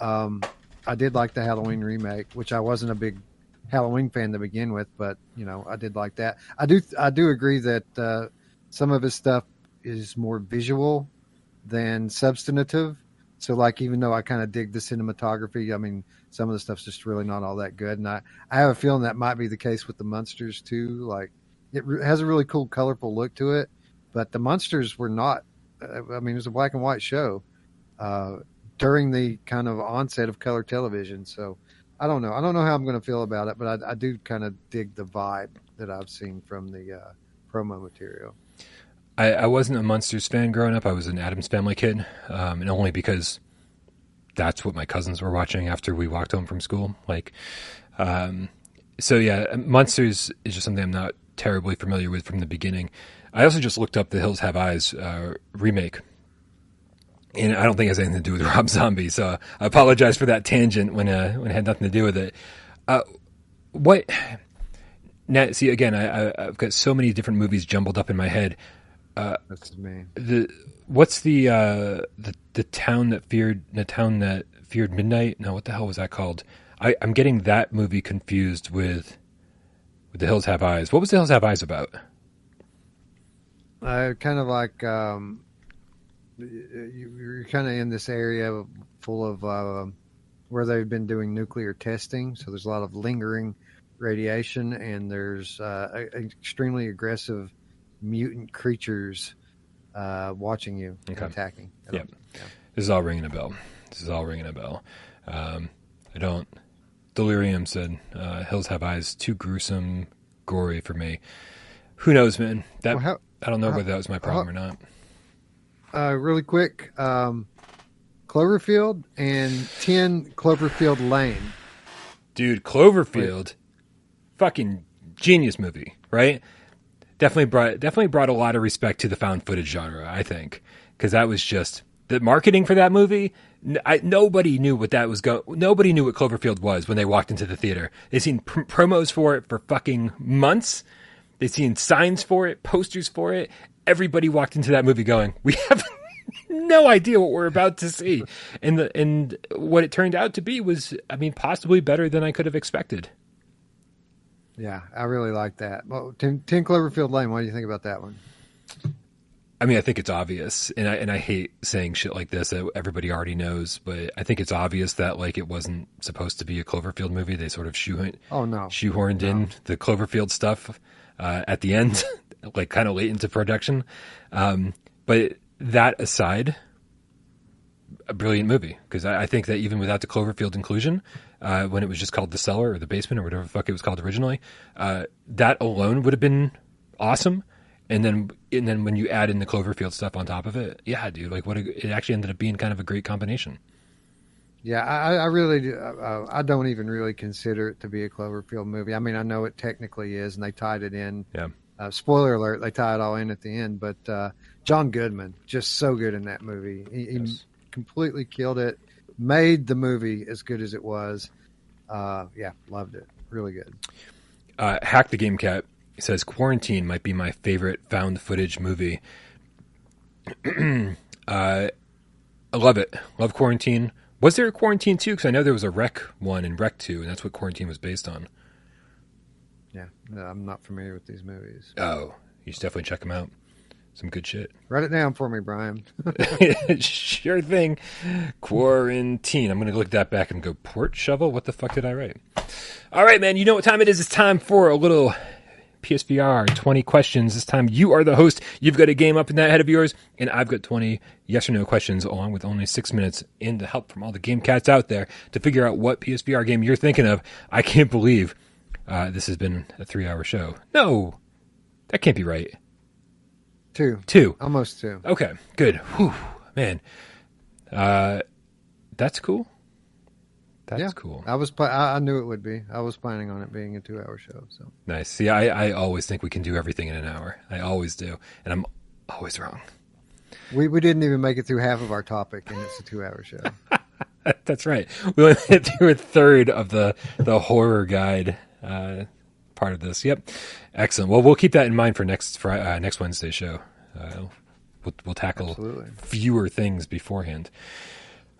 Um, I did like the Halloween remake, which I wasn't a big Halloween fan to begin with, but you know I did like that. I do I do agree that uh, some of his stuff is more visual than substantive. So like even though I kind of dig the cinematography, I mean some of the stuff's just really not all that good, and I I have a feeling that might be the case with the Munsters too. Like it re- has a really cool, colorful look to it, but the Munsters were not. Uh, I mean, it was a black and white show. Uh, during the kind of onset of color television. So I don't know. I don't know how I'm going to feel about it, but I, I do kind of dig the vibe that I've seen from the uh, promo material. I, I, wasn't a Munsters fan growing up. I was an Addams Family kid, um, and only because that's what my cousins were watching after we walked home from school. Like, um, so yeah, Munsters is just something I'm not terribly familiar with from the beginning. I also just looked up the Hills Have Eyes uh, remake, and I don't think it has anything to do with (laughs) Rob Zombie. So I apologize for that tangent when uh, when it had nothing to do with it. Uh, what? Now, see again, I, I, have got so many different movies jumbled up in my head. Uh, That's me. The what's the uh, the the town that feared the town that feared midnight? No, what the hell was that called? I, I'm getting that movie confused with with the Hills Have Eyes. What was the Hills Have Eyes about? Uh, kind of like um, you're kind of in this area full of uh, where they've been doing nuclear testing. So there's a lot of lingering radiation, and there's uh, extremely aggressive mutant creatures uh, watching you okay. attacking. Yep. Yeah. This is all ringing a bell. This is all ringing a bell. Um, I don't. Delirium said, uh, "Hills Have Eyes." Too gruesome, gory for me. Who knows, man? That well, how, I don't know how, whether that was my problem how, or not. Uh, really quick, um, Cloverfield and Ten Cloverfield Lane. Dude, Cloverfield, fucking genius movie, right? definitely brought definitely brought a lot of respect to the found footage genre. I think because that was just the marketing for that movie. Nobody knew what that was going. Nobody knew what Cloverfield was when they walked into the theater. They seen pr- promos for it for fucking months. They seen signs for it, posters for it. Everybody walked into that movie going, "We have (laughs) no idea what we're about to see," and the and what it turned out to be was, I mean, possibly better than I could have expected. Yeah, I really like that. Well, 10, 10 Cloverfield Lane. What do you think about that one? I mean, I think it's obvious, and I and I hate saying shit like this that everybody already knows, but I think it's obvious that like it wasn't supposed to be a Cloverfield movie. They sort of shoehorned, oh no, shoehorned no. in the Cloverfield stuff uh, at the end, (laughs) like kind of late into production. Um, but that aside, a brilliant movie because I, I, think that even without the Cloverfield inclusion, uh, when it was just called the cellar or the basement or whatever the fuck it was called originally, uh, that alone would have been awesome. And then, and then when you add in the Cloverfield stuff on top of it, yeah, dude, like what a, it actually ended up being kind of a great combination. Yeah, I, I really, do, uh, I don't even really consider it to be a Cloverfield movie. I mean, I know it technically is, and they tied it in. Yeah. Uh, spoiler alert: they tie it all in at the end. But uh, John Goodman, just so good in that movie. He, yes. he completely killed it made the movie as good as it was. Uh, yeah, loved it. Really good. Uh, Hack the Game Cat says Quarantine might be my favorite found footage movie. (clears throat) uh, I love it. Love Quarantine. Was there a Quarantine 2? Because I know there was a Rec 1 and Rec 2, and that's what Quarantine was based on. Yeah, no, I'm not familiar with these movies. Oh, you should definitely check them out. Some good shit. Write it down for me, Brian. (laughs) sure thing. Quarantine. I'm going to look that back and go, port shovel? What the fuck did I write? All right, man. You know what time it is. It's time for a little PSVR 20 questions. This time you are the host. You've got a game up in that head of yours, and I've got 20 yes or no questions, along with only six minutes in the help from all the game cats out there to figure out what PSVR game you're thinking of. I can't believe uh, this has been a three hour show. No, that can't be right. Two. Two. Almost two. Okay, good. Whew, man. Uh, that's cool. That's yeah, cool. I was. I knew it would be. I was planning on it being a two-hour show. So nice. See, I, I always think we can do everything in an hour. I always do, and I'm always wrong. We we didn't even make it through half of our topic, and it's a two-hour show. (laughs) That's right. We only went through a third of the the horror guide uh, part of this. Yep, excellent. Well, we'll keep that in mind for next Friday, uh, next Wednesday show. Uh, we'll, we'll tackle Absolutely. fewer things beforehand.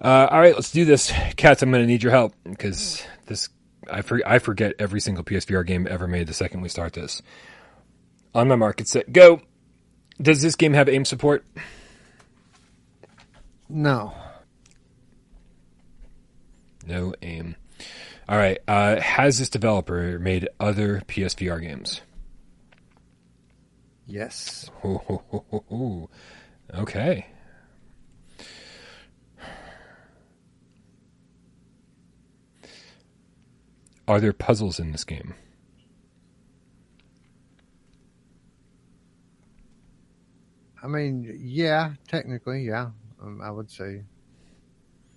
Uh, all right, let's do this, cats. I'm going to need your help because this I for, I forget every single PSVR game ever made the second we start this. On my market set, go. Does this game have aim support? No. No aim. All right. Uh, has this developer made other PSVR games? Yes. Ooh. Okay. Are there puzzles in this game? I mean, yeah, technically, yeah. Um, I would say,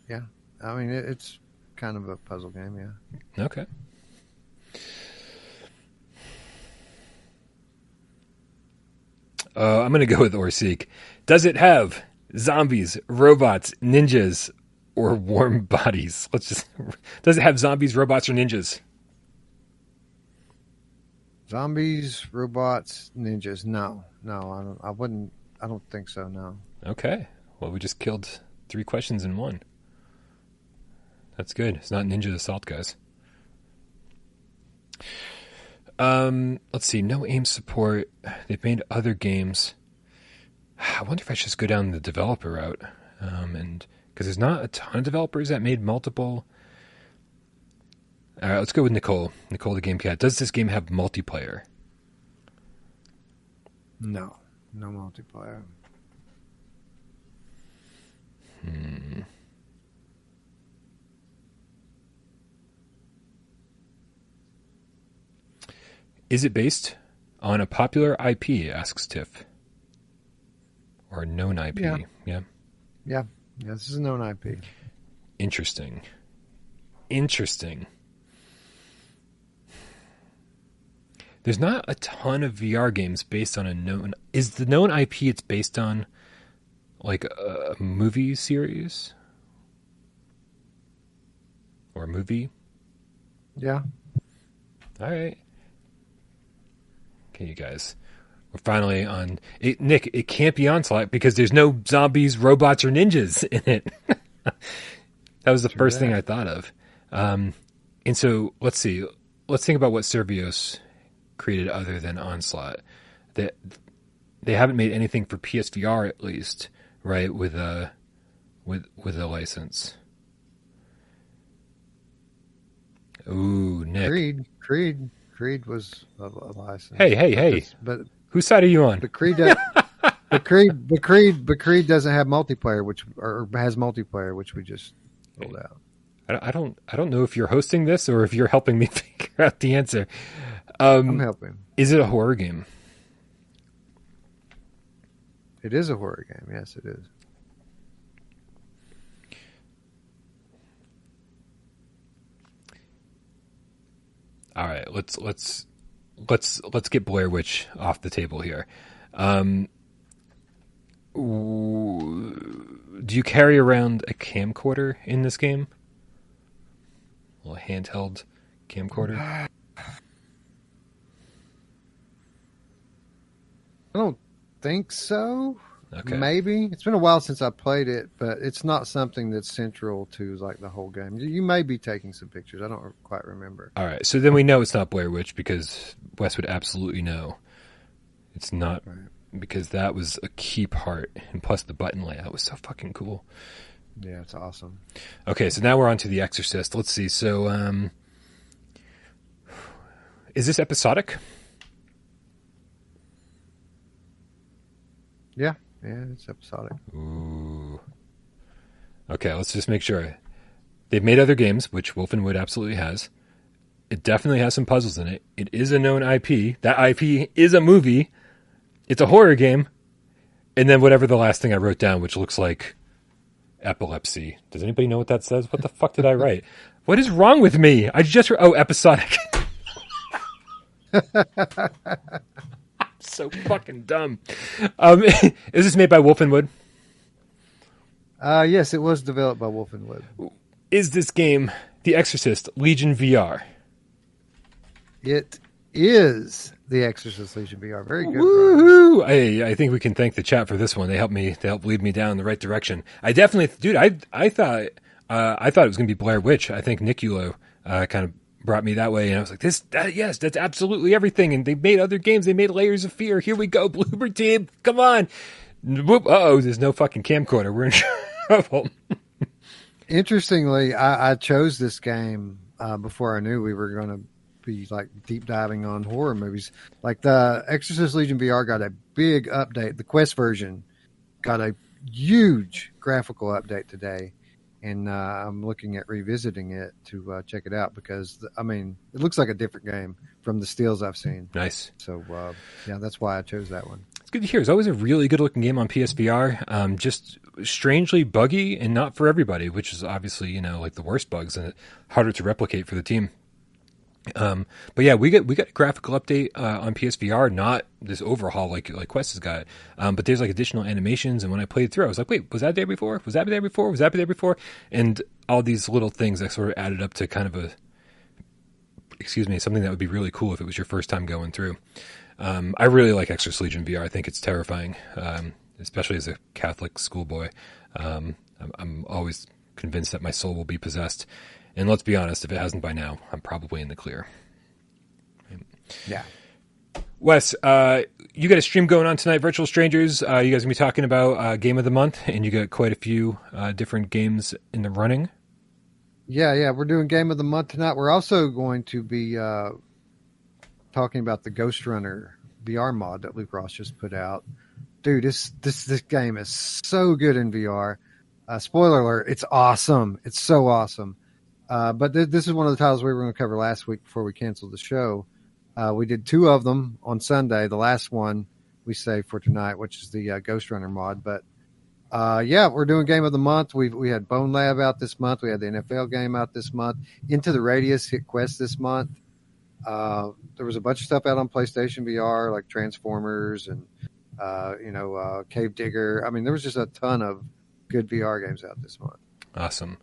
yeah. I mean, it, it's kind of a puzzle game. Yeah. Okay. Uh, I'm going to go with Orseek. Does it have zombies, robots, ninjas, or warm (laughs) bodies? Let's just. Does it have zombies, robots, or ninjas? Zombies, robots, ninjas. No, no, I don't. I wouldn't. I don't think so. No. Okay. Well, we just killed three questions in one. That's good. It's not Ninja Assault, guys. Um, let's see. No aim support. They've made other games. (sighs) I wonder if I should just go down the developer route. Um, and because there's not a ton of developers that made multiple. All right, let's go with Nicole. Nicole, the game cat. Does this game have multiplayer? No, no multiplayer. Hmm. Is it based on a popular IP? Asks Tiff. Or a known IP. Yeah. yeah. Yeah, yeah. This is a known IP. Interesting. Interesting. There's not a ton of VR games based on a known. Is the known IP it's based on like a, a movie series or a movie? Yeah. All right. You guys. We're finally on. It, Nick, it can't be Onslaught because there's no zombies, robots, or ninjas (laughs) in it. (laughs) that was the first thing. I thought of. Um, and so let's see. Let's think about what Survios created other than Onslaught. That they haven't made anything for PSVR at least, right? With a with with a license. Ooh, Nick. Creed, Creed, Creed was a, a license. Hey, hey, hey. But Whose side are you on? but Creed, does, (laughs) but Creed, but Creed, but Creed doesn't have multiplayer, which or has multiplayer, which we just rolled out. I I don't I don't know if you're hosting this or if you're helping me (laughs) figure out the answer. Um, I'm helping. is it a horror game? It is a horror game. Yes, it is. All right, let's let's let's let's get Blair Witch off the table here. Um, do you carry around a camcorder in this game? A little handheld camcorder. I don't think so. Okay. Maybe it's been a while since I played it, but it's not something that's central to like the whole game. You- You may be taking some pictures. I don't quite remember. All right, so then we know it's not Blair Witch because Wes would absolutely know. It's not Right. because that was a key part, and plus the button layout was so fucking cool. Yeah, it's awesome. Okay, so now we're on to The Exorcist. Let's see. So, um, is this episodic? Yeah, yeah, it's episodic. Ooh. Okay, let's just make sure. They've made other games, which Wolf & Wood absolutely has. It definitely has some puzzles in it. It is a known IP. That IP is a movie. It's a horror game. And then whatever the last thing I wrote down, which looks like epilepsy. Does anybody know what that says? What the (laughs) fuck did I write? What is wrong with me? I just oh episodic. (laughs) so fucking dumb. Um, (laughs) is this made by Wolf & Wood? Uh, yes, it was developed by Wolf & Wood. is this game The Exorcist Legion VR? It is the Exorcist Legion VR. Very good. Brian. Woohoo! I I think we can thank the chat for this one. They helped me. They helped lead me down the right direction. I definitely, dude. I I thought uh, I thought it was going to be Blair Witch. I think Nick Ulo uh, kind of brought me that way, and I was like, this. That, yes, that's absolutely everything. And they made other games. They made Layers of Fear. Here we go, (laughs) Bloober Team. Come on. Whoop! Oh, there's no fucking camcorder. We're in (laughs) trouble. Interestingly, I, I chose this game uh, before I knew we were going to be like deep diving on horror movies. Like the Exorcist Legion VR got a big update. The Quest version got a huge graphical update today, and uh, I'm looking at revisiting it to uh, check it out because I mean it looks like a different game from the steals I've seen. nice. So uh, yeah, that's why I chose that one. It's good to hear. It's always a really good looking game on PSVR. Um, just strangely buggy and not for everybody, which is obviously you know like the worst bugs and harder to replicate for the team. Um, but yeah, we get we got a graphical update uh, on PSVR, not this overhaul like like Quest has got. Um, but there's like additional animations, and when I played through, I was like, wait, was that there before? Was that there before? Was that there before? And all these little things that sort of added up to kind of a excuse me something that would be really cool if it was your first time going through. Um, I really like Exorcist Legion VR. I think it's terrifying, um, especially as a Catholic schoolboy. Um, I'm, I'm always convinced that my soul will be possessed. And let's be honest, if it hasn't by now, I'm probably in the clear. Yeah. Wes, uh, you got a stream going on tonight, Virtual Strangers. Uh, you guys gonna be talking about uh, game of the month, and you got quite a few uh, different games in the running. Yeah, yeah, we're doing game of the month tonight. We're also going to be uh, talking about the Ghostrunner VR mod that Luke Ross just put out. Dude, this this this game is so good in VR. Uh, spoiler alert: it's awesome. It's so awesome. Uh, but th- this is one of the titles we were going to cover last week before we canceled the show. Uh, we did two of them on Sunday. The last one we saved for tonight, which is the uh, Ghostrunner mod. But uh, yeah, we're doing game of the month. We we had Bonelab out this month. We had the NFL game out this month. Into the Radius hit Quest this month. Uh, there was a bunch of stuff out on PlayStation VR, like Transformers and uh, you know uh, Cave Digger. I mean, there was just a ton of good VR games out this month. Awesome.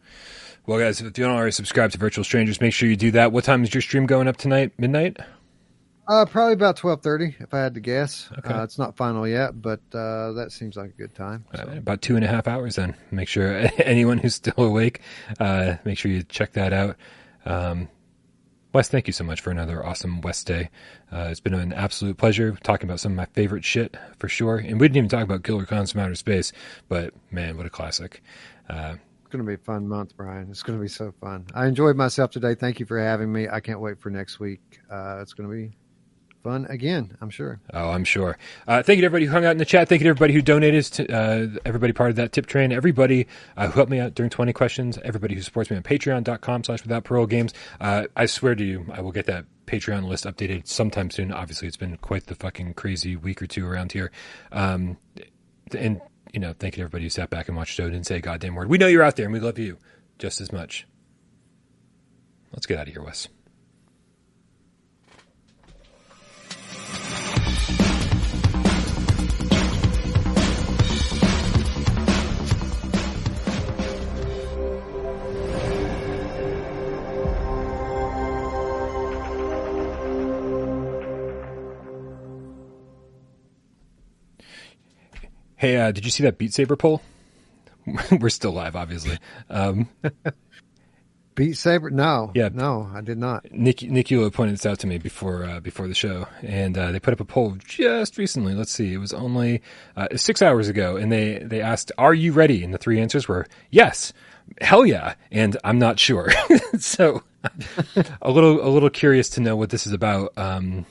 Well, guys, if you don't already subscribe to Virtual Strangers, make sure you do that. What time is your stream going up tonight? Midnight? Uh, probably about twelve thirty, if I had to guess. Okay. Uh, it's not final yet, but uh, that seems like a good time. So. about two and a half hours then. Make sure (laughs) anyone who's still awake, uh, make sure you check that out. Um, Wes, thank you so much for another awesome West Day. Uh, it's been an absolute pleasure talking about some of my favorite shit for sure. And we didn't even talk about Killer Cons from Outer Space, but man, what a classic. Uh, It's going to be a fun month, Brian. It's going to be so fun. I enjoyed myself today. Thank you for having me. I can't wait for next week. Uh, it's going to be fun again, I'm sure. Oh, I'm sure. Uh, thank you to everybody who hung out in the chat. Thank you to everybody who donated, to, uh, everybody part of that tip train, everybody uh, who helped me out during 20 questions, everybody who supports me on patreon.com slash without parole games. Uh, I swear to you, I will get that Patreon list updated sometime soon. Obviously, it's been quite the fucking crazy week or two around here. Um, and, you know, thank you to everybody who sat back and watched the and didn't say a goddamn word. We know you're out there and we love you just as much. Let's get out of here, Wes. Hey, uh, did you see that Beat Saber poll? (laughs) We're still live, obviously. Um, (laughs) Beat Saber? No. Yeah. No, I did not. Nick pointed this out to me before uh, before the show, and uh, they put up a poll just recently. Let's see, it was only uh, six hours ago, and they they asked, "Are you ready?" And the three answers were yes, hell yeah, and I'm not sure. (laughs) so a little a little curious to know what this is about. Um,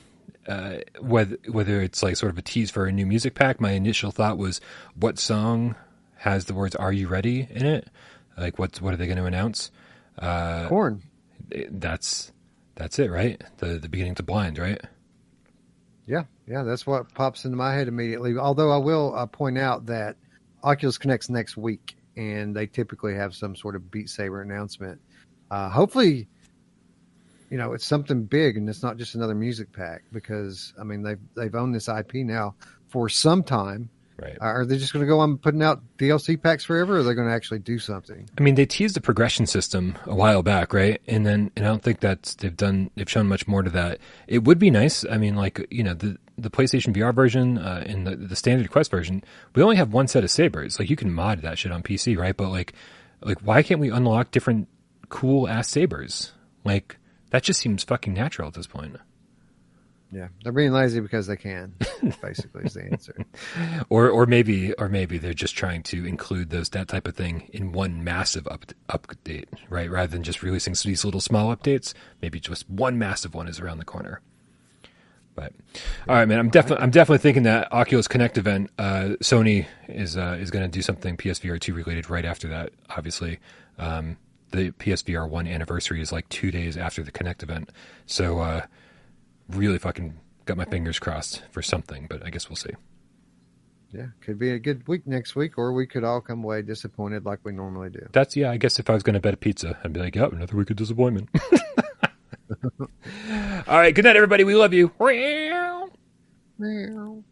uh, whether whether it's like sort of a tease for a new music pack. My initial thought was, what song has the words "Are you ready" in it? Like, what what are they going to announce? Uh, Korn. that's that's it, right? The the beginning to blind, right? Yeah. Yeah. That's what pops into my head immediately. Although I will uh, point out that Oculus Connect's next week, and they typically have some sort of Beat Saber announcement. Uh, hopefully, you know, it's something big and it's not just another music pack because I mean they've they've owned this IP now for some time. Right. Are they just going to go on putting out DLC packs forever, or are they going to actually do something? I mean, they teased the progression system a while back, right? And then, and I don't think that they've done, they've shown much more to that. It would be nice. I mean, like you know, the the PlayStation VR version uh, and the the standard Quest version, we only have one set of sabers. Like you can mod that shit on PC, right? But like, like why can't we unlock different cool ass sabers? Like that just seems fucking natural at this point. Yeah, they're being lazy because they can. Basically, is the answer. (laughs) or or maybe or maybe they're just trying to include those that type of thing in one massive up, update, right? Rather than just releasing these little small updates, maybe just one massive one is around the corner. But all right, man, I'm definitely I'm definitely thinking that Oculus Connect event, uh, Sony is uh, is going to do something PSVR two related right after that. Obviously, um, the PSVR one anniversary is like two days after the Connect event, so uh, really fucking got my fingers crossed for something. But I guess we'll see. yeah, could be a good week next week, or we could all come away disappointed like we normally do. That's yeah. I guess if I was going to bet a pizza, I'd be like, "Yep, another week of disappointment." (laughs) (laughs) all right. Good night, everybody. We love you. Meow.